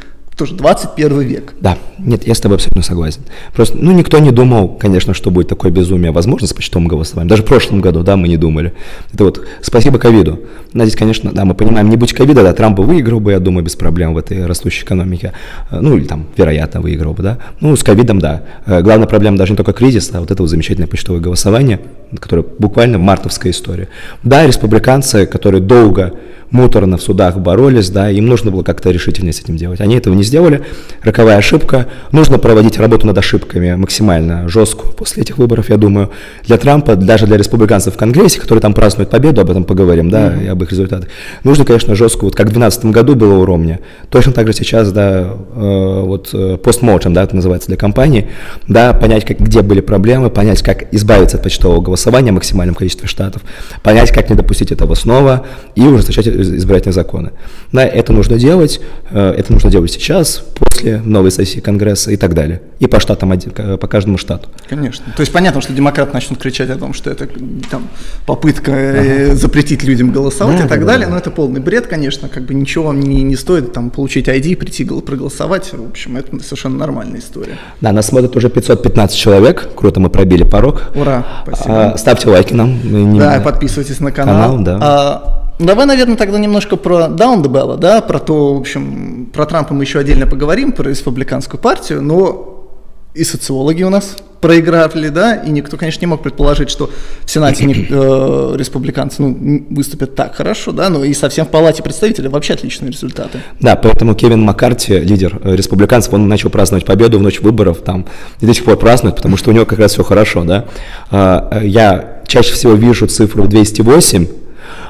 B: тоже 21 век.
E: Да, нет, я с тобой абсолютно согласен. Просто, ну, никто не думал, конечно, что будет такое безумие возможно с почтовым голосованием. Даже в прошлом году, да, мы не думали. Это вот спасибо ковиду. Надеюсь, конечно, да, мы понимаем, не будь ковида, да, Трамп бы выиграл бы, я думаю, без проблем в этой растущей экономике. Э, ну, или там, вероятно, выиграл бы, да. Ну, с ковидом, да. Э, главная проблема даже не только кризис, а вот это вот замечательное почтовое голосование, которое буквально мартовская история. Да, республиканцы, которые долго муторно в судах боролись, да, им нужно было как-то решительнее с этим делать. Они этого не сделали, роковая ошибка. Нужно проводить работу над ошибками максимально жесткую после этих выборов, я думаю. Для Трампа, даже для республиканцев в Конгрессе, которые там празднуют победу, об этом поговорим, да, mm-hmm. и об их результатах, нужно, конечно, жестко, вот как в 2012 году было у Ромни, точно так же сейчас, да, э, вот постмортем, да, это называется для компании, да, понять, как, где были проблемы, понять, как избавиться от почтового голосования в максимальном количестве штатов, понять, как не допустить этого снова, и уже начать избирательные законы. Да, это нужно делать, э, это нужно делать сейчас, после новой сессии Конгресса и так далее. И по штатам, по каждому штату.
B: Конечно. То есть понятно, что демократы начнут кричать о том, что это там, попытка э, ага. запретить людям голосовать да, и так да, далее, да. но это полный бред, конечно, как бы ничего вам не, не стоит там получить ID, прийти проголосовать, в общем, это совершенно нормальная история.
E: Да, нас смотрит уже 515 человек, круто, мы пробили порог.
B: Ура, спасибо.
E: А, ставьте лайки нам.
B: Да, подписывайтесь на канал. канал да. А, Давай, наверное, тогда немножко про Bell, да, про то, в общем, про Трампа мы еще отдельно поговорим, про республиканскую партию, но и социологи у нас проиграли, да, и никто, конечно, не мог предположить, что в Сенате не, э, республиканцы ну, выступят так хорошо, да, но и совсем в Палате представителей вообще отличные результаты.
E: Да, поэтому Кевин Маккарти, лидер э, республиканцев, он начал праздновать победу в ночь выборов, там, и до сих пор празднует, потому что у него как раз все хорошо, да. Э, я чаще всего вижу цифру 208, Э, э,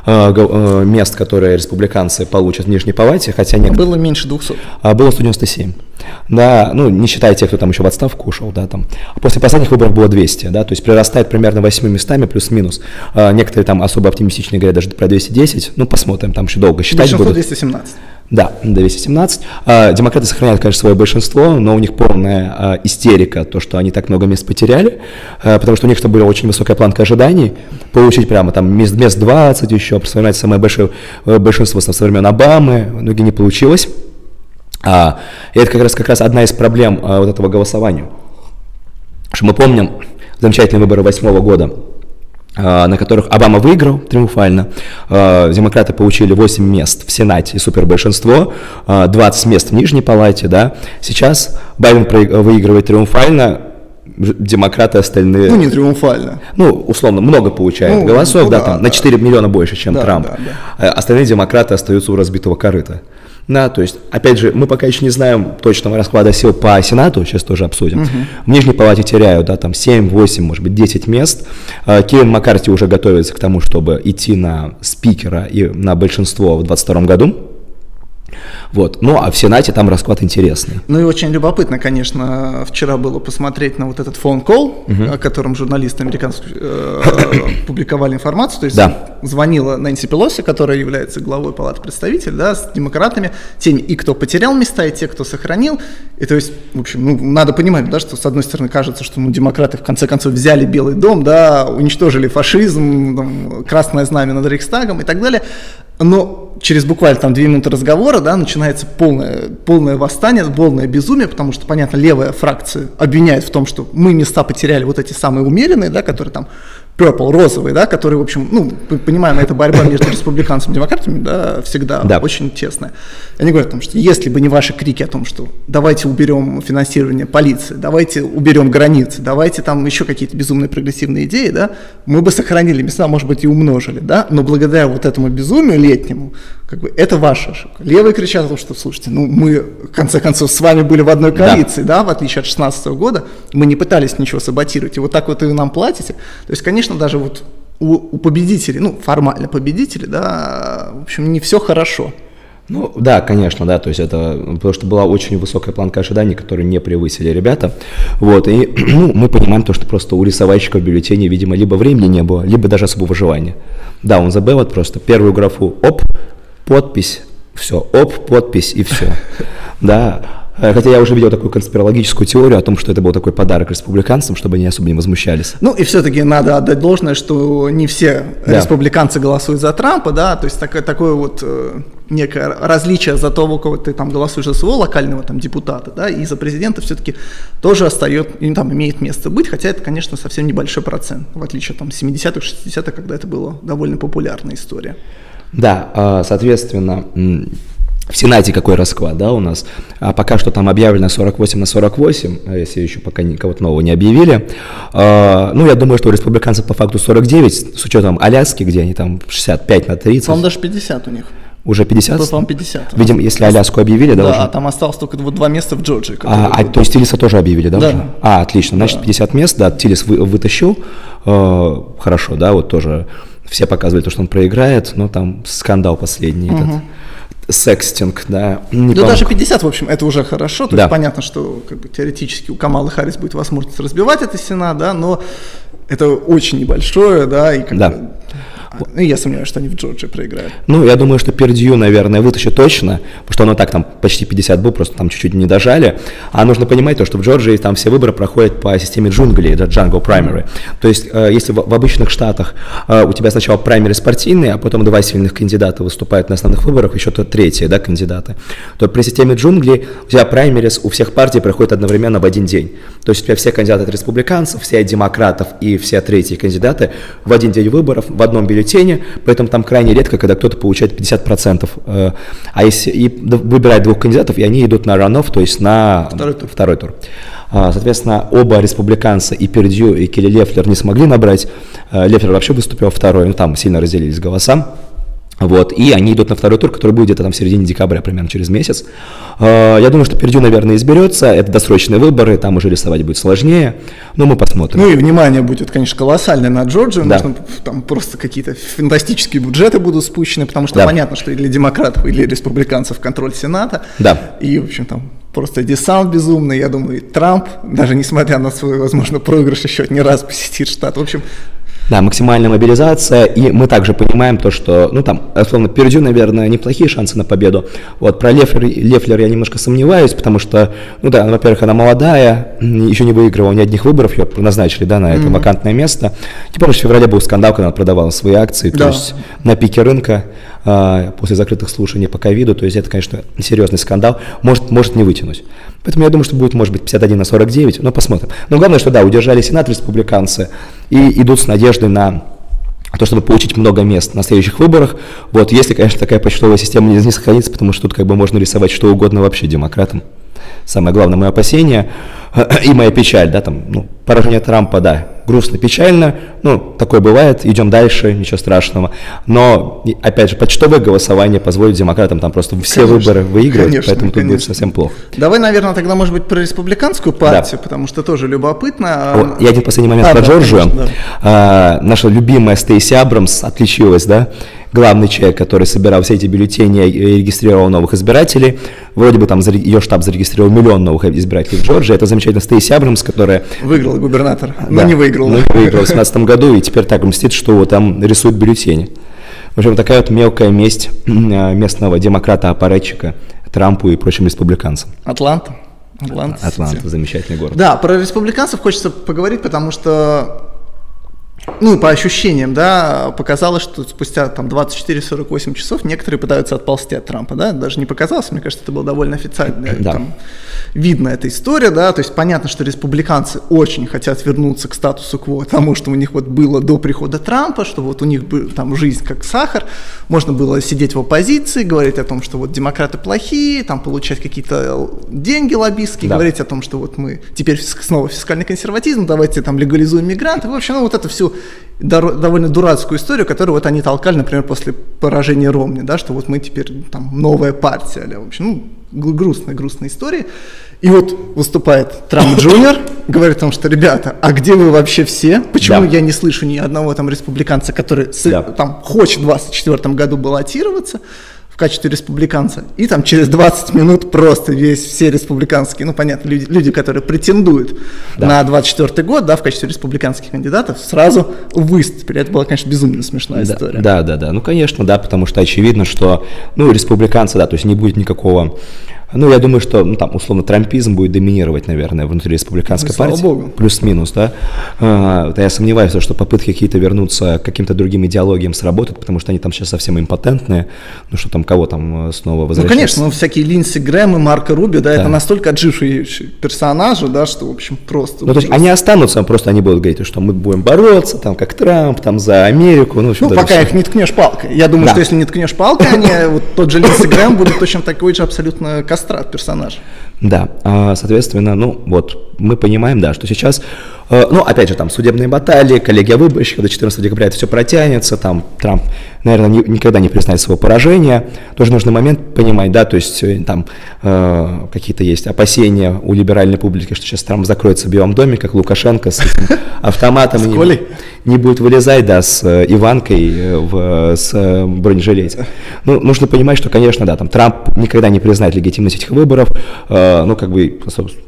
E: мест, которые республиканцы получат в Нижней Палате, хотя некоторые...
B: Было меньше 200.
E: А было 197. Да, ну, не считая тех, кто там еще в отставку ушел, да, там. После последних выборов было 200, да, то есть прирастает примерно 8 местами плюс-минус. А, некоторые там особо оптимистичные говорят даже про 210, ну, посмотрим, там еще долго считать
B: Большинство будут. 217.
E: Да, 217. А, демократы сохраняют, конечно, свое большинство, но у них полная а, истерика, то, что они так много мест потеряли, а, потому что у них что была очень высокая планка ожиданий, получить прямо там мест, мест 20 еще, сохранять самое большое э, большинство со времен Обамы, многие не получилось. И это как раз, как раз одна из проблем вот этого голосования. Что мы помним замечательные выборы восьмого года, на которых Обама выиграл триумфально. А, демократы получили 8 мест в Сенате и супербольшинство, 20 мест в Нижней Палате. Да. Сейчас Байден выигрывает триумфально, демократы остальные...
B: Ну, не триумфально.
E: Ну, условно, много получают ну, голосов, ну, да, да, там, да. на 4 миллиона больше, чем да, Трамп. Да, да. А остальные демократы остаются у разбитого корыта. Да, то есть, опять же, мы пока еще не знаем точного расклада сил по Сенату, сейчас тоже обсудим. Угу. В Нижней Палате теряют, да, там 7, 8, может быть, 10 мест. А, Кевин Маккарти уже готовится к тому, чтобы идти на спикера и на большинство в 2022 году. Вот. Ну, а в Сенате там расклад интересный.
B: Ну и очень любопытно, конечно, вчера было посмотреть на вот этот фон кол, угу. о котором журналисты американские э, публиковали информацию. То есть да. звонила Нэнси Пелоси, которая является главой Палаты представителей, да, с демократами, теми и кто потерял места, и те, кто сохранил. И то есть, в общем, ну, надо понимать, да, что с одной стороны кажется, что ну, демократы в конце концов взяли Белый дом, да, уничтожили фашизм, там, красное знамя над Рейхстагом и так далее но через буквально там две минуты разговора, да, начинается полное, полное восстание, полное безумие, потому что, понятно, левая фракция обвиняет в том, что мы места потеряли вот эти самые умеренные, да, которые там purple, розовый, да, который, в общем, ну, мы понимаем, это борьба между республиканцами и демократами, да, всегда да. очень тесная. Они говорят о том, что если бы не ваши крики о том, что давайте уберем финансирование полиции, давайте уберем границы, давайте там еще какие-то безумные прогрессивные идеи, да, мы бы сохранили места, может быть, и умножили, да, но благодаря вот этому безумию летнему, как бы, это ваша ошибка. Левые кричат о том, что, слушайте, ну, мы, в конце концов, с вами были в одной коалиции, да, да в отличие от 2016 года, мы не пытались ничего саботировать, и вот так вот вы нам платите. То есть, конечно, даже вот у, у победителей, ну, формально победителей, да, в общем, не все хорошо.
E: Ну, да, конечно, да, то есть это, потому что была очень высокая планка ожиданий, которую не превысили ребята, вот, и ну, мы понимаем то, что просто у рисовальщика в бюллетене, видимо, либо времени не было, либо даже особого желания. Да, он забыл вот просто первую графу, оп, подпись, все, оп, подпись и все, да, хотя я уже видел такую конспирологическую теорию о том, что это был такой подарок республиканцам, чтобы они особо не возмущались.
B: Ну и все-таки надо отдать должное, что не все да. республиканцы голосуют за Трампа, да, то есть такое, такое вот э, некое различие за того, кого ты там голосуешь за своего локального там депутата, да, и за президента все-таки тоже остается, там имеет место быть, хотя это, конечно, совсем небольшой процент, в отличие от там 70-х, 60-х, когда это была довольно популярная история.
E: Да, а, соответственно, в Сенате какой расклад, да, у нас. А пока что там объявлено 48 на 48, а если еще пока кого-то нового не объявили. А, ну, я думаю, что у республиканцев по факту 49, с учетом Аляски, где они там 65 на 30.
B: По-моему, даже 50 у них.
E: Уже 50?
B: По-моему, 50.
E: Видимо, если Аляску объявили, да,
B: Да,
E: уже?
B: там осталось только вот два места в Джорджии.
E: А, а, то есть Тилиса тоже объявили, да, да. уже? А, отлично, значит, да. 50 мест, да, Тилис вы, вытащил, э, хорошо, да, вот тоже все показывали то, что он проиграет, но там скандал последний угу. этот секстинг, да.
B: Не да даже 50, в общем, это уже хорошо. То да. есть понятно, что как бы, теоретически у Камалы Харрис будет возможность разбивать это Сена, да, но это очень небольшое, да, и как да. бы ну, я сомневаюсь, что они в Джорджии проиграют.
E: Ну, я думаю, что Пердью, наверное, вытащит точно, потому что оно так там почти 50 был, просто там чуть-чуть не дожали. А нужно понимать то, что в Джорджии там все выборы проходят по системе джунглей, это Jungle Primary. То есть, э, если в, обычных штатах э, у тебя сначала праймери спортивные, а потом два сильных кандидата выступают на основных выборах, еще то третьи, да, кандидаты, то при системе джунглей у тебя праймерис у всех партий проходит одновременно в один день. То есть у тебя все кандидаты от республиканцев, все от демократов и все третьи кандидаты в один день выборов в одном бюллетене бюллетене, поэтому там крайне редко, когда кто-то получает 50%. Э, а если и выбирает двух кандидатов, и они идут на ранов, то есть на второй тур. Второй тур. А, соответственно, оба республиканца, и Пердью, и Келли Лефлер не смогли набрать. Э, Лефлер вообще выступил второй, ну там сильно разделились голоса. Вот, и они идут на второй тур, который будет где-то там в середине декабря, примерно через месяц. А, я думаю, что Пердю, наверное, изберется. Это досрочные выборы, там уже рисовать будет сложнее. Но мы посмотрим.
F: Ну и внимание будет, конечно, колоссальное на Джорджию. Да. Нужно, там просто какие-то фантастические бюджеты будут спущены, потому что да. понятно, что и для демократов, и для республиканцев контроль Сената.
E: Да.
F: И, в общем, там просто десант безумный. Я думаю, Трамп, даже несмотря на свой, возможно, проигрыш, еще не раз посетит штат. В общем,
E: да, максимальная мобилизация, и мы также понимаем то, что, ну там, условно, Пердю, наверное, неплохие шансы на победу. Вот про Лефлер, Лефлер я немножко сомневаюсь, потому что, ну да, во-первых, она молодая, еще не выигрывала ни одних выборов, ее назначили, да, на это mm-hmm. вакантное место. Тем более, в феврале был скандал, когда она продавала свои акции, да. то есть на пике рынка после закрытых слушаний по ковиду, то есть это, конечно, серьезный скандал, может, может не вытянуть. Поэтому я думаю, что будет, может быть, 51 на 49, но посмотрим. Но главное, что да, удержали Сенат республиканцы и идут с надеждой на то, чтобы получить много мест на следующих выборах. Вот, если, конечно, такая почтовая система не, не сохранится, потому что тут как бы можно рисовать что угодно вообще демократам. Самое главное мое опасение и моя печаль, да, там, ну, поражение Трампа, да, грустно, печально, ну, такое бывает, идем дальше, ничего страшного. Но, опять же, почтовое голосование позволит демократам там просто все конечно, выборы выигрывать, конечно, поэтому конечно. тут будет совсем плохо.
F: Давай, наверное, тогда, может быть, про республиканскую партию, да. потому что тоже любопытно.
E: О, я один последний момент а, про да, Джорджию. Конечно, да. а, наша любимая Стейси Абрамс отличилась, да, главный человек, который собирал все эти бюллетени и регистрировал новых избирателей. Вроде бы там ее штаб зарегистрировал миллион новых избирателей в Джорджии. Это замечательно Стейси Абрамс, которая...
F: Выиграла губернатор, но да, не выиграла.
E: Но не выиграла в 2017 году, и теперь так мстит, что там рисует бюллетени. В общем, такая вот мелкая месть местного демократа-аппаратчика Трампу и прочим республиканцам.
F: Атланта.
E: Атланта, Атланта, замечательный город.
F: Да, про республиканцев хочется поговорить, потому что ну, по ощущениям, да, показалось, что спустя там 24-48 часов некоторые пытаются отползти от Трампа, да, даже не показалось, мне кажется, это было довольно официально, да. там, видно эта история, да, то есть понятно, что республиканцы очень хотят вернуться к статусу кво, тому, что у них вот было до прихода Трампа, что вот у них был там жизнь как сахар, можно было сидеть в оппозиции, говорить о том, что вот демократы плохие, там получать какие-то деньги лоббистские, да. говорить о том, что вот мы теперь снова фискальный консерватизм, давайте там легализуем мигранты, в общем, ну вот это все довольно дурацкую историю, которую вот они толкали, например, после поражения Ромни, да, что вот мы теперь там новая партия, в общем, ну, грустная, грустная история. И вот выступает Трамп Джуниор, говорит о том, что, ребята, а где вы вообще все? Почему да. я не слышу ни одного там республиканца, который да. там хочет в 2024 году баллотироваться? Качестве республиканца. И там через 20 минут просто весь, все республиканские, ну понятно, люди, люди которые претендуют да. на 24 год, да, в качестве республиканских кандидатов, сразу выступили. Это была, конечно, безумно смешная
E: да,
F: история.
E: Да, да, да. Ну, конечно, да, потому что очевидно, что, ну, республиканцы, да, то есть не будет никакого ну, я думаю, что, ну, там, условно, трампизм будет доминировать, наверное, внутри республиканской ну, партии. Богу. Плюс-минус, да. А, я сомневаюсь, что попытки какие-то вернуться к каким-то другим идеологиям сработают, потому что они там сейчас совсем импотентные. Ну, что там, кого там э, снова возвращать?
F: Ну, конечно, ну, всякие Линдси Грэм и Марко Руби, да, да, это настолько отжившие персонажи, да, что, в общем, просто...
E: Ну, то есть они останутся, просто они будут говорить, что мы будем бороться, там, как Трамп, там, за Америку. Ну,
F: общем, ну пока все. их не ткнешь палкой. Я думаю, да. что если не ткнешь палкой, они, вот тот же Линдси Грэм будет точно такой же абсолютно кастрат персонаж.
E: Да, а, соответственно, ну вот мы понимаем, да, что сейчас Э, ну, опять же, там судебные баталии, коллегия выборщиков, до 14 декабря это все протянется, там Трамп, наверное, ни, никогда не признает своего поражения. Тоже нужный момент понимать, да, то есть э, там э, какие-то есть опасения у либеральной публики, что сейчас Трамп закроется в Белом доме, как Лукашенко с этим автоматом. Не, будет вылезать, да, с э, Иванкой в, с бронежилете. Ну, нужно понимать, что, конечно, да, там Трамп никогда не признает легитимность этих выборов, э, ну, как бы,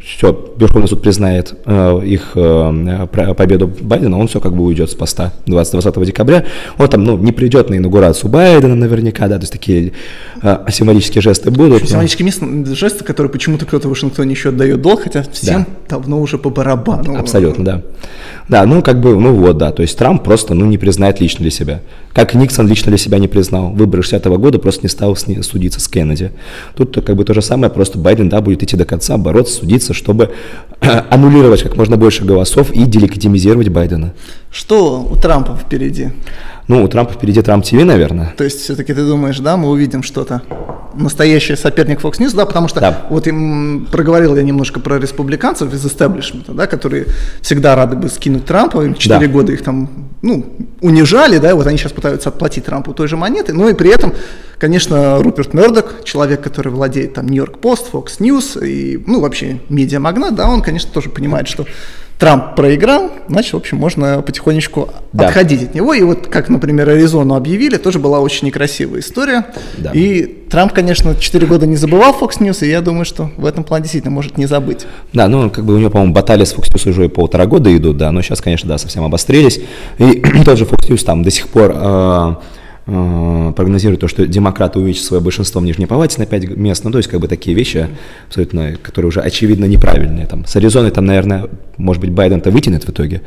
E: все, Верховный суд признает э, их Э, победу Байдена, он все как бы уйдет с поста 20, 20 декабря. Он там, ну, не придет на инаугурацию Байдена наверняка, да, то есть такие э, символические жесты будут.
F: Символические жесты, которые почему-то кто-то в Вашингтоне еще отдает долг, хотя всем да. давно уже по барабану.
E: Абсолютно, да. Да, ну, как бы, ну вот, да, то есть Трамп просто, ну, не признает лично для себя. Как Никсон лично для себя не признал. Выборы 60 -го года просто не стал с ней судиться с Кеннеди. Тут как бы то же самое, просто Байден, да, будет идти до конца, бороться, судиться, чтобы аннулировать как можно больше голосов и делегитимизировать Байдена.
F: Что у Трампа впереди?
E: Ну, у Трампа впереди Трамп ТВ, наверное.
F: То есть, все-таки ты думаешь, да, мы увидим что-то? Настоящий соперник Fox News, да, потому что да. вот им проговорил я немножко про республиканцев из истеблишмента, да, которые всегда рады бы скинуть Трампа, им 4 да. года их там, ну, унижали, да, вот они сейчас пытаются отплатить Трампу той же монеты, но и при этом, конечно, Руперт Мердок, человек, который владеет там Нью-Йорк Пост, Fox News и, ну, вообще медиамагнат, да, он, конечно, тоже понимает, что Трамп проиграл, значит, в общем, можно потихонечку да. отходить от него. И вот, как, например, Аризону объявили, тоже была очень некрасивая история. Да. И Трамп, конечно, 4 года не забывал Fox News, и я думаю, что в этом плане действительно может не забыть.
E: Да, ну, как бы у него, по-моему, баталии с Fox News уже полтора года идут, да, но сейчас, конечно, да, совсем обострились. И тот же Fox News там до сих пор... Э- прогнозирует то, что демократы увеличат свое большинство в Нижней Палате на 5 мест, ну, то есть, как бы такие вещи абсолютно, которые уже очевидно неправильные. Там, с Аризоной там, наверное, может быть, Байден-то вытянет в итоге,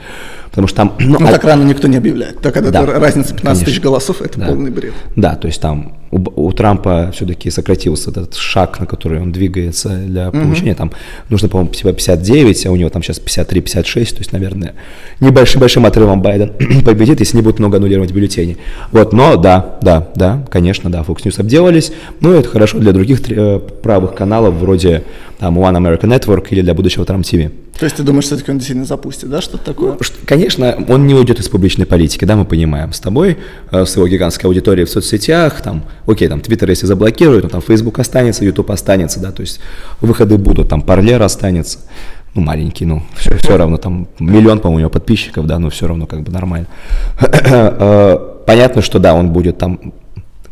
E: потому что там...
F: Ну, ну а... так рано никто не объявляет, так когда да, разница 15 конечно. тысяч голосов, это да. полный бред.
E: Да, то есть там у, у Трампа все-таки сократился этот шаг, на который он двигается для получения. Mm-hmm. Там нужно, по-моему, типа 59, а у него там сейчас 53-56. То есть, наверное, небольшим-большим отрывом Байден победит, если не будет много аннулировать бюллетеней. Вот, но да, да, да, конечно, да, Fox News обделались. Ну, это хорошо для других э, правых каналов, вроде там One American Network или для будущего Trump TV.
F: То есть ты думаешь, все-таки он действительно запустит, да, что-то такое? Ну,
E: конечно, он не уйдет из публичной политики, да, мы понимаем с тобой, э, с его гигантской аудиторией в соцсетях, там, окей, там, Твиттер если заблокируют, но там Facebook останется, YouTube останется, да, то есть выходы будут, там, Парлер останется, ну, маленький, ну, все, все равно, там, миллион, по-моему, у него подписчиков, да, но все равно как бы нормально. Э, понятно, что да, он будет там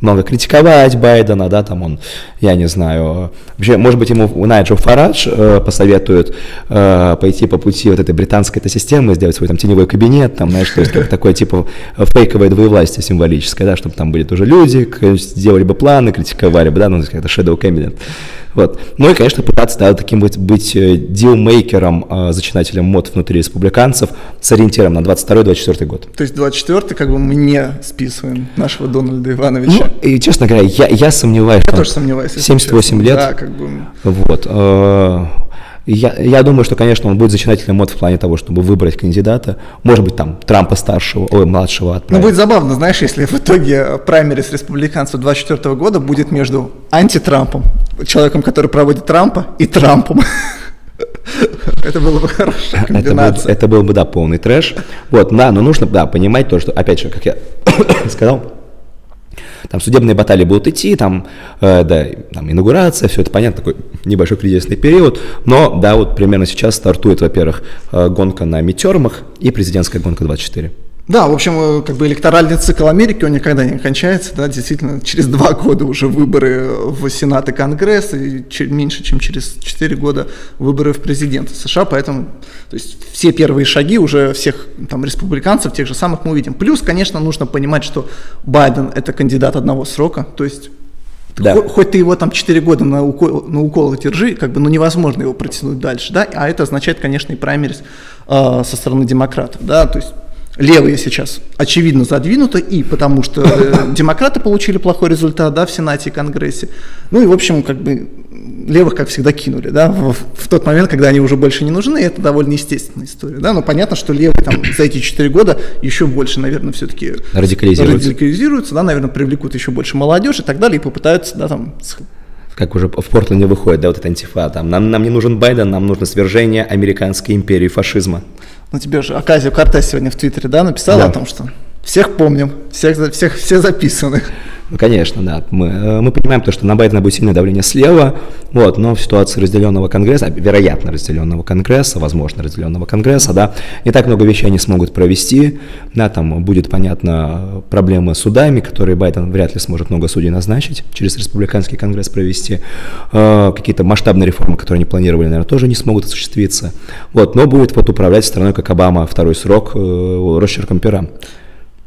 E: много критиковать Байдена, да, там он, я не знаю, вообще, может быть, ему Найджел Фарадж э, посоветует э, пойти по пути вот этой британской этой системы, сделать свой там теневой кабинет, там, знаешь, то есть как такое типа фейковое двоевластие символическое, да, чтобы там были тоже люди, сделали бы планы, критиковали бы, да, ну, как-то shadow cabinet. Вот. Ну и, конечно, пытаться да, таким быть, быть э, дилмейкером, э, зачинателем мод внутри республиканцев с ориентиром на 22-24 год.
F: То есть 24 как бы мы не списываем нашего Дональда Ивановича.
E: Ну, и, честно говоря, я, я сомневаюсь.
F: Я тоже сомневаюсь.
E: 78 лет.
F: Да, как бы.
E: Вот. Э, я, я думаю, что, конечно, он будет зачинательным мод в плане того, чтобы выбрать кандидата. Может быть, там, Трампа старшего, ой, младшего отправить.
F: Ну, будет забавно, знаешь, если в итоге праймерис республиканцев 24 года будет между антитрампом, человеком, который проводит Трампа, и Трампом. Это было бы хорошая комбинация.
E: Это был, это был бы, да, полный трэш. Вот, да, но нужно, да, понимать то, что, опять же, как я сказал, там судебные баталии будут идти, там, э, да, там инаугурация, все это понятно, такой небольшой кризисный период, но, да, вот примерно сейчас стартует, во-первых, э, гонка на митермах и президентская гонка 24.
F: Да, в общем, э, как бы электоральный цикл Америки, он никогда не кончается, да, действительно, через два года уже выборы в Сенат и Конгресс, и меньше, чем через четыре года выборы в президенты США, поэтому, то есть, все первые шаги уже всех там республиканцев, тех же самых мы увидим. Плюс, конечно, нужно понимать, что Байден – это кандидат одного срока, то есть да. Хоть ты его там 4 года на, укол, на уколах держи, как бы, ну, невозможно его протянуть дальше, да, а это означает, конечно, и праймерис э, со стороны демократов, да, то есть левые сейчас очевидно задвинуты, и потому что э, демократы получили плохой результат да, в Сенате и Конгрессе. Ну и, в общем, как бы левых, как всегда, кинули да, в, в тот момент, когда они уже больше не нужны, это довольно естественная история. Да? Но понятно, что левые там, за эти четыре года еще больше, наверное, все-таки
E: радикализируются.
F: радикализируются, да, наверное, привлекут еще больше молодежь и так далее, и попытаются да, там,
E: как уже в Портленде выходит, да, вот эта антифа, там, нам, нам не нужен Байден, нам нужно свержение американской империи фашизма.
F: Ну, тебе же Аказио Кортес сегодня в Твиттере, да, написал да. о том, что всех помним, всех, всех, все записаны.
E: Конечно, да. Мы, э, мы понимаем то, что на Байдена будет сильное давление слева, вот, но в ситуации разделенного Конгресса, вероятно, разделенного Конгресса, возможно, разделенного Конгресса, да, не так много вещей они смогут провести, да, там будет, понятно, проблемы с судами, которые Байден вряд ли сможет много судей назначить, через республиканский Конгресс провести, э, какие-то масштабные реформы, которые они планировали, наверное, тоже не смогут осуществиться, вот, но будет вот управлять страной, как Обама, второй срок, э, росчерком пера.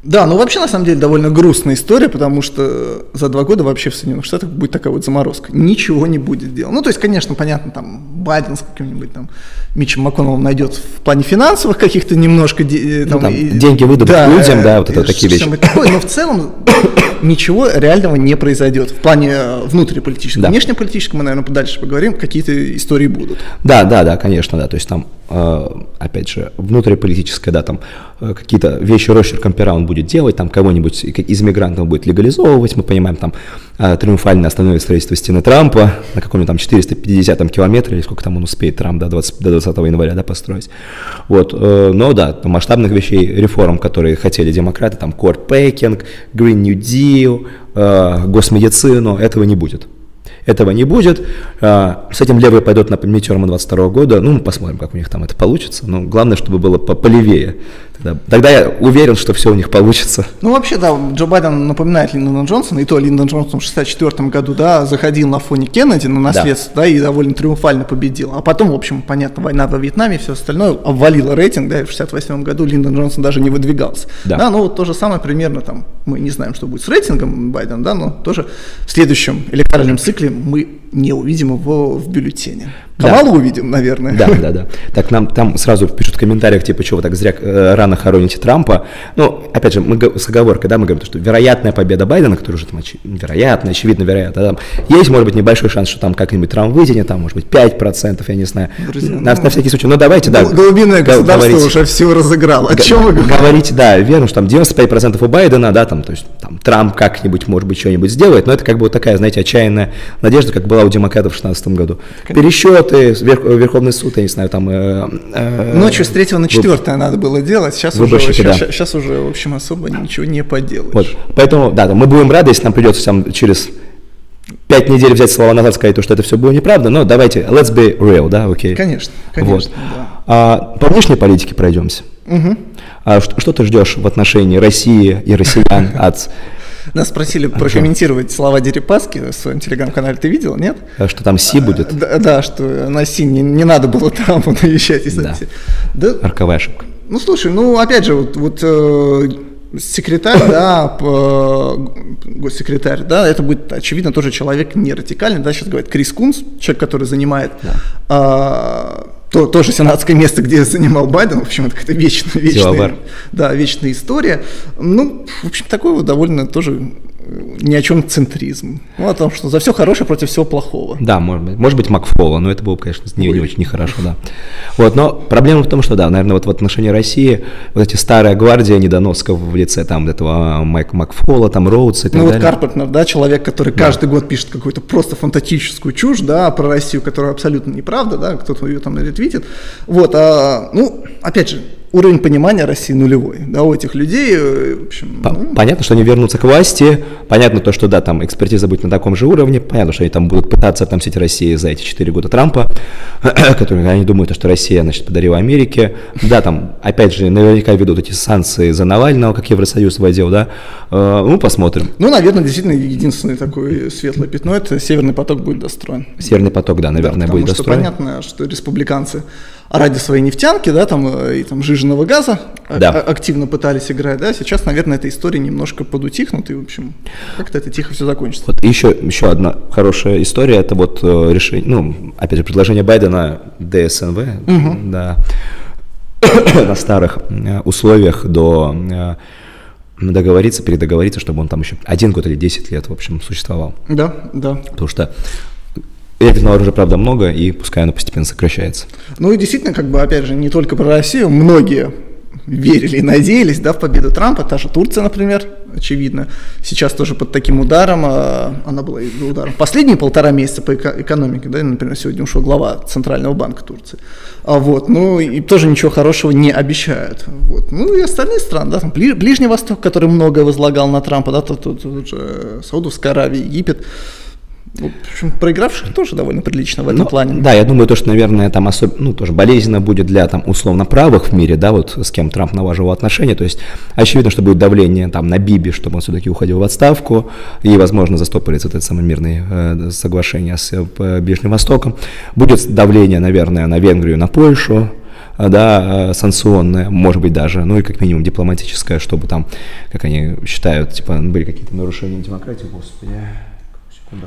B: Да, ну вообще на самом деле довольно грустная история, потому что за два года вообще в Соединенных Штатах будет такая вот заморозка. Ничего не будет сделано. Ну, то есть, конечно, понятно, там Байден с каким-нибудь там Митчем МакКоннеллом найдет в плане финансовых каких-то немножко...
E: Э, ну, там, ну, там, и, деньги выдадут да, людям, да, вот это такие вещи.
B: Такое, но в целом ничего реального не произойдет. В плане э, внутриполитическом. Да. Внешнеполитическом мы, наверное, подальше поговорим, какие-то истории будут.
E: Да, да, да, конечно, да. То есть там опять же, внутриполитическое, да, там э, какие-то вещи росчерком пера он будет делать, там кого-нибудь из мигрантов будет легализовывать, мы понимаем, там э, триумфально остановит строительство стены Трампа на каком-нибудь там 450 километре, или сколько там он успеет Трамп до 20, до 20 января, да, построить. Вот, но да, масштабных вещей, реформ, которые хотели демократы, там, packing, Green New Deal, госмедицину, этого не будет. Этого не будет. А, с этим левые пойдут на мидтермы 22 года. Ну, мы посмотрим, как у них там это получится. Но главное, чтобы было полевее. Тогда, тогда я уверен, что все у них получится.
B: Ну, вообще, да, Джо Байден напоминает Линдона Джонсона, и то Линдон Джонсон в 64 году, да, заходил на фоне Кеннеди на наследство, да. да, и довольно триумфально победил. А потом, в общем, понятно, война во Вьетнаме, все остальное обвалило рейтинг, да, и в 68 году Линдон Джонсон даже не выдвигался. Да. да, ну вот то же самое примерно там, мы не знаем, что будет с рейтингом Байдена, да, но тоже в следующем электоральном цикле мы не увидим его в бюллетене. Камалу да. увидим, наверное.
E: Да, да, да. Так нам там сразу пишут в комментариях, типа, что вы так зря э, рано хороните Трампа. Ну, опять же, мы с оговоркой, да, мы говорим, что вероятная победа Байдена, которая уже там очи- вероятно, очевидно, вероятно, там, есть, может быть, небольшой шанс, что там как-нибудь Трамп вытянет, там, может быть, 5%, я не знаю. Друзья, на, ну, на всякий случай. Ну, давайте, да.
B: Глубинное государство говорить, уже все разыграло. О чем вы
E: говорите? Говорите, да, верно, что там 95% у Байдена, да, там, то есть, там, Трамп как-нибудь, может быть, что-нибудь сделает, но это как бы вот такая, знаете, отчаянная надежда, как была у демократов в 2016 году. Конечно. Пересчеты, вверх, Верховный суд, я не знаю, там... Э,
B: э, Ночью с 3 на 4 вы, надо было делать, сейчас уже, сейчас, да. сейчас уже, в общем, особо ничего не поделаешь. Вот.
E: Поэтому, да, мы будем рады, если нам придется там, через пять недель взять слова назад, сказать, что это все было неправда, но давайте, let's be real, да, окей. Okay.
B: Конечно, конечно, вот.
E: да. А, по внешней политике пройдемся. Угу. А что, что ты ждешь в отношении России и россиян от
B: нас спросили прокомментировать слова Дерипаски в своем телеграм-канале. Ты видел, нет?
E: А что там Си будет?
B: Да, да что на Си не, не надо было там наезжать.
E: Да. да. Роковая ошибка.
B: Ну, слушай, ну, опять же, вот, вот э, секретарь, да, госсекретарь, да, это будет, очевидно, тоже человек не радикальный, да, сейчас говорят Крис Кунс, человек, который занимает да. а, то, тоже сенатское место, где занимал Байден, в общем, это вечная, вечная, да, вечная история. Ну, в общем, такой вот довольно тоже ни о чем центризм. Ну, о том, что за все хорошее против всего плохого.
E: Да, может быть, может быть Макфола, но это было бы, конечно, не, не очень нехорошо, да. Вот, но проблема в том, что, да, наверное, вот в отношении России вот эти старая гвардия недоносков в лице там этого Майка Макфола, там Роудса и так
B: ну,
E: далее.
B: вот Карпентнер, да, человек, который да. каждый год пишет какую-то просто фантастическую чушь, да, про Россию, которая абсолютно неправда, да, кто-то ее там ретвитит. Вот, а, ну, опять же, уровень понимания России нулевой, да, у этих людей, э, в общем...
E: Ну... Понятно, что они вернутся к власти, понятно то, что, да, там экспертиза будет на таком же уровне, понятно, что они там будут пытаться отомстить России за эти 4 года Трампа, которые они думают, что Россия, значит, подарила Америке, да, там, опять же, наверняка ведут эти санкции за Навального, как Евросоюз вводил, да, э, ну, посмотрим.
B: Ну, наверное, действительно, единственное такое светлое пятно, это Северный поток будет достроен.
E: Северный поток, да, наверное, да, будет достроен.
B: Потому что понятно, что республиканцы ради своей нефтянки, да, там, э, и там жиженного газа
E: да.
B: активно пытались играть, да, сейчас, наверное, эта история немножко подутихнут, и, в общем, как-то это тихо все закончится.
E: Вот еще, еще одна хорошая история, это вот э, решение, ну, опять же, предложение Байдена ДСНВ, угу. да, на старых э, условиях до договориться, передоговориться, чтобы он там еще один год или 10 лет, в общем, существовал.
B: Да, да.
E: Потому что Ядерного оружия, правда, много, и пускай оно постепенно сокращается.
B: Ну и действительно, как бы, опять же, не только про Россию, многие верили и надеялись да, в победу Трампа, та же Турция, например, очевидно, сейчас тоже под таким ударом, а, она была и ударом. Последние полтора месяца по экономике, да, например, сегодня ушел глава Центрального банка Турции, а вот, ну и тоже ничего хорошего не обещают. Вот. Ну и остальные страны, да, там Ближний Восток, который многое возлагал на Трампа, да, тут, тут, тут же Саудовская Аравия, Египет, в общем, проигравших тоже довольно прилично в этом ну, плане.
E: Да, я думаю, то, что, наверное, там особенно, ну, тоже болезненно будет для, там, условно правых в мире, да, вот с кем Трамп налаживал отношения, то есть очевидно, что будет давление там на Биби, чтобы он все-таки уходил в отставку, и, возможно, застопорится это самое мирное э, соглашение с э, Ближним Востоком. Будет давление, наверное, на Венгрию, на Польшу, да, санкционное, может быть даже, ну и как минимум дипломатическое, чтобы там, как они считают, типа были какие-то нарушения демократии, господи, секунду.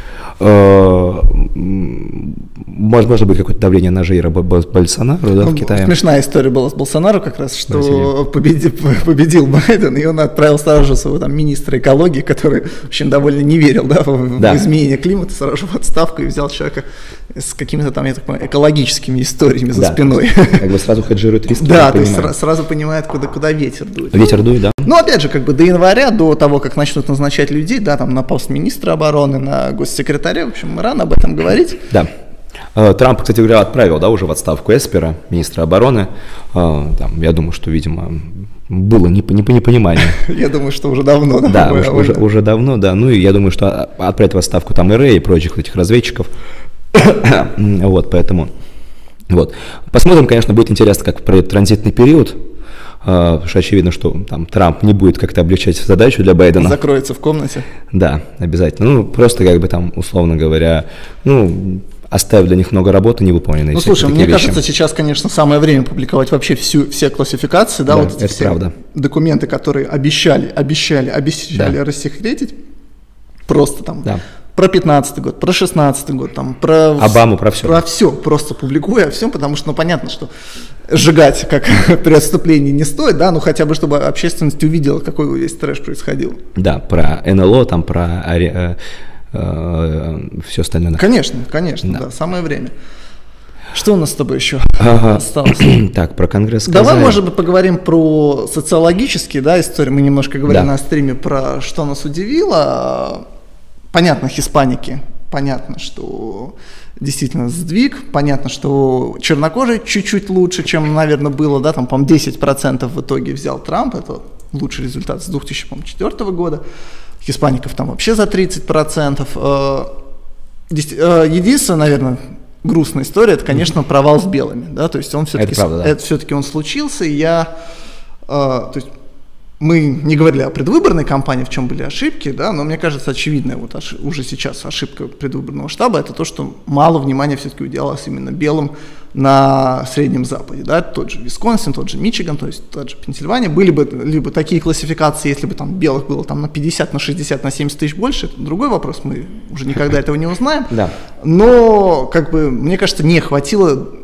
E: возможно, будет какое-то давление на Жейра Больсонару да, в ну, Китае.
B: Смешная история была с Болсонару как раз, что победил, победил Байден, и он отправил сразу же своего там, министра экологии, который, в общем, довольно не верил да, в, да. в изменение климата, сразу же в отставку и взял человека с какими-то там, я так понимаю, экологическими историями за да. спиной.
E: Как бы сразу хеджирует риски.
B: Да, то есть сразу, сразу понимает, куда, куда ветер дует.
E: Ветер дует, да.
B: Ну, опять же, как бы до января, до того, как начнут назначать людей, да, там на пост министра обороны, на госсекретаря, в общем, рано об этом говорить.
E: Да. Э, Трамп, кстати говоря, отправил, да, уже в отставку Эспера, министра обороны. Э, там, я думаю, что, видимо, было непонимание.
B: Я думаю, что уже давно.
E: Да, уже, уже, давно, да. Ну и я думаю, что отправить в отставку там РЭ и прочих этих разведчиков вот, поэтому... Вот. Посмотрим, конечно, будет интересно, как пройдет транзитный период, потому что очевидно, что там Трамп не будет как-то облегчать задачу для Байдена.
B: Закроется в комнате.
E: Да, обязательно. Ну, просто как бы там, условно говоря, ну, оставив для них много работы невыполненной.
B: Ну, слушай, мне вещи. кажется, сейчас, конечно, самое время публиковать вообще всю, все классификации, да, да вот эти все правда. документы, которые обещали, обещали, обещали да. рассекретить, просто там да про 15 год, про 16 год, там, про...
E: Обаму, про все.
B: Про все, просто публикуя о всем, потому что, ну, понятно, что сжигать как преступление не стоит, да, ну, хотя бы, чтобы общественность увидела, какой весь трэш происходил.
E: Да, про НЛО, там, про э, э, все остальное.
B: Конечно, конечно, да. да, самое время. Что у нас с тобой еще ага. осталось?
E: Так, про Конгресс
B: сказали. Давай, может быть, поговорим про социологические да, истории. Мы немножко говорили да. на стриме про что нас удивило понятно, хиспаники, понятно, что действительно сдвиг, понятно, что чернокожие чуть-чуть лучше, чем, наверное, было, да, там, по-моему, 10% в итоге взял Трамп, это лучший результат с 2004 года, хиспаников там вообще за 30%. Э, э, единственное, наверное, грустная история, это, конечно, провал с белыми, да, то есть он все-таки, это, правда, да. это все-таки он случился, и я, э, то есть мы не говорили о предвыборной кампании, в чем были ошибки, да, но мне кажется, очевидная вот ошиб, уже сейчас ошибка предвыборного штаба, это то, что мало внимания все-таки уделялось именно белым на Среднем Западе, да, тот же Висконсин, тот же Мичиган, то есть тот же Пенсильвания, были бы либо такие классификации, если бы там белых было там на 50, на 60, на 70 тысяч больше, это другой вопрос, мы уже никогда этого не узнаем, но, как бы, мне кажется, не хватило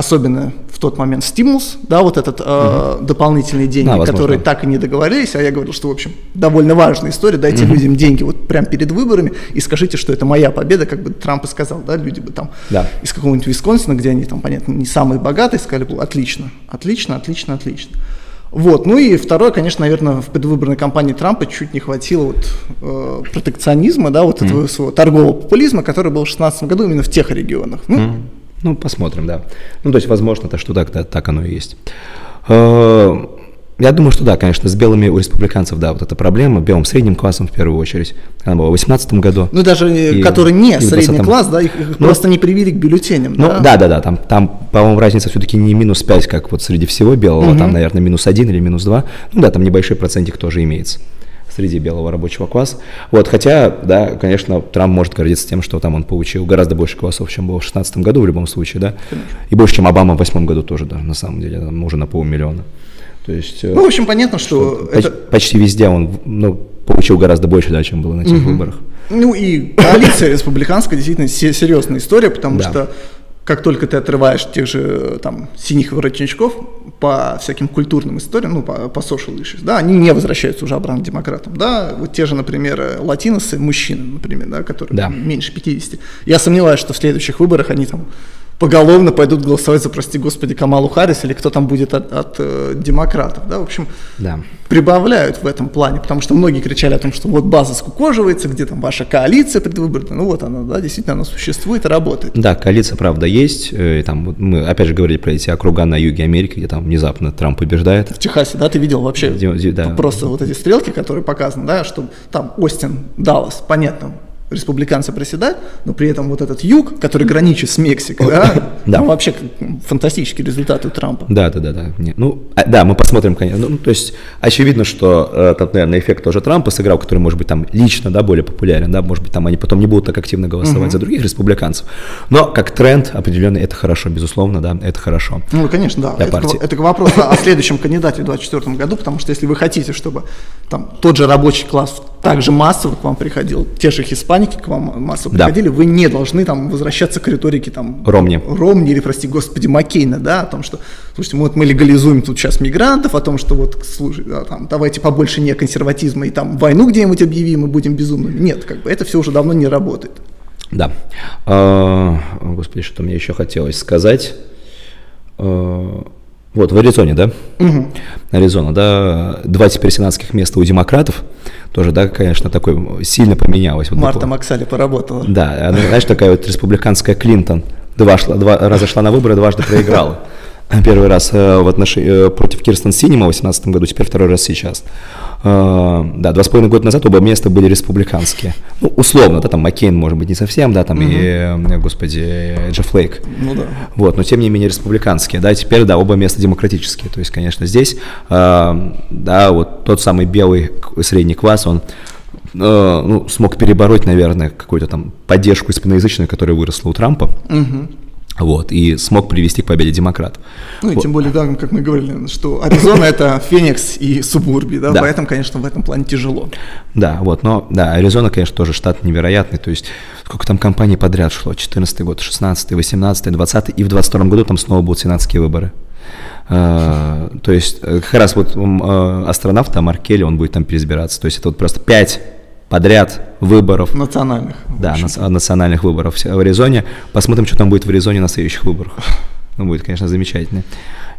B: особенно в тот момент стимулс, да, вот этот э, угу. дополнительные деньги, да, которые так и не договорились, а я говорил, что, в общем, довольно важная история, дайте угу. людям деньги вот прямо перед выборами и скажите, что это моя победа, как бы Трамп и сказал, да, люди бы там да. из какого-нибудь Висконсина, где они там, понятно, не самые богатые, сказали бы, отлично, отлично, отлично, отлично. Вот. Ну и второе, конечно, наверное, в предвыборной кампании Трампа чуть не хватило вот, э, протекционизма, да, вот mm. этого своего торгового популизма, который был в 2016 году именно в тех регионах. Ну, mm.
E: Ну, посмотрим, да. Ну, то есть, возможно, это что так, так оно и есть. Э, я думаю, что да, конечно, с белыми у республиканцев, да, вот эта проблема, белым средним классом в первую очередь. Она была в 2018 году.
B: Ну, даже и, который не средний класс, да, их, их ну, просто не привили к бюллетеням,
E: ну, да? Да, да, да, там, там по-моему, разница все-таки не минус 5, как вот среди всего белого, угу. там, наверное, минус 1 или минус 2. Ну да, там небольшой процентик тоже имеется среди белого рабочего класса. Вот, хотя, да, конечно, Трамп может гордиться тем, что там он получил гораздо больше голосов, чем было в 2016 году в любом случае, да, конечно. и больше, чем Обама в 2008 году тоже, да, на самом деле, там, уже на полмиллиона. То есть,
B: э, ну, в общем, понятно, что,
E: что это... почти везде он ну, получил гораздо больше, да, чем было на этих угу. выборах.
B: Ну и коалиция республиканская действительно серьезная история, потому да. что как только ты отрываешь тех же там синих воротничков по всяким культурным историям, ну, по, по social issues, да, они не возвращаются уже обратно демократам, да, вот те же, например, латиносы, мужчины, например, да, которые да. меньше 50. Я сомневаюсь, что в следующих выборах они там поголовно пойдут голосовать за, прости господи, Камалу Харрис или кто там будет от, от э, демократов, да, в общем,
E: да.
B: прибавляют в этом плане, потому что многие кричали о том, что вот база скукоживается, где там ваша коалиция предвыборная, ну вот она, да, действительно она существует и работает.
E: Да, коалиция, правда, есть, э, там, мы опять же говорили про эти округа на юге Америки, где там внезапно Трамп побеждает.
B: В Техасе, да, ты видел вообще да. просто вот эти стрелки, которые показаны, да, что там Остин, Даллас, понятно, республиканцы приседают, но при этом вот этот юг, который граничит с Мексикой, да, да. Ну, вообще фантастические результаты у Трампа.
E: Да, да, да, да. Не, ну, а, да, мы посмотрим, конечно. Ну, то есть очевидно, что э, наверное, эффект тоже Трампа сыграл, который, может быть, там лично, да, более популярен, да, может быть, там они потом не будут так активно голосовать угу. за других республиканцев. Но как тренд определенный, это хорошо, безусловно, да, это хорошо.
B: Ну, конечно, да. это, партии. это вопрос о следующем кандидате в 2024 году, потому что если вы хотите, чтобы там тот же рабочий класс также массово к вам приходил, те же хиспаники к вам массово да. приходили, вы не должны там возвращаться к риторике там
E: Ромни.
B: Ромни или, прости господи, Маккейна, да, о том, что, слушайте, вот мы легализуем тут сейчас мигрантов, о том, что вот, слушай, да, там, давайте побольше не консерватизма и там войну где-нибудь объявим и будем безумными. Нет, как бы это все уже давно не работает.
E: Да. А, господи, что мне еще хотелось сказать. А, вот, в Аризоне, да? Угу. Аризона, да. Два теперь сенатских места у демократов. Тоже, да, конечно, такой сильно поменялось.
B: Вот Марта Максали поработала.
E: Да, она, знаешь, такая вот республиканская Клинтон. Два, шла, два раза шла на выборы, дважды проиграла. Первый раз э, в отношении, э, против Кирстен Синема в 2018 году, теперь второй раз сейчас. Э, да, два с половиной года назад оба места были республиканские. Ну, условно, да, там Маккейн, может быть, не совсем, да, там угу. и, господи, Джефф Лейк. Ну да. Вот, но тем не менее республиканские, да, теперь, да, оба места демократические. То есть, конечно, здесь, да, вот тот самый белый средний класс, он ну, смог перебороть, наверное, какую-то там поддержку испаноязычную, которая выросла у Трампа. Угу. Вот, и смог привести к победе демократов.
B: Ну и вот. тем более, да, как мы говорили, что Аризона это Феникс и Субурби, да, да, поэтому, конечно, в этом плане тяжело.
E: Да, вот, но, да, Аризона, конечно, тоже штат невероятный, то есть сколько там компаний подряд шло, 14 год, 16 18 20 и в 22 году там снова будут сенатские выборы. Uh, то есть э, как раз вот uh, астронавт там Маркели, он будет там переизбираться. То есть это вот просто пять подряд выборов.
B: Национальных.
E: Да, на, национальных выборов в Аризоне. Посмотрим, что там будет в Аризоне на следующих выборах. Ну, будет, конечно, замечательно.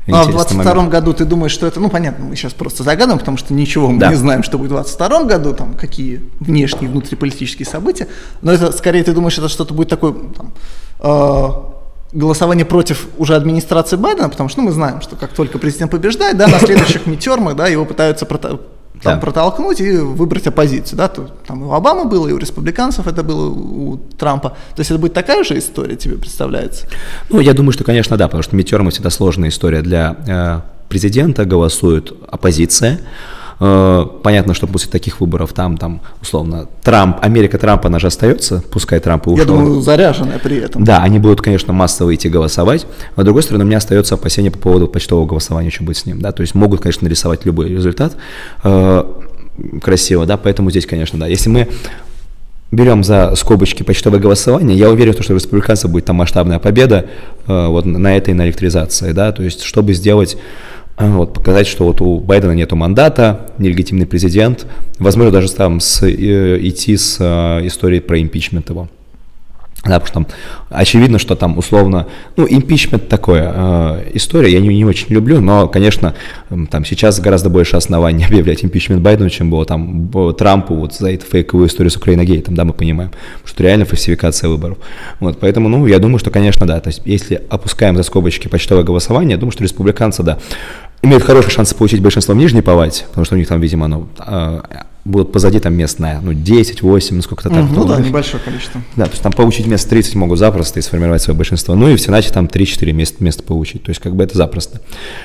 B: Ну, а в 22 году ты думаешь, что это, ну, понятно, мы сейчас просто загадываем, потому что ничего мы да. не знаем, что будет в 22 году, там, какие внешние, внутриполитические события, но это, скорее, ты думаешь, это что-то будет такое, там, э, голосование против уже администрации Байдена, потому что ну, мы знаем, что как только президент побеждает, да, на следующих митермах, да, его пытаются там да. протолкнуть и выбрать оппозицию, да, то, там и у Обамы было, и у республиканцев это было, у Трампа. То есть это будет такая же история, тебе представляется?
E: Ну, я думаю, что, конечно, да, потому что митермы всегда сложная история для э, президента, голосует оппозиция, понятно, что после таких выборов там, там, условно, Трамп, Америка Трампа, она же остается, пускай Трамп ушел.
B: Я думаю, заряженная при этом.
E: Да, они будут, конечно, массово идти голосовать. А с другой стороны, у меня остается опасение по поводу почтового голосования, что будет с ним. Да? То есть могут, конечно, нарисовать любой результат э, красиво, да, поэтому здесь, конечно, да. Если мы берем за скобочки почтовое голосование, я уверен, что у республиканцев будет там масштабная победа э, вот на этой на электризации, да, то есть чтобы сделать вот, показать, что вот у Байдена нету мандата, нелегитимный президент, возможно, даже там с, э, идти с э, историей про импичмент его. Да, потому что там очевидно, что там условно, ну, импичмент такое э, история, я не, не очень люблю, но, конечно, там сейчас гораздо больше оснований объявлять импичмент Байдену, чем было там Трампу вот за эту фейковую историю с Украиногейтом, да, мы понимаем, что реально фальсификация выборов. Вот, поэтому, ну, я думаю, что, конечно, да, то есть если опускаем за скобочки почтовое голосование, я думаю, что республиканцы, да, имеют хорошие шансы получить большинство в Нижней Палате, потому что у них там, видимо, ну, э, будут позади там мест на ну, 10, 8, ну сколько-то так.
B: Ну да, небольшое количество.
E: Да, то есть там получить мест 30 могут запросто и сформировать свое большинство. Ну и в Сенате там 3-4 места, места получить. То есть как бы это запросто.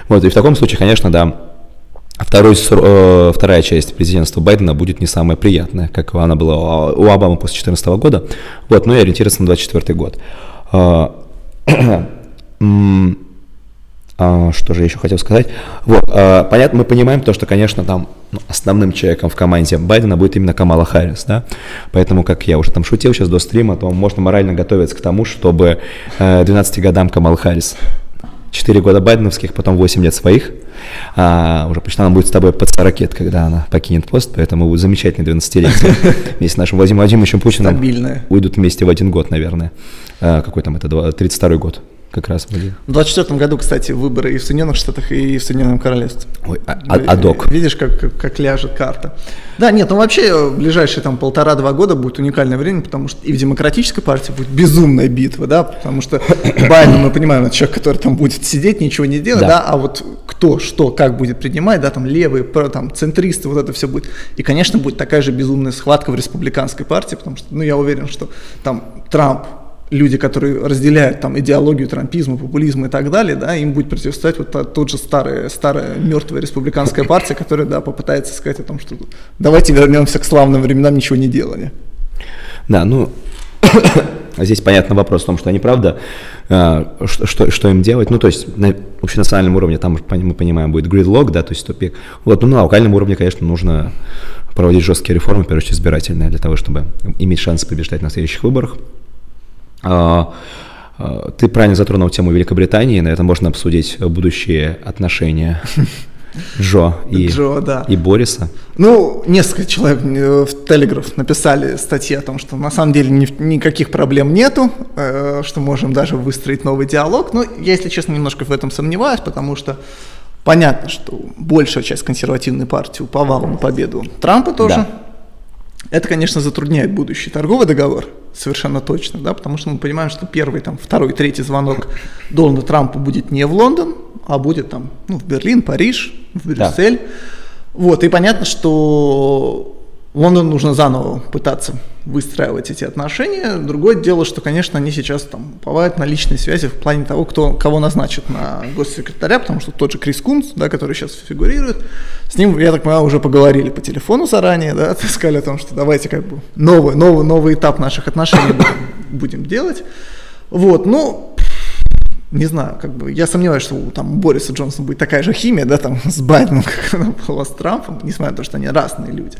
E: Вот, и в таком случае, конечно, да, Второй, э, вторая часть президентства Байдена будет не самая приятная, как она была у Обамы после 2014 года. Вот, ну и ориентироваться на 2024 год. А, что же я еще хотел сказать? Вот, а, понятно, мы понимаем то, что, конечно, там ну, основным человеком в команде Байдена будет именно Камала Харрис, да, поэтому, как я уже там шутил сейчас до стрима, то можно морально готовиться к тому, чтобы 12 э, годам Камал Харрис 4 года байденовских, потом 8 лет своих. А, уже почти она будет с тобой под 40 когда она покинет пост, поэтому будет замечательный 12-летие. Вместе с нашим Владимиром Владимировичем Путиным
B: Стабильная.
E: уйдут вместе в один год, наверное. А, какой там это, 32 год. Как раз были.
F: В 24 году, кстати, выборы и в Соединенных Штатах, и в Соединенном Королевстве.
E: Ой, а, а, адок.
F: Видишь, как, как, как ляжет карта. Да, нет, ну вообще ближайшие там полтора-два года будет уникальное время, потому что и в демократической партии будет безумная битва, да, потому что Байден, мы понимаем, это человек, который там будет сидеть, ничего не делать, да, да а вот кто, что, как будет принимать, да, там левые, там центристы, вот это все будет. И, конечно, будет такая же безумная схватка в республиканской партии, потому что, ну, я уверен, что там Трамп люди, которые разделяют там идеологию трампизма, популизма и так далее, да, им будет противостоять вот тот же старая, старая мертвая республиканская партия, которая, да, попытается сказать о том, что давайте вернемся к славным временам, ничего не делали.
E: Да, ну, здесь понятный вопрос в том, что они, правда, э, что, что, что им делать, ну, то есть на общенациональном уровне там, мы понимаем, будет gridlock, да, то есть тупик. Вот, ну, на локальном уровне, конечно, нужно проводить жесткие реформы, в первую очередь, избирательные, для того, чтобы иметь шанс побеждать на следующих выборах. А, а, ты правильно затронул тему Великобритании, на этом можно обсудить будущие отношения Джо и, Джо, да. и Бориса.
F: Ну, несколько человек э, в Телеграф написали статьи о том, что на самом деле ни, никаких проблем нету, э, что можем даже выстроить новый диалог. Но я, если честно, немножко в этом сомневаюсь, потому что понятно, что большая часть консервативной партии уповала на победу Трампа тоже. Да. Это, конечно, затрудняет будущий торговый договор, совершенно точно, да, потому что мы понимаем, что первый, там, второй, третий звонок Дональда Трампа будет не в Лондон, а будет там, ну, в Берлин, Париж, в Брюссель. Да. Вот, и понятно, что Лондону нужно заново пытаться выстраивать эти отношения. Другое дело, что, конечно, они сейчас там уповают на личные связи в плане того, кто, кого назначит на госсекретаря, потому что тот же Крис Кунс, да, который сейчас фигурирует, с ним, я так понимаю, уже поговорили по телефону заранее, да, сказали о том, что давайте как бы новый, новый, новый этап наших отношений будем делать. Вот, ну, не знаю, как бы, я сомневаюсь, что у там, Бориса Джонсона будет такая же химия, да, там, с Байденом, как она была с Трампом, несмотря на то, что они разные люди.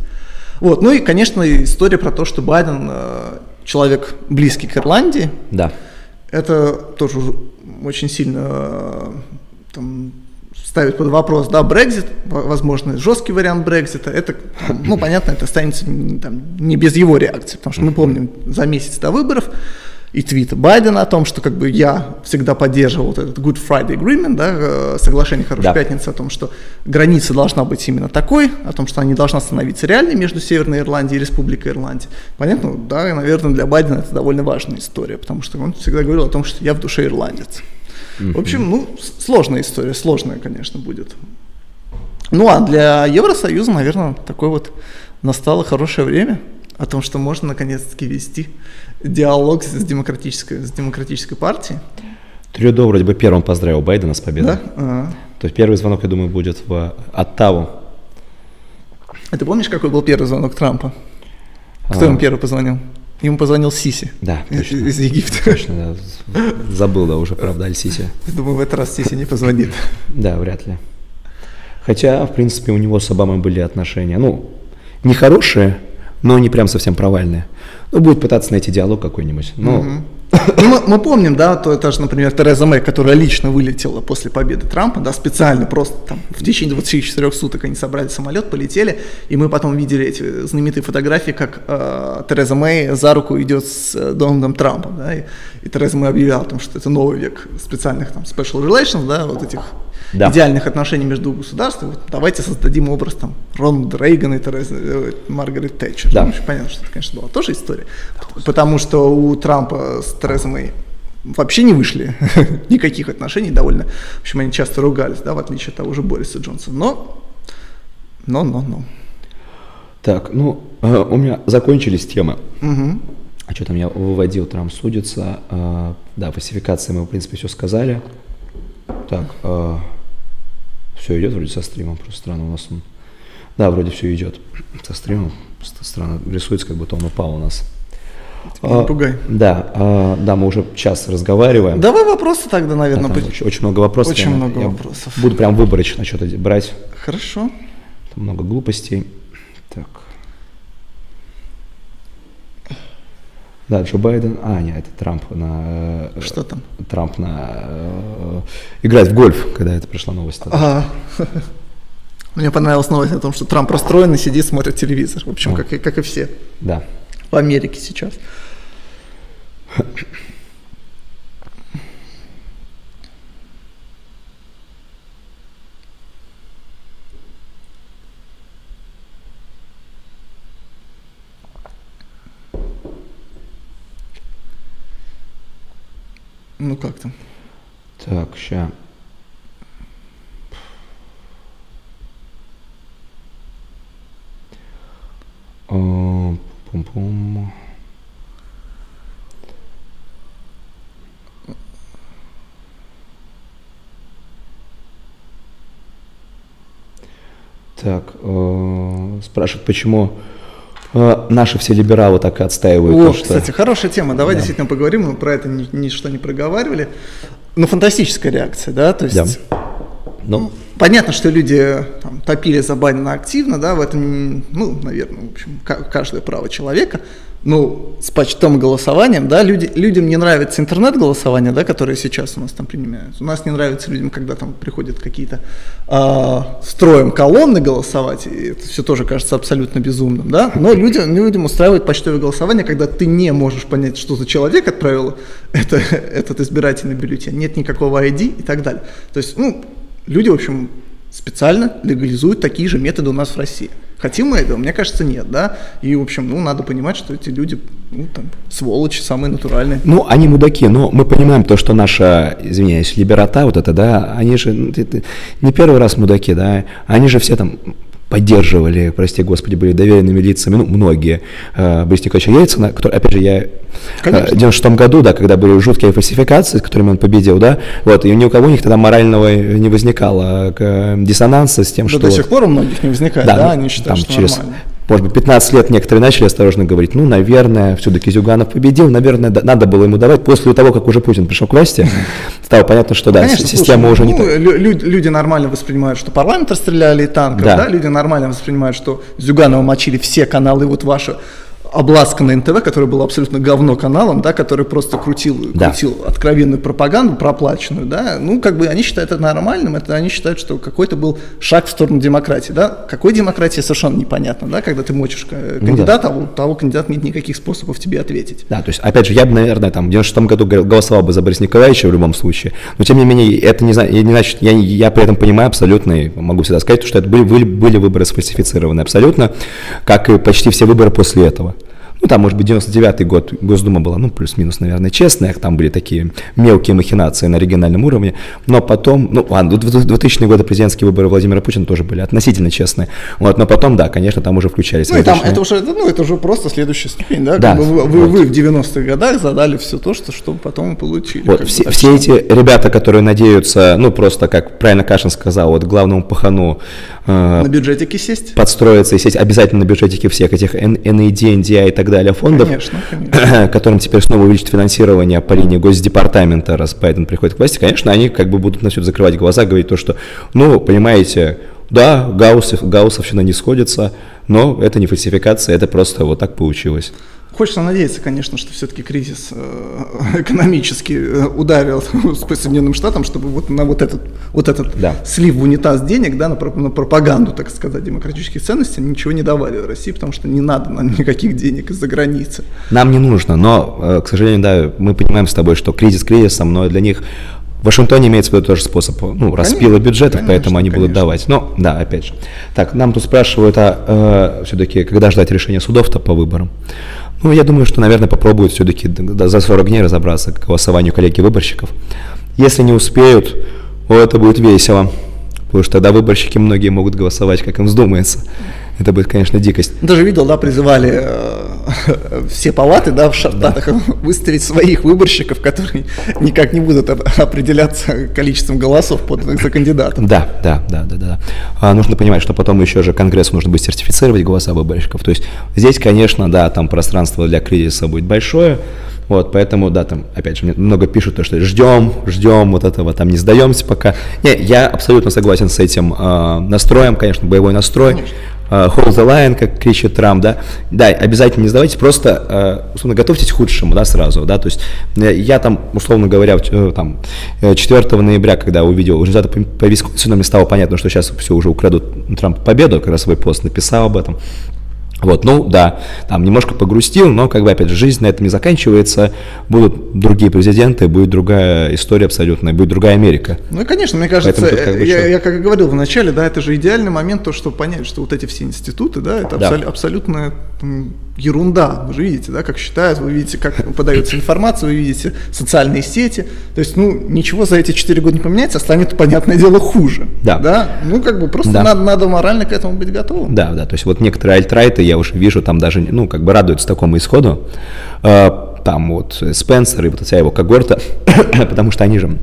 F: Вот. Ну и, конечно, история про то, что Байден э, человек близкий к Ирландии.
E: Да.
F: Это тоже очень сильно э, там, ставит под вопрос, да, Брекзит, возможно, жесткий вариант Брекзита, это, ну, понятно, это останется там, не без его реакции, потому что мы помним за месяц до выборов и твит Байдена о том, что как бы я всегда поддерживал вот этот Good Friday Agreement, да, э, соглашение Хорошей да. Пятницы о том, что граница должна быть именно такой, о том, что она не должна становиться реальной между Северной Ирландией и Республикой Ирландия. Понятно, да, и, наверное, для Байдена это довольно важная история, потому что он всегда говорил о том, что я в душе ирландец. Mm-hmm. В общем, ну, сложная история, сложная, конечно, будет. Ну, а для Евросоюза, наверное, такое вот настало хорошее время о том, что можно наконец-таки вести диалог с демократической, с демократической партией.
E: Трюдо вроде бы первым поздравил Байдена с победой. Да? Ага. То есть первый звонок, я думаю, будет в Оттаву.
F: А ты помнишь, какой был первый звонок Трампа? Кто а. ему первый позвонил? Ему позвонил Сиси.
E: Да,
F: точно. Из Египта.
E: Точно, да. Забыл, да, уже, правда, Аль-Сиси.
F: Думаю, в этот раз Сиси не позвонит.
E: Да, вряд ли. Хотя, в принципе, у него с Обамой были отношения, ну, нехорошие, но не прям совсем провальные. Ну, будет пытаться найти диалог какой-нибудь. Но...
F: Угу. Ну, мы, мы помним, да, то это же, например, Тереза Мэй, которая лично вылетела после победы Трампа, да, специально просто там в течение 24 суток они собрали самолет, полетели, и мы потом видели эти знаменитые фотографии, как э, Тереза Мэй за руку идет с э, Дональдом Трампом, да, и, и Тереза Мэй объявляла о том, что это новый век специальных там special relations, да, вот этих да. идеальных отношений между государствами. Вот давайте создадим образ там Рональда Рейгана и Терезы, э, Маргарет Тэтчер.
E: Да.
F: Ну, понятно, что это, конечно, была тоже история. Потому что у Трампа с Терезой Мэй вообще не вышли никаких отношений довольно. В общем, они часто ругались, да, в отличие от того же Бориса Джонсона. Но, но, но, но.
E: Так, ну, э, у меня закончились темы. Угу. А что там я выводил, Трамп судится. Э, да, фальсификации мы, в принципе, все сказали. Так, э, все идет вроде со стримом, просто странно у нас он... Да, вроде все идет со стримом, просто странно рисуется, как будто он упал у нас.
F: А, пугай.
E: Да, а, да, мы уже час разговариваем.
F: Давай вопросы тогда, наверное. Да,
E: очень, очень много вопросов.
F: Очень я, много я вопросов.
E: Буду прям выборочно что-то брать.
F: Хорошо.
E: Там много глупостей. Так. Да, Джо Байден, а, нет, это Трамп на...
F: Э, Что там?
E: Трамп на... Э, играет в гольф, когда это пришла новость.
F: Ага. Мне понравилась новость о том, что Трамп расстроен и сидит, смотрит телевизор. В общем, как, и, как и все.
E: Да.
F: В Америке сейчас. Ну как там?
E: Так, ща. Пум-пум. Так, э, спрашивают, почему наши все либералы так и отстаивают.
F: О,
E: то, что...
F: кстати, хорошая тема. Давай да. действительно поговорим. Мы про это ни, ничто не проговаривали. Ну, фантастическая реакция, да? То есть, да. Ну, ну, понятно, что люди там, топили за Байдена активно, да, в этом, ну, наверное, в общем, каждое право человека ну, с почтовым голосованием, да, люди, людям не нравится интернет-голосование, да, которое сейчас у нас там принимается. У нас не нравится людям, когда там приходят какие-то э, строем колонны голосовать, и это все тоже кажется абсолютно безумным, да, но людям, людям устраивает почтовое голосование, когда ты не можешь понять, что за человек отправил это, этот избирательный бюллетень, нет никакого ID и так далее. То есть, ну, люди, в общем, специально легализуют такие же методы у нас в России. Хотим мы этого? Мне кажется, нет, да. И, в общем, ну, надо понимать, что эти люди, ну, там, сволочи самые натуральные.
E: Ну, они мудаки, но мы понимаем то, что наша, извиняюсь, либерота вот это, да, они же ну, не первый раз мудаки, да, они же все там поддерживали, прости господи, были доверенными лицами, ну, многие, э, Николаевич Ельцина, который, опять же, я э, Конечно. в 96 году, да, когда были жуткие фальсификации, с которыми он победил, да, вот, и ни у кого у них тогда морального не возникало э, диссонанса с тем, да, что...
F: до сих пор у многих не возникает, да, да они считают, там, что через, нормально
E: может быть, 15 лет некоторые начали осторожно говорить, ну, наверное, все-таки Зюганов победил, наверное, да, надо было ему давать. После того, как уже Путин пришел к власти, стало понятно, что да, Конечно, система слушай, уже ну, не так.
F: Люди, люди нормально воспринимают, что парламент расстреляли и танков, да. да, люди нормально воспринимают, что Зюганова мочили все каналы, вот ваши обласканный НТВ, который был абсолютно говно каналом, да, который просто крутил, да. крутил откровенную пропаганду проплаченную, да, ну, как бы они считают это нормальным, это они считают, что какой-то был шаг в сторону демократии, да, какой демократии совершенно непонятно, да, когда ты мочишь кандидата, ну, да. а у того кандидата нет никаких способов тебе ответить.
E: Да, то есть, опять же, я бы, наверное, там, в 96 году голосовал бы за Бориса Николаевича в любом случае, но, тем не менее, это не, не значит, я, я при этом понимаю абсолютно, и могу всегда сказать, что это были, были, были выборы сфальсифицированы абсолютно, как и почти все выборы после этого ну, там, может быть, 99-й год Госдума была, ну, плюс-минус, наверное, честная, там были такие мелкие махинации на региональном уровне, но потом, ну, ладно, 2000-е годы президентские выборы Владимира Путина тоже были относительно честные, вот, но потом, да, конечно, там уже включались
F: Ну, и там это уже, ну, это уже просто следующая ступень, да, да вы, вот. вы, вы в 90-х годах задали все то, что, что потом получили.
E: Вот, все, все эти ребята, которые надеются, ну, просто, как правильно Кашин сказал, вот главному пахану
F: э, на бюджетике сесть,
E: подстроиться и сесть обязательно на бюджетике всех этих NAD, NDI и так далее фондов, конечно, конечно. которым теперь снова увеличат финансирование по линии Госдепартамента, раз Байден приходит к власти, конечно, они как бы будут на все закрывать глаза, говорить то, что, ну, понимаете, да, Гаусс, Гауссовщина не сходится, но это не фальсификация, это просто вот так получилось.
F: Хочется надеяться, конечно, что все-таки кризис э, экономически э, ударил по Соединенным Штатам, чтобы вот на вот этот, вот этот да. слив в унитаз денег, да, на, на пропаганду, так сказать, демократических ценностей ничего не давали в России, потому что не надо нам никаких денег из-за границы.
E: Нам не нужно, но, э, к сожалению, да, мы понимаем с тобой, что кризис кризисом, но для них в Вашингтоне имеется в виду тоже способ ну, распила бюджетов, конечно, поэтому они конечно. будут давать. Но, да, опять же. Так, нам тут спрашивают, а э, все-таки когда ждать решения судов-то по выборам? Ну, я думаю, что, наверное, попробуют все-таки за 40 дней разобраться к голосованию коллеги-выборщиков. Если не успеют, о, это будет весело, потому что тогда выборщики многие могут голосовать, как им вздумается. Это будет, конечно, дикость.
F: Даже видел, да, призывали э, все палаты, да, в Штатах да. выставить своих выборщиков, которые никак не будут определяться количеством голосов поданных за кандидатов.
E: Да, да, да, да, да. А нужно понимать, что потом еще же Конгрессу нужно будет сертифицировать голоса выборщиков. То есть здесь, конечно, да, там пространство для кризиса будет большое. Вот, поэтому, да, там, опять же, мне много пишут, то, что ждем, ждем вот этого, там, не сдаемся пока. Не, я абсолютно согласен с этим э, настроем, конечно, боевой настрой. Конечно. Э, hold the line, как кричит Трамп, да, да, обязательно не сдавайтесь, просто, э, условно, готовьтесь к худшему, да, сразу, да, то есть э, я там, условно говоря, там, 4 ноября, когда увидел результаты по, по Висконсину, мне стало понятно, что сейчас все уже украдут Трамп победу, как раз свой пост написал об этом, вот, ну да, там немножко погрустил, но как бы опять же жизнь на этом не заканчивается, будут другие президенты, будет другая история абсолютно, будет другая Америка.
F: Ну и конечно, мне кажется, как бы, я, я как и говорил в начале, да, это же идеальный момент, то, чтобы понять, что вот эти все институты, да, это да. Абсол- абсолютно ерунда. Вы же видите, да, как считают, вы видите, как подается информация, вы видите социальные сети. То есть, ну, ничего за эти 4 года не поменяется, а станет, понятное дело, хуже.
E: Да.
F: да? Ну, как бы просто да. надо, надо морально к этому быть готовым.
E: Да, да. То есть, вот некоторые альтрайты, я уже вижу, там даже, ну, как бы радуются такому исходу. А, там вот Спенсер и вот вся его когорта, потому что они же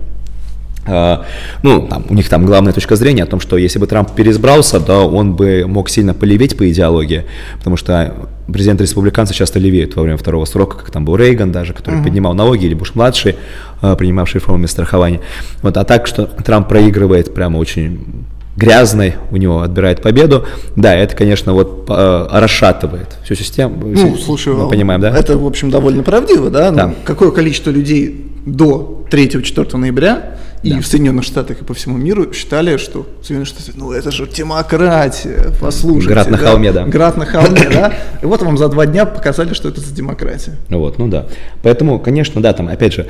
E: Uh, ну, там, у них там главная точка зрения о том, что если бы Трамп переизбрался, то он бы мог сильно полеветь по идеологии, потому что президенты республиканцы часто левеют во время второго срока, как там был Рейган даже, который uh-huh. поднимал налоги, или Буш-младший, uh, принимавший реформы страхования. Вот, а так, что Трамп проигрывает прямо очень грязный, у него отбирает победу, да, это, конечно, вот э, расшатывает всю систему.
F: Ну, слушай, мы понимаем, да? Это, в общем, довольно правдиво, да? да. Ну, какое количество людей до 3-4 ноября и в Соединенных Штатах и по всему миру считали, что Соединенные Штаты, ну это же демократия, послушайте.
E: Град на
F: да?
E: холме, да.
F: Град на холме, да. И вот вам за два дня показали, что это за демократия.
E: Вот, ну да. Поэтому, конечно, да, там, опять же,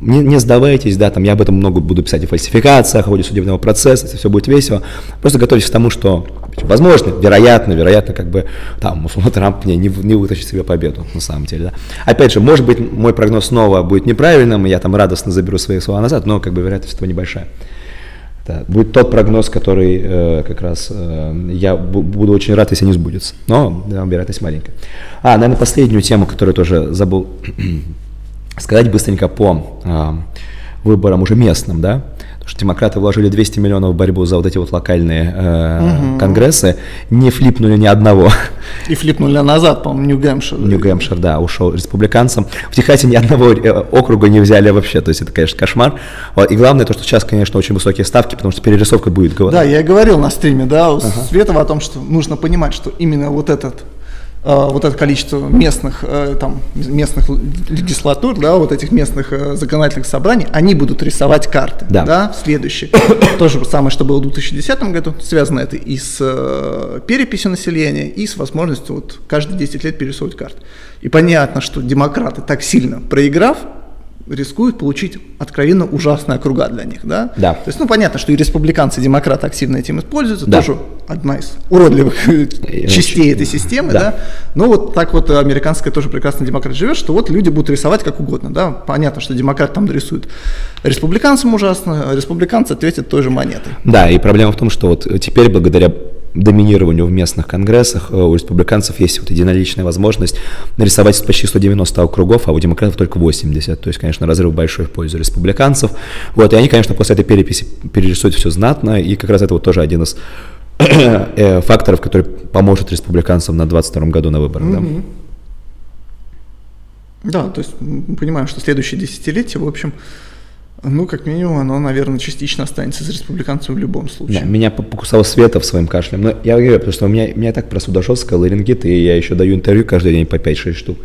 E: не, не сдавайтесь, да, там я об этом много буду писать о фальсификациях, о ходе судебного процесса, если все будет весело. Просто готовьтесь к тому, что, возможно, вероятно, вероятно, как бы, там, условно, Трамп не, не, не вытащит себе победу, на самом деле, да. Опять же, может быть, мой прогноз снова будет неправильным, и я там радостно заберу свои слова назад, но, как бы, вероятность этого небольшая. Это будет тот прогноз, который э, как раз э, я буду очень рад, если не сбудется. Но да, вероятность маленькая. А, наверное, последнюю тему, которую тоже забыл сказать быстренько по э, выборам уже местным, да, что демократы вложили 200 миллионов в борьбу за вот эти вот локальные э, угу. конгрессы, не флипнули ни одного.
F: И флипнули назад, по-моему, Нью-Гэмпшир.
E: Нью-Гэмпшир, да, ушел республиканцам. В Техасе ни одного э, округа не взяли вообще, то есть это, конечно, кошмар. И главное то, что сейчас, конечно, очень высокие ставки, потому что перерисовка будет.
F: Да, я и говорил на стриме, да, у ага. Светова о том, что нужно понимать, что именно вот этот вот это количество местных, э, там, местных легислатур, да, вот этих местных э, законодательных собраний, они будут рисовать карты, да, да следующие. То же самое, что было в 2010 году, связано это и с переписью населения, и с возможностью вот каждые 10 лет перерисовывать карты. И понятно, что демократы так сильно проиграв, рискуют получить откровенно ужасные округа для них, да?
E: Да.
F: То есть, ну, понятно, что и республиканцы, и демократы активно этим используются, да. тоже одна из уродливых частей этой системы, да. да? Но вот так вот американская тоже прекрасный демократ живет, что вот люди будут рисовать как угодно, да? Понятно, что демократ там рисует республиканцам ужасно, а республиканцы ответят той же монетой.
E: Да, и проблема в том, что вот теперь благодаря доминированию в местных конгрессах э, у республиканцев есть вот единоличная возможность нарисовать почти 190 округов, а у демократов только 80. То есть, конечно, разрыв большой в пользу республиканцев. Вот, и они, конечно, после этой переписи перерисуют все знатно, и как раз это вот тоже один из э, факторов, который поможет республиканцам на 22 году на выборах. Mm-hmm.
F: Да? да, то есть понимаем, что следующее десятилетие, в общем, ну, как минимум, оно, наверное, частично останется за республиканцем в любом случае.
E: Да, меня покусал Света в своим кашлем. Но я говорю, потому что у меня, у меня так просуда жесткая, ларингит, и я еще даю интервью каждый день по 5-6 штук.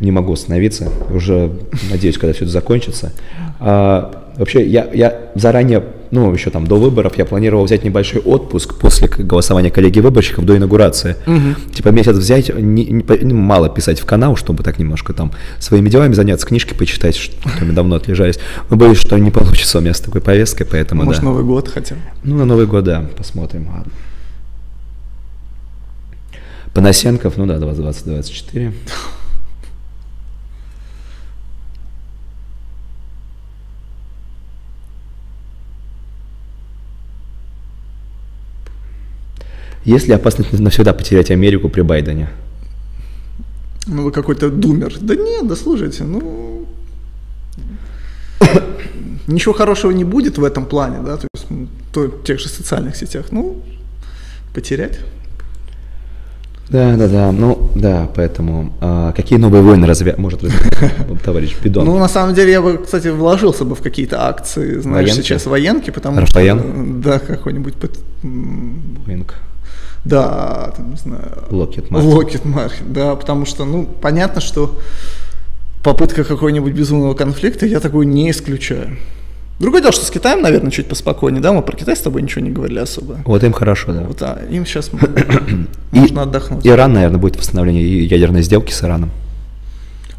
E: Не могу остановиться. Уже надеюсь, когда все это закончится. А, Вообще, я, я заранее, ну, еще там до выборов, я планировал взять небольшой отпуск после голосования коллеги выборщиков до инаугурации. Угу. Типа месяц взять, не, не, ну, мало писать в канал, чтобы так немножко там своими делами заняться, книжки почитать, что мы давно отлежались. Но боюсь, что не получится у меня с такой повесткой, поэтому
F: Может,
E: да.
F: Новый год хотя бы?
E: Ну, на Новый год, да, посмотрим. Ладно. Панасенков, ну да, 20-24. Есть ли опасность навсегда потерять Америку при Байдене?
F: Ну, вы какой-то думер. Да нет, да слушайте, ну... Ничего хорошего не будет в этом плане, да, то есть то, в тех же социальных сетях. Ну, потерять.
E: Да, да, да. Ну, да, поэтому а, какие новые войны разве может развивать товарищ Бидон?
F: Ну, на самом деле, я бы, кстати, вложился бы в какие-то акции, знаешь, военки? сейчас военки, потому
E: Рафаэн?
F: что... Да, какой-нибудь...
E: Военка.
F: Да, там, не знаю.
E: Локет Мартин.
F: Локет Мартин, да, потому что, ну, понятно, что попытка какого-нибудь безумного конфликта, я такой не исключаю. Другое дело, что с Китаем, наверное, чуть поспокойнее, да, мы про Китай с тобой ничего не говорили особо.
E: Вот им хорошо, да.
F: Вот, а им сейчас можно отдохнуть.
E: Иран, наверное, будет восстановление ядерной сделки с Ираном.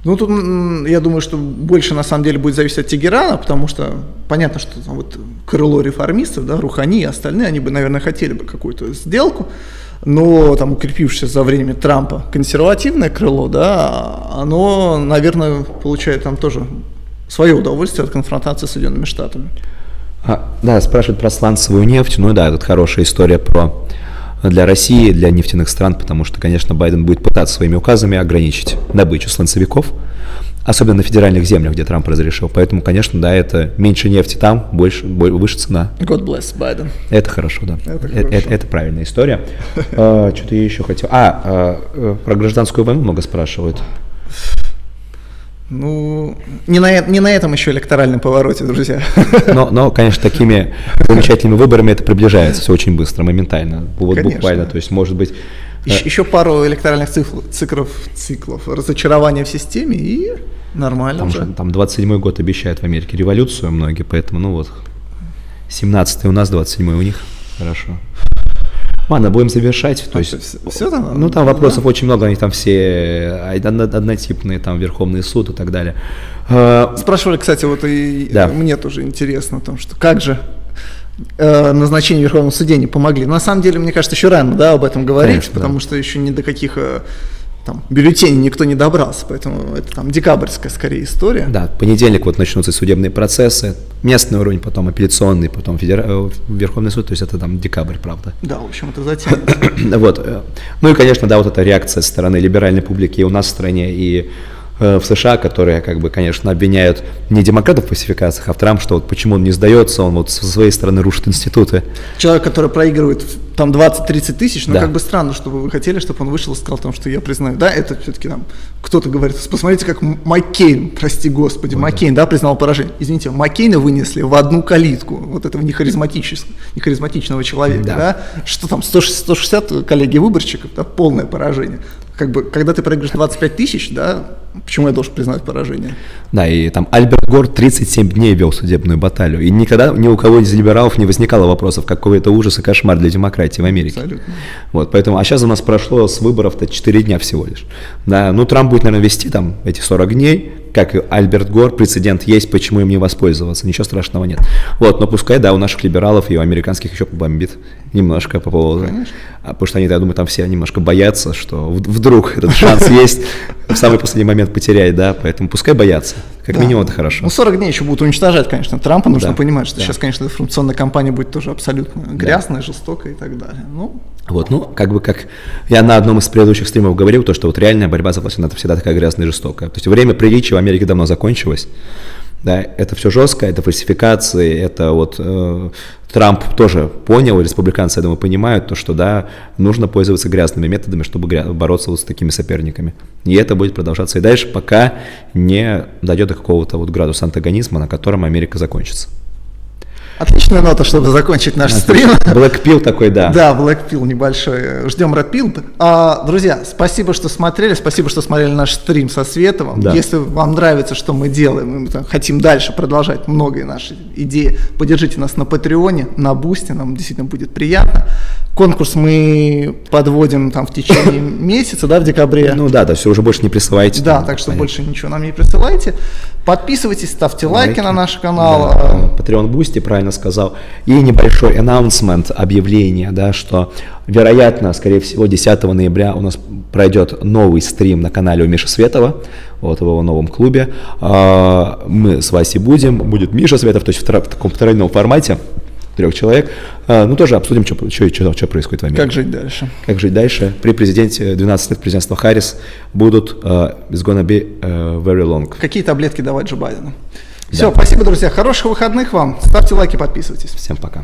F: Ну, тут я думаю, что больше на самом деле будет зависеть от Тегерана, потому что понятно, что там вот крыло реформистов, да, Рухани и остальные, они бы, наверное, хотели бы какую-то сделку. но там укрепившееся за время Трампа консервативное крыло, да, оно, наверное, получает там тоже свое удовольствие от конфронтации с Соединенными Штатами.
E: А, да, спрашивают про сланцевую нефть. Ну да, тут хорошая история про для России, для нефтяных стран, потому что, конечно, Байден будет пытаться своими указами ограничить добычу сланцевиков, особенно на федеральных землях, где Трамп разрешил. Поэтому, конечно, да, это меньше нефти там, больше, выше цена.
F: God bless Байден.
E: Это хорошо, да. Это, это, это, это правильная история. А, что-то я еще хотел. А, а, э, про гражданскую войну много спрашивают.
F: Ну, не на, не на этом еще электоральном повороте, друзья.
E: Но, но, конечно, такими замечательными выборами это приближается все очень быстро, моментально. Вот конечно. буквально, то есть, может быть...
F: Еще, еще пару электоральных цифр, циклов, циклов разочарования в системе и нормально
E: там,
F: уже.
E: Там 27-й год обещает в Америке революцию многие, поэтому, ну вот, 17-й у нас, 27-й у них. Хорошо. Ладно, будем завершать. То а, есть, все, все там? Ну, там вопросов да? очень много, они там все однотипные, там Верховный суд и так далее.
F: А, Спрашивали, кстати, вот и да. мне тоже интересно том, что как же э, назначение в Верховном суде не помогли. На самом деле, мне кажется, еще рано да, об этом говорить, Конечно, потому да. что еще ни до каких э, там, бюллетеней никто не добрался, поэтому это там декабрьская скорее история.
E: Да, в понедельник вот начнутся судебные процессы, местный уровень, потом апелляционный, потом федер... Э, Верховный суд, то есть это там декабрь, правда.
F: Да, в общем, это затем.
E: вот. Э, ну и, конечно, да, вот эта реакция со стороны либеральной публики и у нас в стране, и в США, которые, как бы, конечно, обвиняют не демократов в фальсификациях, а в Трамп, что вот почему он не сдается, он вот со своей стороны рушит институты.
F: Человек, который проигрывает там 20-30 тысяч, ну да. как бы странно, чтобы вы хотели, чтобы он вышел и сказал, там, что я признаю. Да, это все-таки там кто-то говорит, посмотрите, как Маккейн, прости господи, Ой, Маккейн, да. да, признал поражение. Извините, Маккейна вынесли в одну калитку, вот этого нехаризматического, нехаризматичного человека, да. да? Что там, 160, 160 коллеги-выборщиков, да, полное поражение как бы, когда ты проиграешь 25 тысяч, да, почему я должен признать поражение?
E: Да, и там Альберт Гор 37 дней вел судебную баталию, и никогда ни у кого из либералов не возникало вопросов, какой это ужас и кошмар для демократии в Америке. Абсолютно. Вот, поэтому, а сейчас у нас прошло с выборов-то 4 дня всего лишь. Да, ну, Трамп будет, наверное, вести там эти 40 дней, как и Альберт Гор, прецедент есть, почему им не воспользоваться, ничего страшного нет. Вот, но пускай, да, у наших либералов и у американских еще побомбит немножко по поводу, Конечно. А, потому что они, я думаю, там все немножко боятся, что вдруг этот шанс есть в самый последний момент потерять, да, поэтому пускай боятся, как да. минимум это хорошо.
F: Ну, 40 дней еще будут уничтожать, конечно, Трампа, нужно да. понимать, что да. сейчас, конечно, информационная кампания будет тоже абсолютно грязная, да. жестокая и так далее. Ну,
E: вот, ну, как бы как я на одном из предыдущих стримов говорил, то, что вот реальная борьба за власть, она всегда такая грязная и жестокая. То есть время приличия в Америке давно закончилось. Да, это все жестко, это фальсификации, это вот э, Трамп тоже понял, республиканцы, я думаю, понимают, то, что да, нужно пользоваться грязными методами, чтобы гря- бороться вот с такими соперниками. И это будет продолжаться и дальше, пока не дойдет до какого-то вот градуса антагонизма, на котором Америка закончится.
F: Отличная нота, чтобы закончить наш стрим.
E: Blackpill такой, да.
F: Да, Blackpill небольшой. Ждем Pill. А, друзья, спасибо, что смотрели. Спасибо, что смотрели наш стрим со Световым. Да. Если вам нравится, что мы делаем, мы там, хотим дальше продолжать многие наши идеи, поддержите нас на Патреоне, на Бусте, нам действительно будет приятно. Конкурс мы подводим там в течение месяца, да, в декабре.
E: Ну да, да, все уже больше не присылайте.
F: Да, так что больше ничего нам не присылайте. Подписывайтесь, ставьте лайки, лайки на наш канал.
E: Да, Patreon Boosty, правильно сказал. И небольшой announcement, объявление, да, что вероятно, скорее всего, 10 ноября у нас пройдет новый стрим на канале у Миши Светова, вот в его новом клубе. А, мы с Васей будем, будет Миша Светов, то есть в таком тройном формате трех человек. А, ну, тоже обсудим, что, что, что, что происходит в Америке.
F: Как жить дальше.
E: Как жить дальше. При президенте 12 лет президентства Харрис будут uh, it's gonna be uh, very long.
F: Какие таблетки давать Джо Байдену? Да. Все, спасибо, друзья. Хороших выходных вам. Ставьте лайки, подписывайтесь.
E: Всем пока.